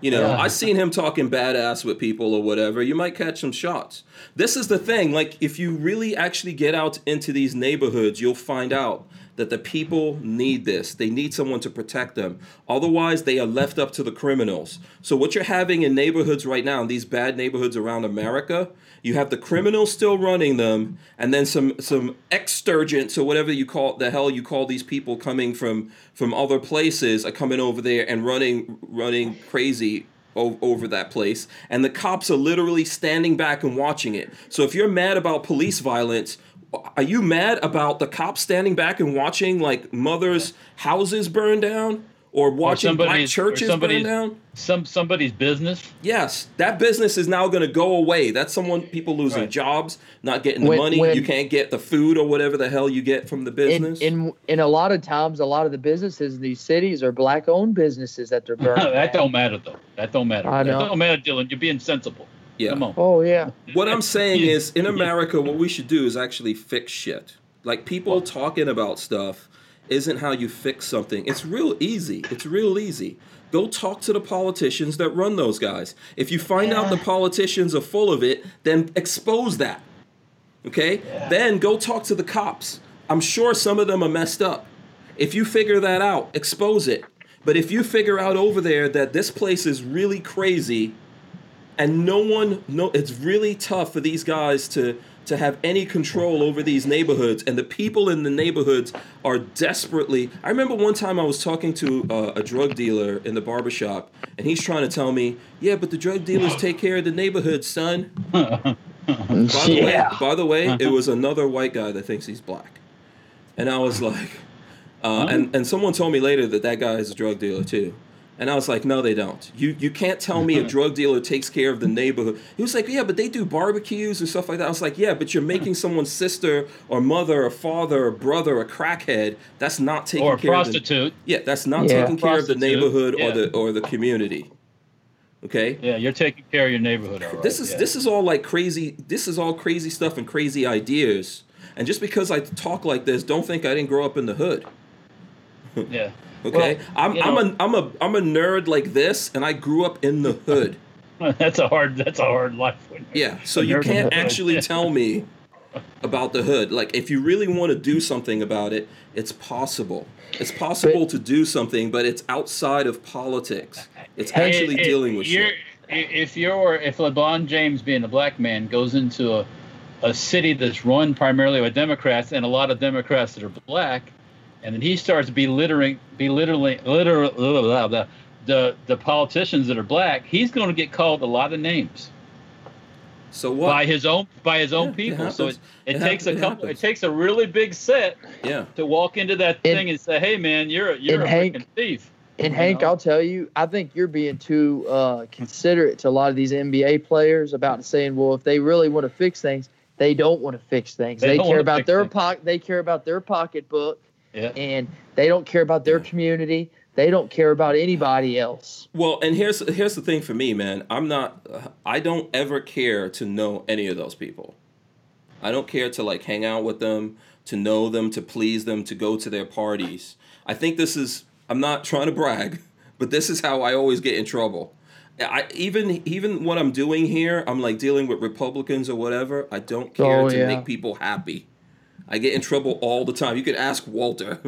You know, Yeah. I seen him talking badass with people or whatever. You might catch some shots. This is the thing. Like, if you really actually get out into these neighborhoods, you'll find out that the people need this. They need someone to protect them. Otherwise, they are left up to the criminals. So, what you're having in neighborhoods right now, in these bad neighborhoods around America, you have the criminals still running them, and then some some exturgents or whatever you call the hell you call these people coming from from other places are coming over there and running running crazy over that place, and the cops are literally standing back and watching it. So if you're mad about police violence. Are you mad about the cops standing back and watching like mothers' houses burn down or watching black somebody's- or churches burn down? Some somebody's business. Yes, that business is now going to go away. That's someone people losing Right. jobs, not getting the When- money. when- you can't get the food or whatever the hell you get from the in, business. in in a lot of times, a lot of the businesses in these cities are black-owned businesses that they're burning. that down. don't matter though. That don't matter. I know. That don't matter, Dylan. You're being sensible. yeah. Come on. Oh yeah. What I'm saying is, in America, what we should do is actually fix shit. Like people talking about stuff isn't how you fix something. It's real easy. It's real easy. Go talk to the politicians that run those guys. If you find out the politicians are full of it, then expose that. Okay? Then go talk to the cops. I'm sure some of them are messed up. If you figure that out, expose it. But if you figure out over there that this place is really crazy and no one no it's really tough for these guys to to have any control over these neighborhoods and the people in the neighborhoods are desperately i remember one time i was talking to uh, a drug dealer in the barbershop and he's trying to tell me yeah but the drug dealers take care of the neighborhood son. By the way by the way it was another white guy that thinks he's black. And i was like uh, and and someone told me later that that guy is a drug dealer too and I was like, no, they don't. You you can't tell me a drug dealer takes care of the neighborhood. He was like, yeah, but they do barbecues and stuff like that. I was like, yeah, but you're making someone's sister or mother or father or brother a crackhead. That's not taking Or a care of the, prostitute. yeah, that's not Yeah. taking care of the Prostitute, neighborhood or the or the community. Okay? Yeah, you're taking care of your neighborhood. All right. This is yeah. this is all like crazy. This is all crazy stuff and crazy ideas. And just because I talk like this, don't think I didn't grow up in the hood. Yeah. Okay, Well, I'm I'm know- a I'm a I'm a nerd like this, and I grew up in the hood. that's a hard. That's a hard life. Yeah, so you can't actually tell me about the hood. Like, if you really want to do something about it, it's possible. It's possible to do something, but it's outside of politics. It's actually If- if dealing with you're, shit. If you're if LeBron James, being a black man, goes into a a city that's run primarily by Democrats and a lot of Democrats that are black, and then he starts belittling, belittling, literal, the, the the politicians that are black, he's going to get called a lot of names So what? by his own by his own Yeah, it people. so it, it, It takes hap- a couple. It happens. takes a really big set yeah. to walk into that And- thing and say, "Hey, man, you're a, you're a Hank- freaking thief." And You Hank, know? I'll tell you, I think you're being too uh, considerate to a lot of these NBA players about saying, well, if they really want to fix things, they don't want to fix things. They They, don't care wanna about their things. pocket. They care about their pocketbook, Yeah. and they don't care about their community. They don't care about anybody else. Well, and here's here's the thing for me, man. I'm not. I don't ever care to know any of those people. I don't care to like hang out with them, to know them, to please them, to go to their parties. I think this is. I'm not trying to brag, but this is how I always get in trouble. I even even what I'm doing here, I'm like dealing with Republicans or whatever. I don't oh, care Oh, to yeah. make people happy. I get in trouble all the time. You could ask Walter.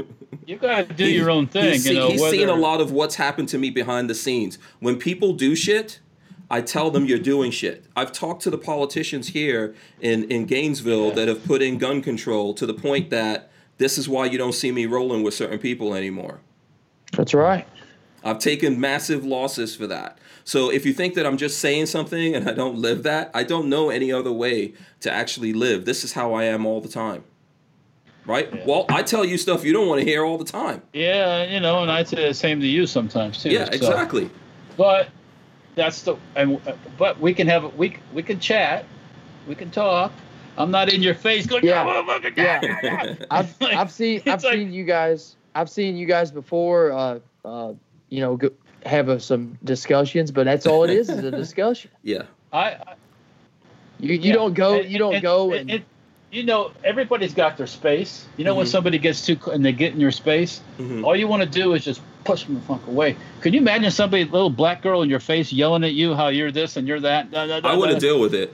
You gotta do your own thing. He's, you seen, know, he's seen a lot of what's happened to me behind the scenes. When people do shit, I tell them you're doing shit. I've talked to the politicians here in, in Gainesville that have put in gun control to the point that this is why you don't see me rolling with certain people anymore. That's right. I've taken massive losses for that. So if you think that I'm just saying something and I don't live that, I don't know any other way to actually live. This is how I am all the time. Right? Yeah. Well, I tell you stuff you don't want to hear all the time. Yeah, you know, and I'd say the same to you sometimes too. Yeah, so- exactly. But that's the and but we can have we we can chat, we can talk. I'm not in your face going. Yeah. "Oh, look at Yeah. that, look at that." I've, Like, I've seen I've like- seen you guys I've seen you guys before uh, uh, you know go, have a, some discussions but that's all it is is a discussion Yeah. I, I you, you yeah. don't go you don't and- go and- and, and, you know everybody's got their space. You know when Mhm. somebody gets too cl- and they get in your space, Mhm. all you want to do is just push them the fuck away. Could you imagine somebody, little black girl in your face, yelling at you how you're this and you're that? Da, da, da, I wouldn't deal with it.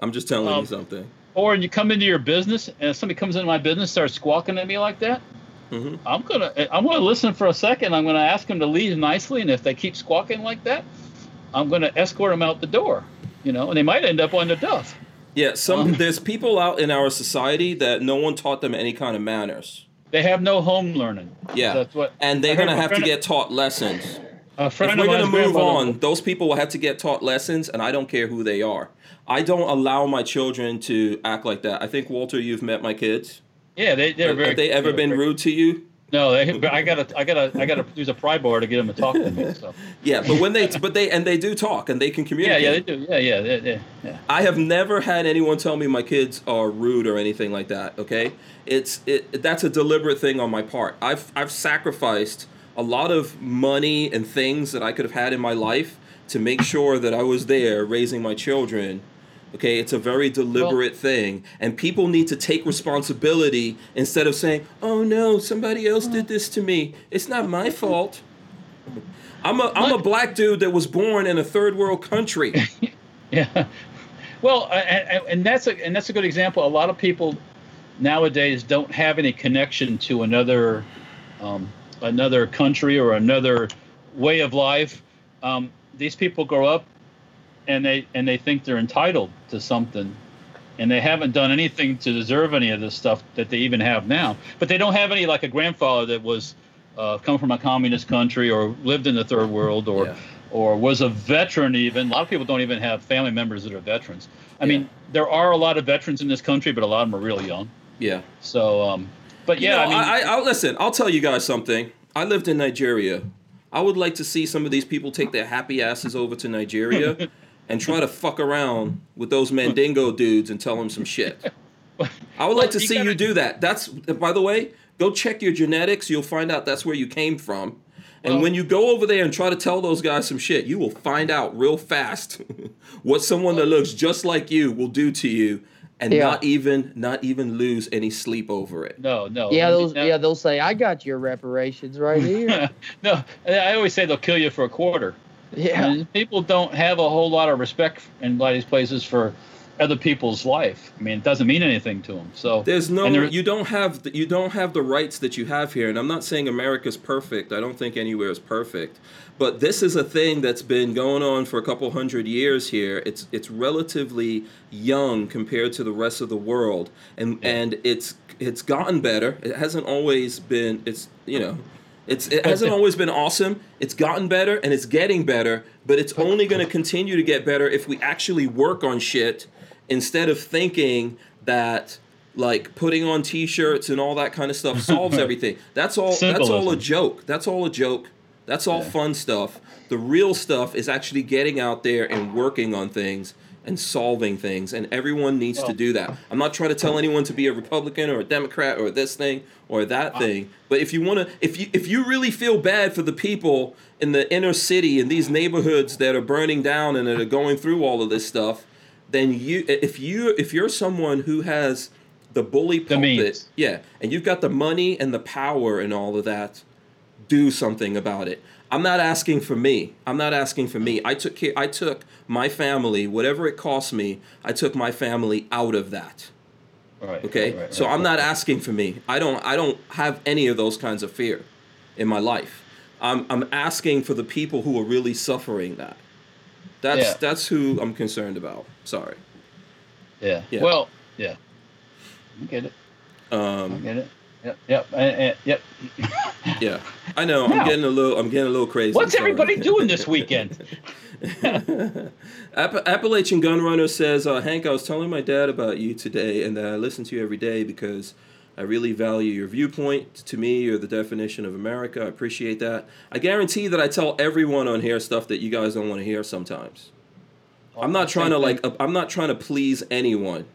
I'm just telling Um, you something. Or you come into your business and somebody comes into my business starts squawking at me like that. hmm I'm gonna I'm gonna listen for a second. I'm gonna ask them to leave nicely, and if they keep squawking like that, I'm gonna escort them out the door. You know, and they might end up on the duff. Yeah, some Um, there's people out in our society that no one taught them any kind of manners. They have no home learning. Yeah, That's what. and they're gonna have to get taught lessons. If we're gonna move on, those people will have to get taught lessons, and I don't care who they are. I don't allow my children to act like that. I think Walter, you've met my kids. Yeah, they they're Have, very. have they ever been rude to you? No, they. I gotta I gotta I gotta use a pry bar to get them to talk to me. So. Yeah, but when they but they and they do talk and they can communicate. yeah, yeah, they do. Yeah, yeah, yeah, yeah. yeah. I have never had anyone tell me my kids are rude or anything like that. Okay, it's it that's a deliberate thing on my part. I've I've sacrificed a lot of money and things that I could have had in my life to make sure that I was there raising my children. Okay, it's a very deliberate thing, and people need to take responsibility instead of saying, "Oh no, somebody else did this to me. It's not my fault." I'm a I'm a black dude that was born in a third world country. Yeah. Well, and, and that's a and that's a good example. A lot of people nowadays don't have any connection to another um, another country or another way of life. Um, these people grow up and they and they think they're entitled to something, and they haven't done anything to deserve any of this stuff that they even have now. But they don't have any like a grandfather that was uh, come from a communist country or lived in the third world or Yeah. or was a veteran even. A lot of people don't even have family members that are veterans. I Yeah. mean, there are a lot of veterans in this country, but a lot of them are really young. Yeah. So, um, but You yeah, know, I mean, I, I, listen. I'll tell you guys something. I lived in Nigeria. I would like to see some of these people take their happy asses over to Nigeria and try to fuck around with those Mandingo dudes and tell them some shit. I would like to see you do that. That's by the way, go check your genetics. You'll find out that's where you came from. And Well- when you go over there and try to tell those guys some shit, you will find out real fast what someone that looks just like you will do to you and Yeah. not even not even lose any sleep over it. no, no. yeah those No, yeah they'll say i got your reparations right here no, I always say they'll kill you for a quarter. Yeah And people don't have a whole lot of respect in a lot of these places for other people's life. I mean, it doesn't mean anything to them. So There's no there- you don't have the, you don't have the rights that you have here and I'm not saying America's perfect. I don't think anywhere is perfect. But this is a thing that's been going on for a couple hundred years here. It's it's relatively young compared to the rest of the world and Yeah. and it's it's gotten better. It hasn't always been it's you know it's it hasn't always been awesome. It's gotten better and it's getting better, but it's only going to continue to get better if we actually work on shit instead of thinking that like putting on t-shirts and all that kind of stuff solves everything. That's all that's all a joke. That's all a joke. That's all Yeah. fun stuff. The real stuff is actually getting out there and working on things and solving things, and everyone needs to do that. I'm not trying to tell anyone to be a Republican or a Democrat or this thing or that thing, but if you want to, if you if you really feel bad for the people in the inner city in these neighborhoods that are burning down and that are going through all of this stuff, then you if you if you're someone who has the bully pulpit, means. yeah, and you've got the money and the power and all of that, do something about it. I'm not asking for me. I'm not asking for me. I took care, I took my family, whatever it cost me, I took my family out of that. Right. Okay? right, right, so. I'm not asking for me. I don't I don't have any of those kinds of fear in my life. I'm I'm asking for the people who are really suffering that. That's Yeah. that's who I'm concerned about. Sorry. Yeah. Yeah. Well, yeah. I get it. I Um get it. Yep. Yep. uh, uh, yep. yeah. I know. Now- I'm getting a little I'm getting a little crazy. What's everybody doing this weekend? App- Appalachian Gunrunner says, uh, Hank, I was telling my dad about you today and that I listen to you every day because I really value your viewpoint. To me, you're the definition of America. I appreciate that. I guarantee that I tell everyone on here stuff that you guys don't want to hear sometimes. I'm not trying to like. I'm not trying to please anyone.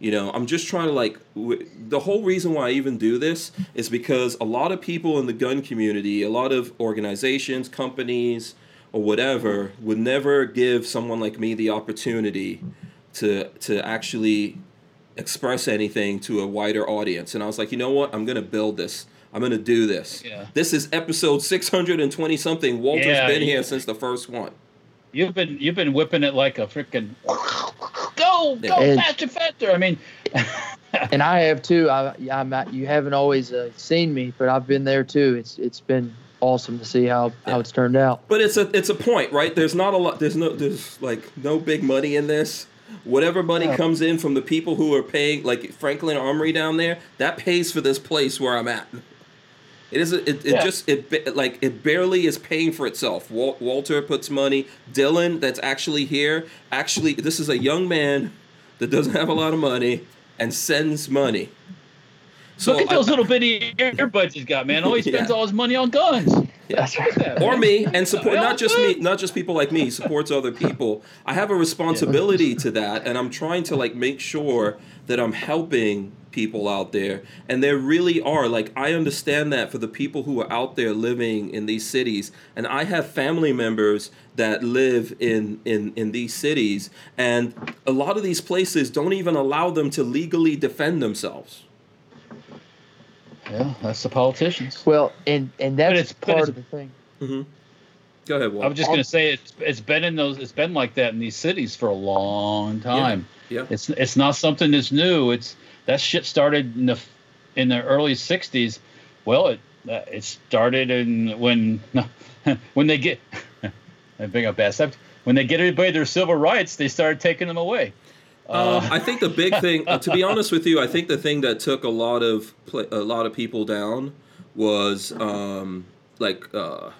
You know, I'm just trying to like. W- the whole reason why I even do this is because a lot of people in the gun community, a lot of organizations, companies, or whatever, would never give someone like me the opportunity to to actually express anything to a wider audience. And I was like, you know what? I'm gonna build this. I'm gonna do this. Yeah. This is episode 620 something. Walter's Yeah, been here since the first one. You've been you've been whipping it like a freaking go go And- faster faster. I mean, and I have too. I, I'm not, you haven't always uh, seen me, but I've been there too. It's it's been awesome to see how how it's turned out. But it's a it's a point, right? There's not a lot. There's no there's like no big money in this. Whatever money Yeah. comes in from the people who are paying, like Franklin Armory down there, that pays for this place where I'm at. It is. It, it Yeah. just it like it barely is paying for itself. Wal- Walter puts money. Dylan, that's actually here. Actually, this is a young man that doesn't have a lot of money and sends money. So look at I- those little bitty earbuds he's got, man. All he spends Yeah. all his money on guns. That's Look at that, or me and support not just me not just people like me supports other people i have a responsibility to that and i'm trying to like make sure that i'm helping people out there and there really are like i understand that for the people who are out there living in these cities and i have family members that live in in in these cities and a lot of these places don't even allow them to legally defend themselves Yeah, that's the politicians. Well, and and that's it's- but part it's- of the thing. Mm-hmm. go ahead I was just gonna say it's it's been in those it's been like that in these cities for a long time. yeah. yeah It's it's not something that's new. It's that shit started in the in the early '60s. Well, it uh, it started in when when they get I bring up bad subject. When they get everybody their civil rights, they started taking them away. Uh, I think the big thing, uh, to be honest with you, I think the thing that took a lot of a lot of people down was um, like uh,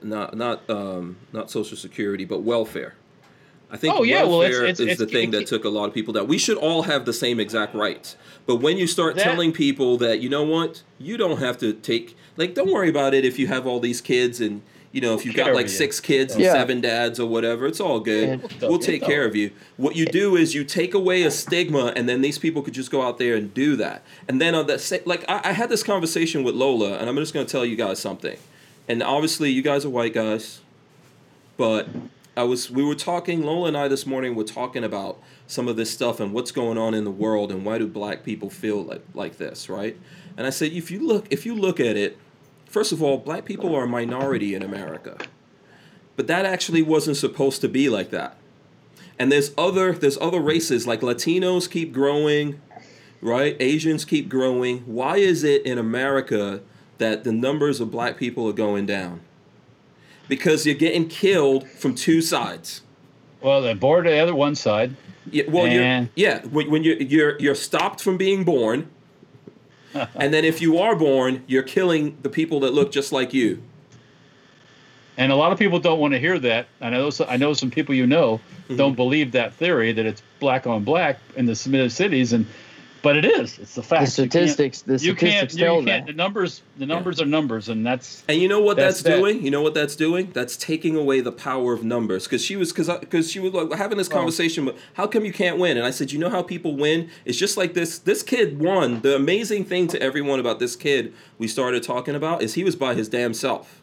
not not um, not Social Security, but welfare. I think Oh, yeah, well, it's- welfare it's- is it's- the thing it- that took a lot of people down. We should all have the same exact rights, but when you start That- telling people that you know what, you don't have to take like, don't worry about it if you have all these kids and. You know, if you've got like you. six kids and Yeah. seven dads or whatever, it's all good. And- we'll It's take all- care of you. What you do is you take away a stigma, and then these people could just go out there and do that. And then on that, sa- like I, I had this conversation with Lola, and I'm just going to tell you guys something. And obviously, you guys are white guys, but I was we were talking. Lola and I this morning were talking about some of this stuff and what's going on in the world, and why do black people feel like like this, right? And I said, if you look, if you look at it, first of all, black people are a minority in America. But that actually wasn't supposed to be like that. And there's other there's other races like Latinos keep growing, right? Asians keep growing. Why is it in America that the numbers of black people are going down? Because you're getting killed from two sides. Well, they're board the other one side. Yeah, well, you're, yeah, when, when you're you're you're stopped from being born, and then if you are born, you're killing the people that look just like you. And a lot of people don't want to hear that. I know I know some people you know Mm-hmm. don't believe that theory that it's black on black in the Smith cities, and but it is. It's the fact. The statistics, the You can't. statistics You tell can't. You can't that. the numbers. The numbers are numbers, and that's. And you know what that's, That's that. doing? You know what that's doing? That's taking away the power of numbers. Because she was, because because uh, she was like having this conversation. But how come you can't win? And I said, you know how people win? It's just like this. This kid won. The amazing thing to everyone about this kid we started talking about is he was by his damn self.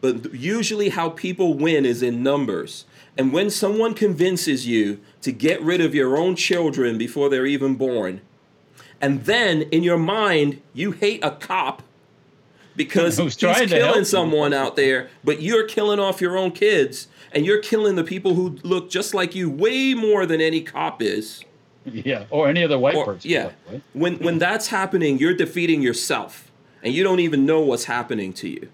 But usually, how people win is in numbers. And when someone convinces you to get rid of your own children before they're even born, and then in your mind you hate a cop because Who's he's to killing someone out there, but you're killing off your own kids, and you're killing the people who look just like you way more than any cop is. Yeah, or any other white Or- person. yeah, by when when that's happening, you're defeating yourself, and you don't even know what's happening to you.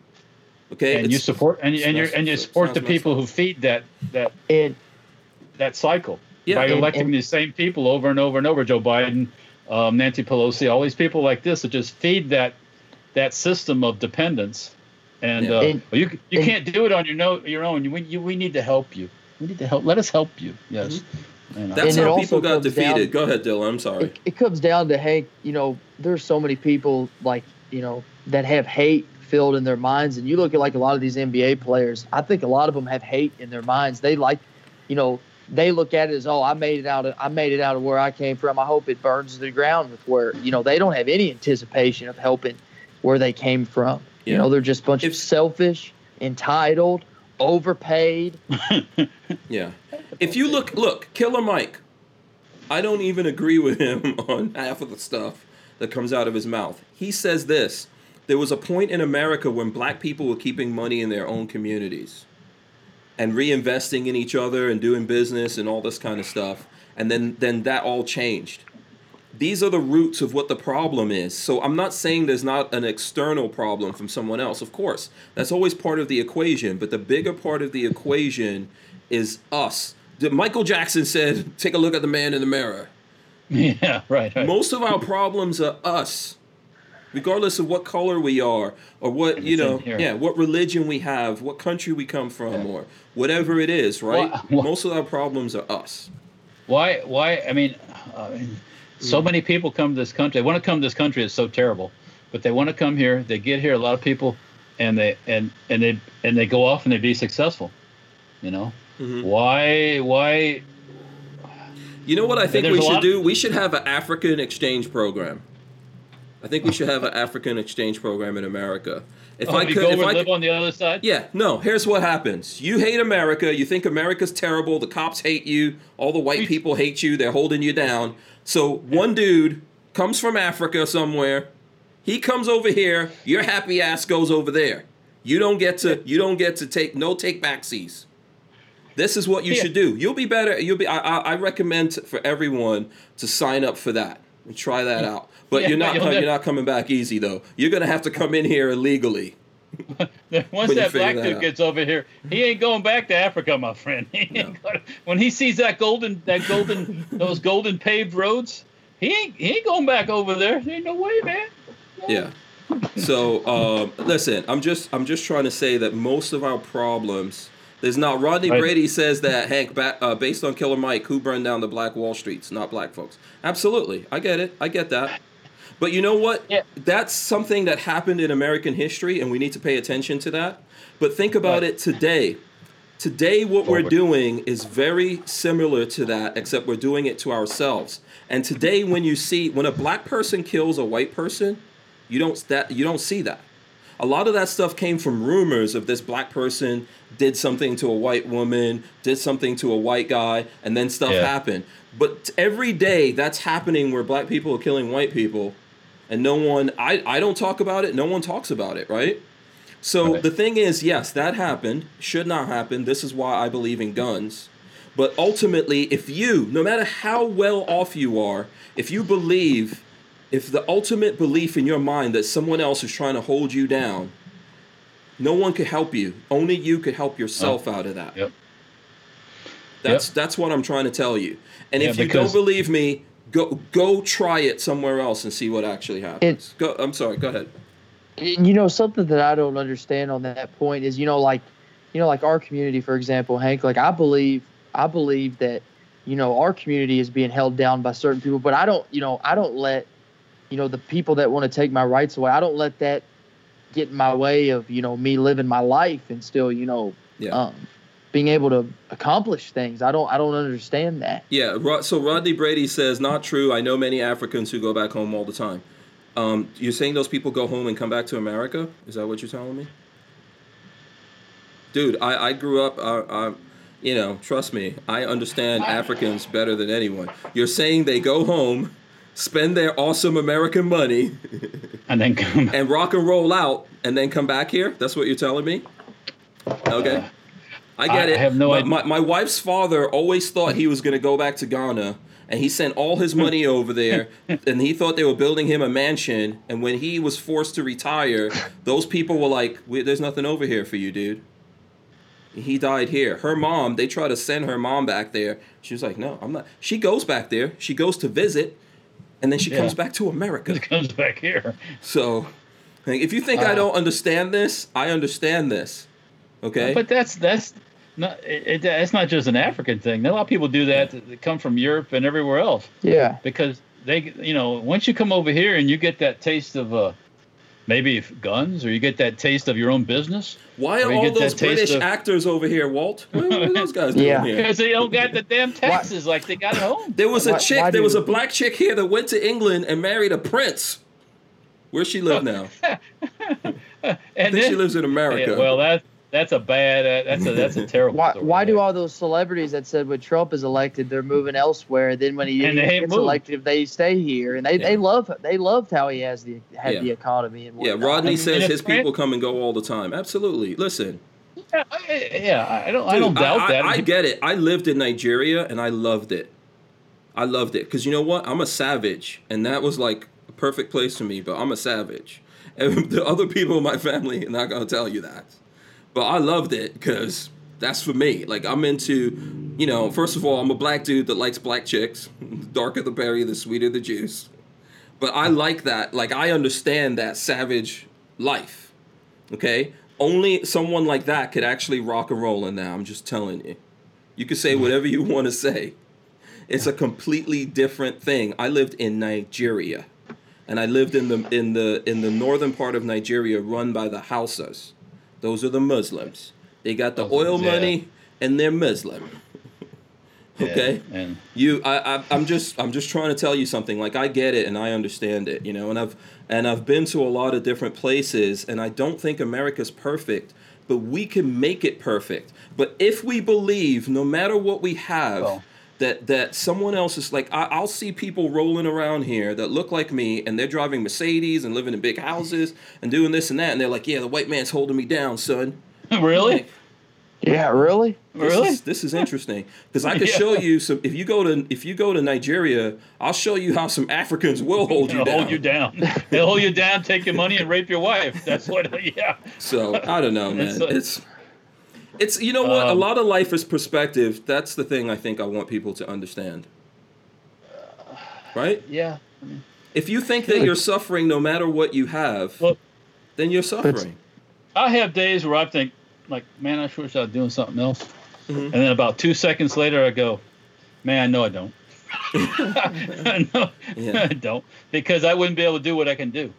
Okay, And you support and, and you and you support the people who feed that that And that cycle Yeah, by and- electing and- these same people over and over and over. Joe Biden, um, Nancy Pelosi, all these people like this that just feed that that system of dependence. And, Yeah. uh, And- well, you you and- can't do it on your no, your own. You, we, you, we need to help you. We need to help. Let us help you. Yes. Mm-hmm. That's And how people got comes down- defeated. Go ahead, Dylan. I'm sorry. it, it comes down to Hank. You know, there's so many people like you know that have hate filled in their minds, and you look at like a lot of these NBA players. I think a lot of them have hate in their minds. They like, you know, they look at it as, oh, I made it out. Of, I made it out of where I came from. I hope it burns to the ground with where you know they don't have any anticipation of helping where they came from. Yeah. You know, they're just a bunch If- of selfish, entitled, overpaid. Yeah. If you look, look, Killer Mike, I don't even agree with him on half of the stuff that comes out of his mouth. He says this there was a point in America when black people were keeping money in their own communities and reinvesting in each other and doing business and all this kind of stuff. And then, then that all changed. These are the roots of what the problem is. So I'm not saying there's not an external problem from someone else. Of course, that's always part of the equation. But the bigger part of the equation is us. Michael Jackson said, "Take a look at the man in the mirror." Yeah. Right. right. Most of our problems are us, regardless of what color we are or what you know, yeah, what religion we have, what country we come from, or whatever it is. Right? Why- why- Most of our problems are us. Why? Why? I mean, I mean, so many people come to this country. They want to come to this country. It's so terrible, but they want to come here. They get here. A lot of people, and they and and they and they go off and they be successful. You know, Mhm. why? Why? You know what I think we should do? We should have an African exchange program. I think we should have an African exchange program in America. If Oh, I could, go if I live could, on the other side. yeah, no. Here's what happens: you hate America. You think America's terrible. The cops hate you. All the white people hate you. They're holding you down. So one dude comes from Africa somewhere. He comes over here. Your happy ass goes over there. You don't get to. You don't get to take no take backsies. This is what you Yeah. should do. You'll be better. You'll be. I, I, I recommend for everyone to sign up for that and try that out. But Yeah, you're not. you'll co- never- you're not coming back easy though. You're gonna have to come in here illegally. Once that black that dude out. gets over here, he ain't going back to Africa, my friend. He ain't gonna, when he sees that golden, that golden, those golden paved roads, he ain't, he ain't going back over there. There ain't no way, man. Yeah. So um, listen, I'm just I'm just trying to say that most of our problems. There's not. Rodney Right. Brady says that Hank, ba- uh, based on Killer Mike, who burned down the Black Wall Streets, not black folks. Absolutely, I get it. I get that. But you know what? Yeah. That's something that happened in American history, and we need to pay attention to that. But think about Right. it today. Today, what we're doing is very similar to that, except we're doing it to ourselves. And today, when you see when a black person kills a white person, you don't that you don't see that. A lot of that stuff came from rumors of this black person did something to a white woman, did something to a white guy, and then stuff Yeah. happened. But every day that's happening where black people are killing white people, and no one I, I don't talk about it, no one talks about it, right? So Right. the thing is, yes, that happened, should not happen. This is why I believe in guns. But ultimately, if you, no matter how well off you are, if you believe, if the ultimate belief in your mind that someone else is trying to hold you down, no one could help you. Only you could help yourself oh. out of that. Yep. That's that's what I'm trying to tell you. And Yeah, if you don't believe me, go go try it somewhere else and see what actually happens. go. I'm sorry. Go ahead. You know something that I don't understand on that point is you know like you know like our community for example Hank like I believe I believe that you know, our community is being held down by certain people, but I don't, you know, I don't let, you know, the people that want to take my rights away, I don't let that get in my way of, you know, me living my life and still, you know, Yeah. um, being able to accomplish things. I don't, I don't understand that. Yeah, so Rodney Brady says, not true. I know many Africans who go back home all the time. Um, you're saying those people go home and come back to America? Is that what you're telling me? Dude, I, I grew up, I, I, you know, trust me, I understand Africans better than anyone. You're saying they go home, spend their awesome American money, And then come. and rock and roll out, and then come back here? That's what you're telling me? Okay. I get I it. I have no my, idea. My, my wife's father always thought he was going to go back to Ghana, and he sent all his money over there, and he thought they were building him a mansion. And when he was forced to retire, those people were like, "We- "There's nothing over here for you, dude." He died here. Her mom, they try to send her mom back there. She was like, "No, I'm not." She goes back there. She goes to visit, and then she Yeah. comes back to America. She comes back here. So, if you think I uh. don't understand this, I understand this. Okay. But that's that's not it, it, it's not just an African thing. A lot of people do that that that come from Europe and everywhere else Yeah. because they you know once you come over here and you get that taste of uh maybe guns or you get that taste of your own business Why are all those British of- actors over here, Walt? What what are those guys doing Yeah. here? because they don't got the damn taxes like they got at home. There was a Why- chick, why there was do- a black chick here that went to England and married a prince. Where she live now? And I think then, she lives in America. Yeah, well that that's a bad uh, that's a that's a terrible. Why, story why do all those celebrities that said when Trump is elected they're moving elsewhere? Then when he And they gets moved. elected, if they stay here and they, Yeah. they love they loved how he has the had Yeah. the economy and yeah. Rodney And- says and his people come and go all the time. Absolutely. Listen, Yeah, I, yeah, I don't I don't doubt I, that. I, I get it. I lived in Nigeria and I loved it. I loved it because you know what? I'm a savage, and that was like a perfect place for me. But I'm a savage, and the other people in my family are not gonna tell you that. But I loved it because that's for me. Like I'm into, you know, first of all, I'm a black dude that likes black chicks. The darker the berry, the sweeter the juice. But I like that. Like I understand that savage life. Okay? Only someone like that could actually rock and roll in now. I'm just telling you. You can say whatever you want to say. It's a completely different thing. I lived in Nigeria. And I lived in the in the in the northern part of Nigeria run by the Hausas. Those are the Muslims. They got the oil yeah. money and they're Muslim. Okay? Yeah, and you I, I i'm just i'm just trying to tell you something like i get it and i understand it you know and i've and i've been to a lot of different places and i don't think america's perfect but we can make it perfect but if we believe no matter what we have Well- that that someone else is like I, i'll see people rolling around here that look like me and they're driving mercedes and living in big houses and doing this and that and they're like yeah the white man's holding me down son really, Yeah, really? this really. is, this is interesting because I could Yeah. show you some. If you go to if you go to Nigeria, I'll show you how some Africans will hold you They'll down. hold you down. They'll hold you down, take your money, and rape your wife. That's what. Yeah. So I don't know, man. It's It's like- it's, you know what? a Um, lot of life is perspective. That's the thing I think I want people to understand. Right? Yeah. If you think that you're suffering no matter what you have, Look, then you're suffering. I have days where I think, like, man, I sure wish I was doing something else. Mhm. And then about two seconds later, I go, man, no, I don't. no, Yeah. I don't, because I wouldn't be able to do what I can do.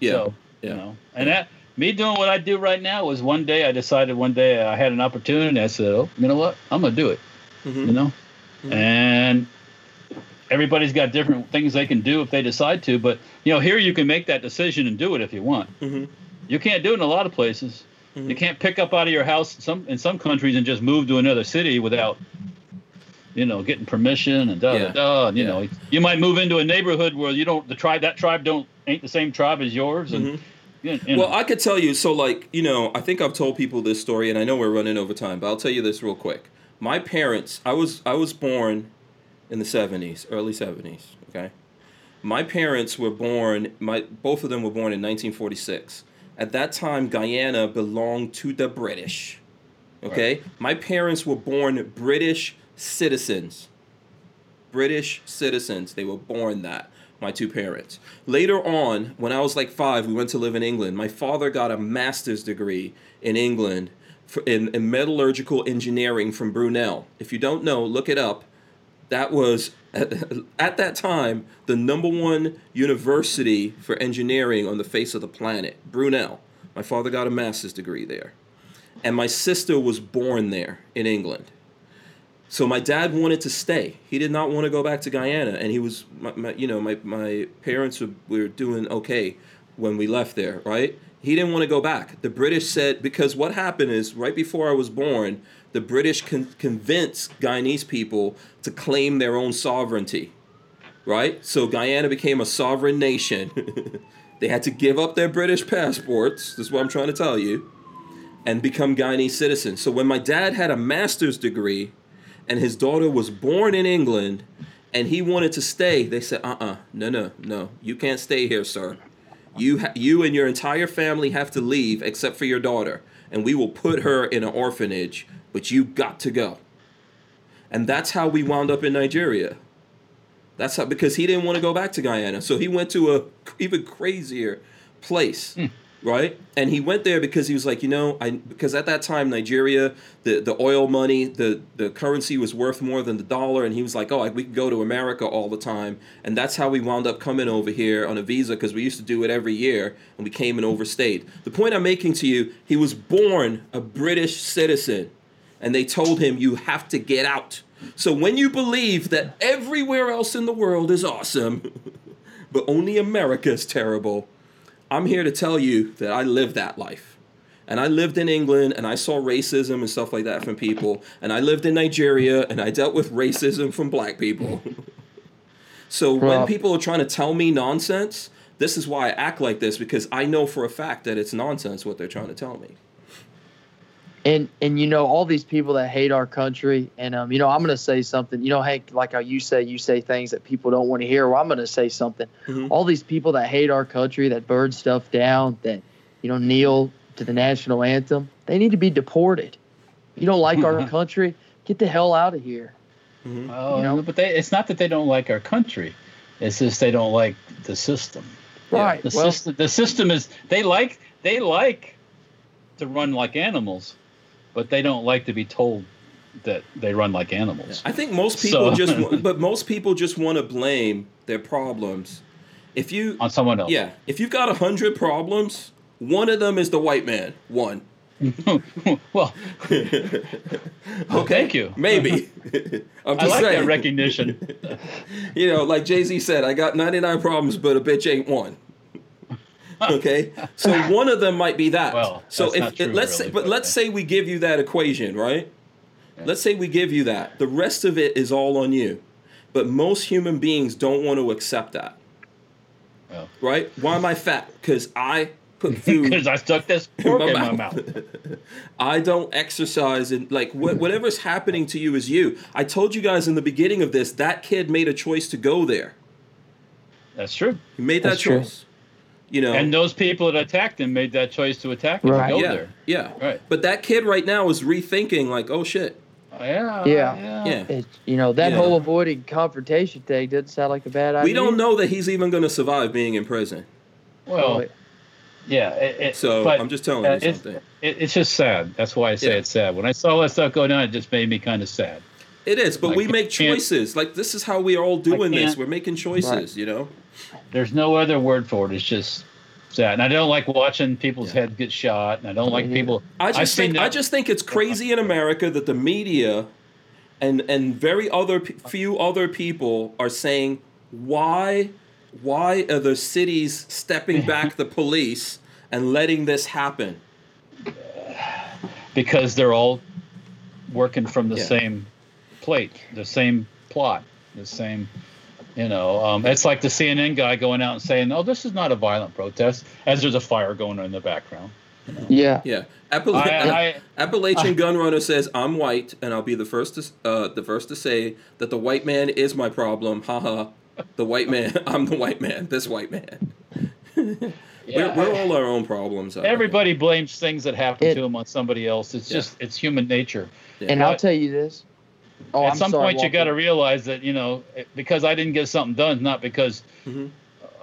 Yeah. So, yeah. you know, and that me doing what I do right now was one day I decided one day I had an opportunity. I said, oh, you know what? I'm gonna do it. Mhm. You know, Mhm. and everybody's got different things they can do if they decide to. But you know, here you can make that decision and do it if you want. Mhm. You can't do it in a lot of places. You Mhm. can't pick up out of your house some in some countries and just move to another city without, you know, getting permission and da Yeah. da da. And, you Yeah. know, you might move into a neighborhood where you don't the tribe that tribe don't ain't the same tribe as yours, and Mhm. You, you Well, I could tell you. So, like, you know, I think I've told people this story, and I know we're running over time, but I'll tell you this real quick. My parents, I was I was born in the seventies, early seventies. Okay, my parents were born. My both of them were born in 1946. At that time, Guyana belonged to the British. Okay, my parents were born British citizens. British citizens. They were born that. My two parents. Later on, when I was like five, we went to live in England. My father got a master's degree in England in, in metallurgical engineering from Brunel. If you don't know, look it up. that was at that time the number one university for engineering on the face of the planet, Brunel. My father got a master's degree there, and my sister was born there in England. So my dad wanted to stay. He did not want to go back to Guyana, and he was, my, my, you know, my my parents were, were doing okay when we left there, right? He didn't want to go back. The British said because what happened is right before I was born, the British con- convinced Guyanese people to claim their own sovereignty, right? So Guyana became a sovereign nation. they had to give up their British passports. This is what I'm trying to tell you, and become Guyanese citizens. So when my dad had a master's degree and his daughter was born in England and he wanted to stay, they said, uh uh no, no, no, you can't stay here, sir. You, ha- you and your entire family have to leave except for your daughter, and we will put her in an orphanage, but you got to go. And that's how we wound up in Nigeria. That's how, because he didn't want to go back to Guyana. So he went to a even crazier place right? And he went there because he was like, you know, I because at that time Nigeria, the the oil money, the the currency was worth more than the dollar, and he was like, oh, I, we could go to America all the time, and that's how we wound up coming over here on a visa because we used to do it every year, and we came and overstayed. The point I'm making to you, he was born a British citizen, and they told him you have to get out. So when you believe that everywhere else in the world is awesome, but only America is terrible I'm here to tell you that I lived that life. And I lived in England and I saw racism and stuff like that from people. And I lived in Nigeria and I dealt with racism from black people. so when people are trying to tell me nonsense, this is why I act like this because I know for a fact that it's nonsense what they're trying to tell me. And and you know all these people that hate our country and um you know i'm going to say something you know hank like how you say you say things that people don't want to hear well i'm going to say something Mhm. all these people that hate our country that burn stuff down that you know kneel to the national anthem they need to be deported you don't like our country get the hell out of here Oh, You know? but they, it's not that they don't like our country. It's just they don't like the system. Yeah. right The well system, the system is they like they like to run like animals, but they don't like to be told that they run like animals. I think most people So- just, but most people just want to blame their problems. If you, On someone else. yeah, if you've got a hundred problems, one of them is the white man. One. well, Okay. thank you. Maybe. I'm I just like saying. that recognition. You know, like Jay Z said, I got 99 problems, but a bitch ain't one. Okay, so one of them might be that. Well, so that's if not true, let's say, but but let's say we give you that equation, right? Let's say we give you that. The rest of it is all on you. But most human beings don't want to accept that, Well, right? Why am I fat? Because I put food because I stuck this fork in my mouth. I don't exercise and like what, whatever's happening to you is you. I told you guys in the beginning of this that kid made a choice to go there. That's true. He made that That's true. choice. You know, And those people that attacked him made that choice to attack him Right. go yeah, there. yeah. Right. But that kid right now is rethinking like, oh shit, Oh, yeah. Yeah. yeah. it, you know that Yeah. whole avoiding confrontation thing doesn't sound like a bad idea We don't know that he's even going to survive being in prison. Well, Oh, yeah. It, it, So but, I'm just telling uh, you it's- something. It, it's just sad. That's why I say Yeah. it's sad. When I saw that stuff going on, it just made me kind of sad. It is, but I we make choices. Like this is how we are all doing this. We're making choices. You know. There's no other word for it. It's just sad. And I don't like watching people's Yeah. heads get shot. And I don't like people. I I've just seen think I just think it's crazy in America that the media and and very other few other people are saying why why are the cities stepping back the police and letting this happen? because they're all working from the Yeah. same plate, the same plot, the same. You know, um, it's like the CNN guy going out and saying, "Oh, this is not a violent protest," as there's a fire going on in the background. yeah Yeah, Appala- I, I, Appalachian Gun Runner says I'm white, and I'll be the first to uh, the first to say that the white man is my problem. Haha, the white man. I'm the white man. This white man. yeah, we're, we're all our own problems. I think. everybody blames things that happen It- to them on somebody else. It's Yeah. just it's human nature. Yeah. and i'll tell you this oh At I'm some sorry, point, you Walter. got to realize that you know because I didn't get something done, not because Mhm.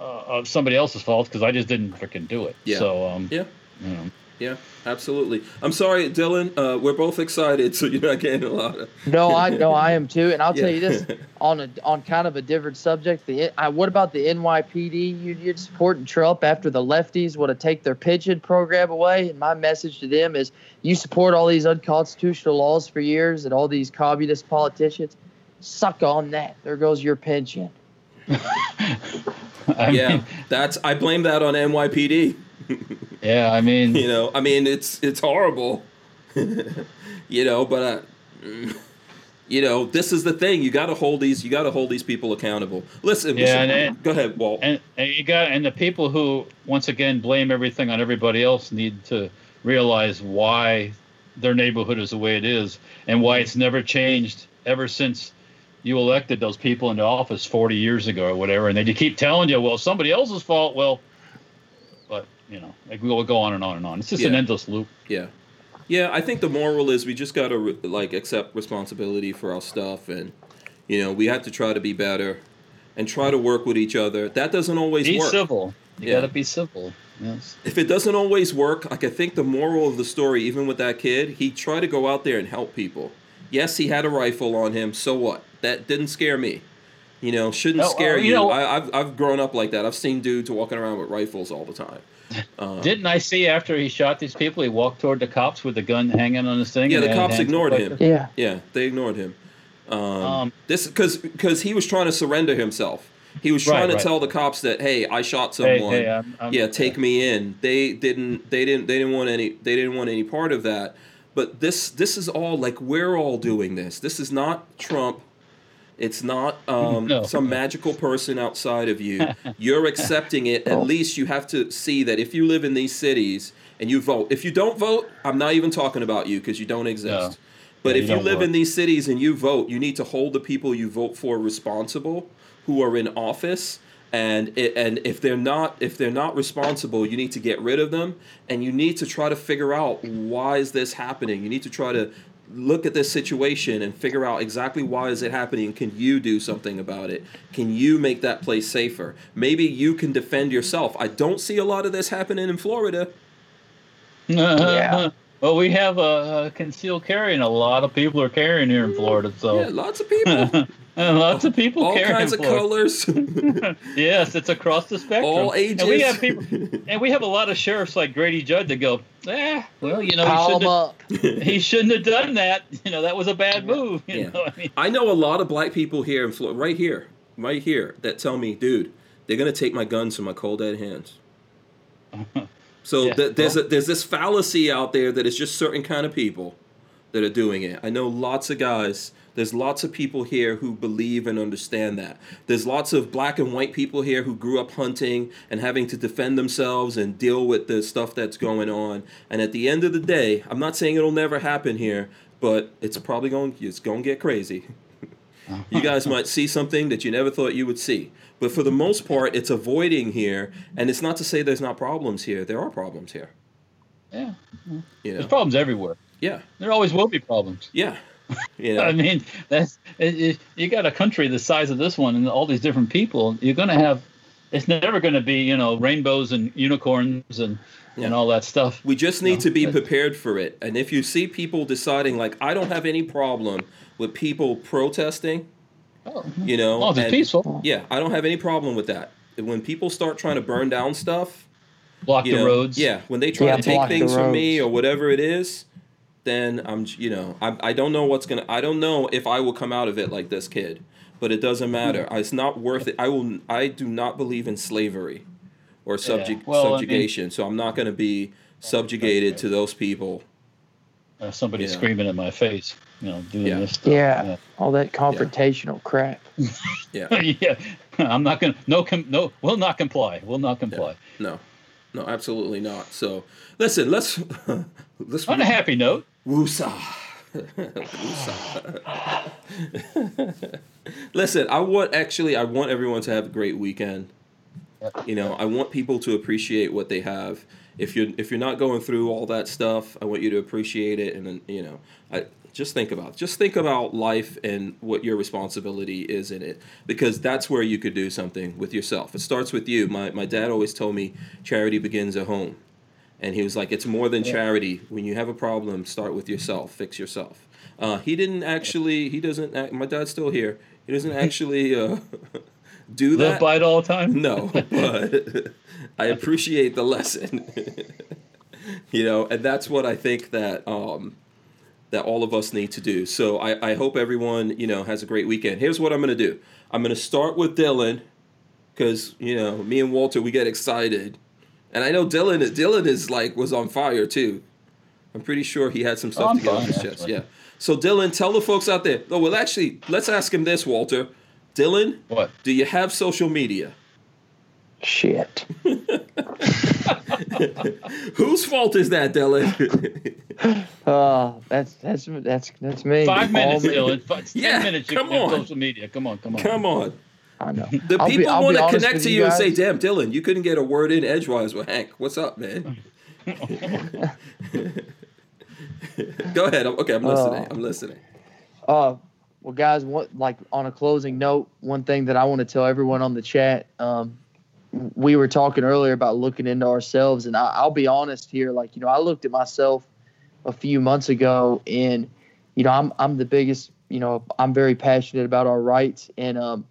uh, of somebody else's fault, because I just didn't freaking do it. Yeah. So um, Yeah. you know, Yeah, absolutely. I'm sorry, Dylan. Uh, we're both excited, so you're not getting a lot of. No, I no, I am too. And I'll tell you this on a on kind of a different subject. The I, what about the NYPD union supporting Trump after the lefties want to take their pension program away? And my message to them is: you support all these unconstitutional laws for years and all these communist politicians. Suck on that. There goes your pension. I yeah, mean, that's. I blame that on NYPD. Yeah. I mean, You know, I mean, it's it's horrible. you know, but uh, you know, this is the thing. You got to hold these. You got to hold these people accountable. Listen. Yeah, should- and go ahead, Walt. and, and you got and the people who once again blame everything on everybody else need to realize why their neighborhood is the way it is and why it's never changed ever since you elected those people into office 40 years ago or whatever and they keep telling you well somebody else's fault well you know like we'll go on and on and on it's just an endless loop Yeah. Yeah, I think the moral is we just got to re- like accept responsibility for our stuff and you know, we have to try to be better and try to work with each other. That doesn't always be work. civil you Yeah. got to be civil yes If it doesn't always work, like I think the moral of the story even with that kid, he tried to go out there and help people. Yes, he had a rifle on him, so what? That didn't scare me. You know, shouldn't No, uh, scare you you. know- I, I've I've grown up like that. I've seen dudes walking around with rifles all the time. Uh, didn't i see after he shot these people he walked toward the cops with the gun hanging on his thing Yeah, the cops ignored him. this? Yeah. Yeah, they ignored him. Um, Um, this because because he was trying to surrender himself. He was Right, trying to right. tell the cops that hey, I shot someone. hey, I'm- I'm- yeah, take me in. They didn't. They didn't. They didn't want any. They didn't want any part of that. But this this is all like we're all doing this. This is not Trump. It's not um, No. some magical person outside of you. You're accepting it. At least you have to see that if you live in these cities and you vote. If you don't vote, I'm not even talking about you because you don't exist. No. But Yeah, if you you live vote. in these cities and you vote, you need to hold the people you vote for responsible who are in office. And it, and if they're not if they're not responsible, you need to get rid of them. And you need to try to figure out why is this happening. You need to try to look at this situation and figure out exactly why is it happening. Can you do something about it? Can you make that place safer? Maybe you can defend yourself. I don't see a lot of this happening in Florida. Yeah. Well, we have a, uh concealed carry, and a lot of people are carrying here in Florida. So Yeah, lots of people, and lots of people all carry kinds in of Florida. colors. Yes, it's across the spectrum. All ages. And we have people, and we have a lot of sheriffs like Grady Judd that go, eh, well, you know, he shouldn't, up. have, he shouldn't have done that. You know, that was a bad move. You Yeah. know, I mean, I know a lot of black people here in Florida, right here, right here, that tell me, dude, they're gonna take my guns from my cold dead hands. So Yeah, th- there's well- a, there's this fallacy out there that it's just certain kind of people that are doing it. I know lots of guys. There's lots of people here who believe and understand that. There's lots of black and white people here who grew up hunting and having to defend themselves and deal with the stuff that's going on. And at the end of the day, I'm not saying it'll never happen here, but it's probably going it's going to get crazy. you guys might see something that you never thought you would see. But for the most part, it's avoiding here, and it's not to say there's not problems here. There are problems here. yeah, You there's problems everywhere. Yeah, There always will be problems. yeah. You I mean, that's it, it, you got a country the size of this one and all these different people. You're going to have. It's never going to be you know rainbows and unicorns and Yeah. and all that stuff. we just need No, to be prepared for it. And if you see people deciding, like, I don't have any problem with people protesting, Oh, you know, oh, it's and- peaceful. yeah, I don't have any problem with that. When people start trying to burn down stuff, Block you the know, roads. Yeah, when they try Yeah, to take things from me or whatever it is, then I'm, you know, I, I don't know what's gonna. I don't know if I will come out of it like this kid, but it doesn't matter. It's not worth it. I will. I do not believe in slavery or subject Well, I mean- subjugation, so I'm not going to be subjugated to those people. Uh, somebody Yeah. screaming in my face. You know, doing Yeah. this. Stuff. Yeah. All that confrontational crap. Yeah, yeah, I'm not gonna. No, com, no, we'll not comply. We'll not comply. no, no, absolutely not. So listen, let's let's On a happy note, Woosah. Woosah. Listen, I want actually I want everyone to have a great weekend. You know, I want people to appreciate what they have. If you're if you're not going through all that stuff, I want you to appreciate it and then, you know, I just think about just think about life and what your responsibility is in it because that's where you could do something with yourself. It starts with you. My my dad always told me charity begins at home and he was like, "It's more than charity. When you have a problem, start with yourself. Fix yourself." Uh, he didn't actually. He doesn't. act- My dad's still here. He doesn't actually uh, do Live that. by it all the time. No, but I appreciate the lesson. you know, and that's what I think that um, that all of us need to do. So I, I hope everyone you know has a great weekend. Here's what I'm gonna do. I'm gonna start with Dylan because you know me and Walter we get excited, and I know Dylan Dylan is like was on fire too. I'm pretty sure he had some stuff Oh, to get off fine, his chest. Yeah. So Dylan, tell the folks out there. Oh well, actually, let's ask him this, Walter. Dylan, What? do you have social media? Shit. Whose fault is that, Dylan? Uh, that's that's that's that's me. Five minutes, me. Dylan. Five, ten Yeah, minutes. You come can on. social media. Come on, come on. Come on. I know. The I'll people want to connect to you you and say, damn, Dylan, you couldn't get a word in edgewise with Hank. What's up, man? Go ahead. I'm- Okay, I'm listening. Oh. I'm listening. Uh, well, guys, what like on a closing note, one thing that I want to tell everyone on the chat, um, we were talking earlier about looking into ourselves, and I, I'll be honest here. Like, you know, I looked at myself a few months ago, and you know, I'm I'm the biggest. You know, I'm very passionate about our rights, and um,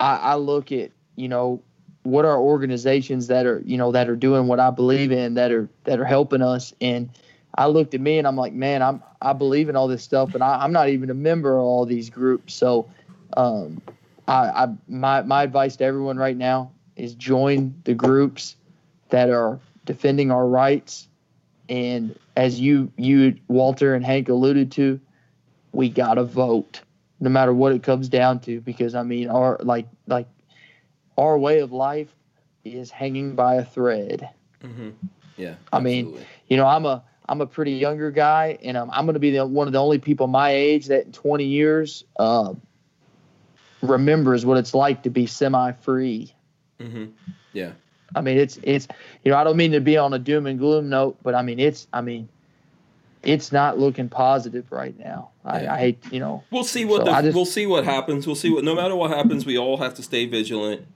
I, I look at you know what are organizations that are you know that are doing what I believe in that are that are helping us. And I looked at me and I'm like man I'm I believe in all this stuff and I, I'm not even a member of all these groups. So um, I, I my my advice to everyone right now is join the groups that are defending our rights. And as you you Walter and Hank alluded to we gotta vote no matter what it comes down to because I mean our like like our way of life is hanging by a thread. hmm Yeah. I mean. You know, I'm a I'm a pretty younger guy, and I'm I'm going to be the, one of the only people my age that in 20 years uh, remembers what it's like to be semi-free. hmm Yeah. I mean, it's it's you know I don't mean to be on a doom and gloom note, but I mean it's I mean it's not looking positive right now. I, Yeah. I you know We'll see what So the, just- we'll see what happens. We'll see what. No matter what happens, we all have to stay vigilant.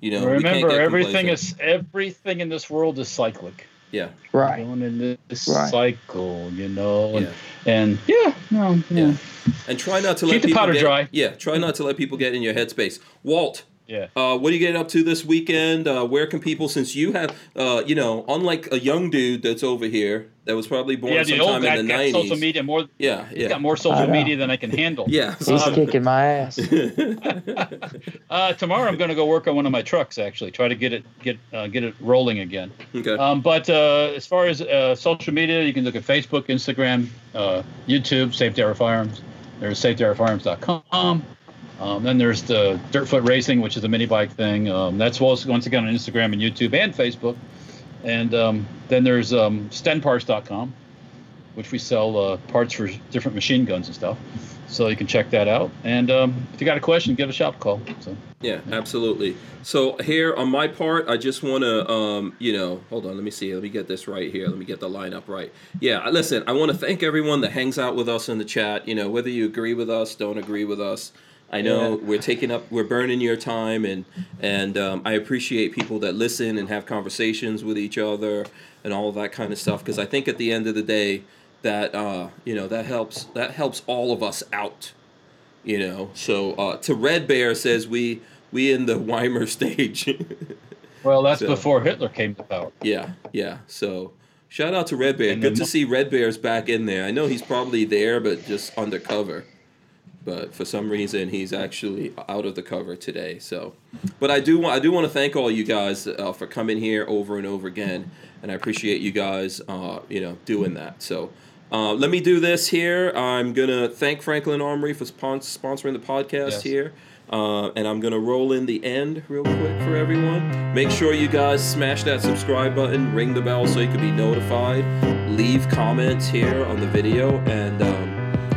You know, we can't Remember, get everything complacent. is everything in this world is cyclic. Yeah. right. Going in this Right. cycle, you know, and, Yeah. and yeah, no, yeah, Yeah. And try not to let Keep the people powder get, dry. Yeah. Try not to let people get in your headspace. Walt, yeah. Uh, what are you getting up to this weekend? Uh, where can people, since you have, uh, you know, unlike a young dude that's over here that was probably born Yeah, the old sometime guy in the got social nineties. media more. Yeah, He's yeah, got more social media than I can handle. yeah. He's Um, kicking my ass. Uh, tomorrow I'm going to go work on one of my trucks. Actually, try to get it get uh, get it rolling again. okay. Um, but uh, as far as uh, social media, you can look at Facebook, Instagram, uh, YouTube, Safety Hour Firearms. There's safetyhourfirearms.com. Um, then there's the Dirtfoot Racing, which is a mini bike thing. Um, that's also once again on Instagram and YouTube and Facebook. And um, then there's um, stenparts.com, which we sell uh, parts for different machine guns and stuff. So you can check that out. And um, if you got a question, give a shop call. So Yeah, absolutely. So here on my part, I just want to, um, you know, hold on. Let me see. Let me get this right here. Let me get the lineup right. Yeah, listen. I want to thank everyone that hangs out with us in the chat. You know, whether you agree with us, don't agree with us. I know Yeah. we're taking up, we're burning your time, and and um, I appreciate people that listen and have conversations with each other and all that kind of stuff. Because I think at the end of the day, that uh, you know that helps that helps all of us out you know so uh, to red bear says we we in the Weimar stage well, that's So- before Hitler came to power. yeah yeah so shout out to red bear And good to see red bear's back in there i know he's probably there but just undercover but for some reason he's actually out of the cover today so. But i do want i do want to thank all you guys uh, for coming here over and over again and i appreciate you guys uh, you know doing that so. Uh, let me do this here. I'm gonna thank franklin armory for spon- sponsoring the podcast Yes. here uh, and i'm gonna roll in the end real quick for everyone. Make sure you guys smash that subscribe button ring the bell so you can be notified. Leave comments here on the video and um,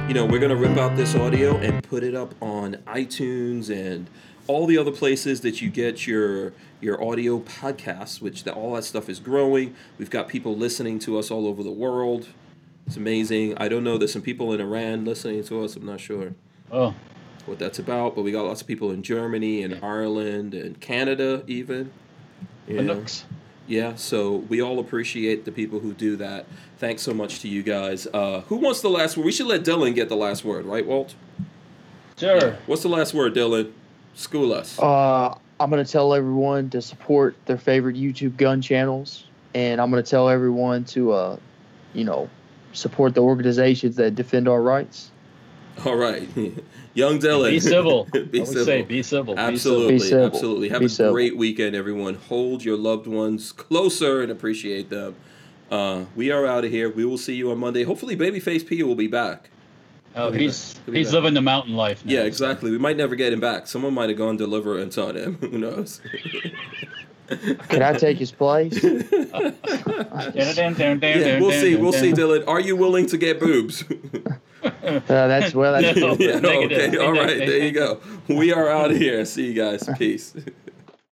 you know, we're gonna rip out this audio and put it up on iTunes and all the other places that you get your your audio podcasts. Which the, all that stuff is growing. We've got people listening to us all over the world. It's amazing. I don't know. There's some people in Iran listening to us. I'm not sure Oh, what that's about, but we got lots of people in Germany and Ireland and Canada even. You know? Canucks. Yeah, so we all appreciate the people who do that. Thanks so much to you guys. Uh, who wants the last word? We should let Dylan get the last word, right, Walt? Sure. What's the last word, Dylan? School us. Uh, I'm going to tell everyone to support their favorite YouTube gun channels, and I'm going to tell everyone to, uh, you know, support the organizations that defend our rights. All right, young Dylan. Be civil. be I would civil. say be civil. Absolutely, Be civil. absolutely. Have Be a civil. great weekend, everyone. Hold your loved ones closer and appreciate them. Uh, we are out of here. We will see you on Monday. Hopefully, Babyface P will be back. Oh, he's He'll be he's back. living the mountain life now. Yeah, exactly. We might never get him back. Someone might have gone Deliverance on him. Who knows? Can I take his place? yeah, yeah, we'll see. We'll see, Dylan. Are you willing to get boobs? Uh, that's well. That's yeah, okay. All right. There you go. We are out of here. See you guys. Peace.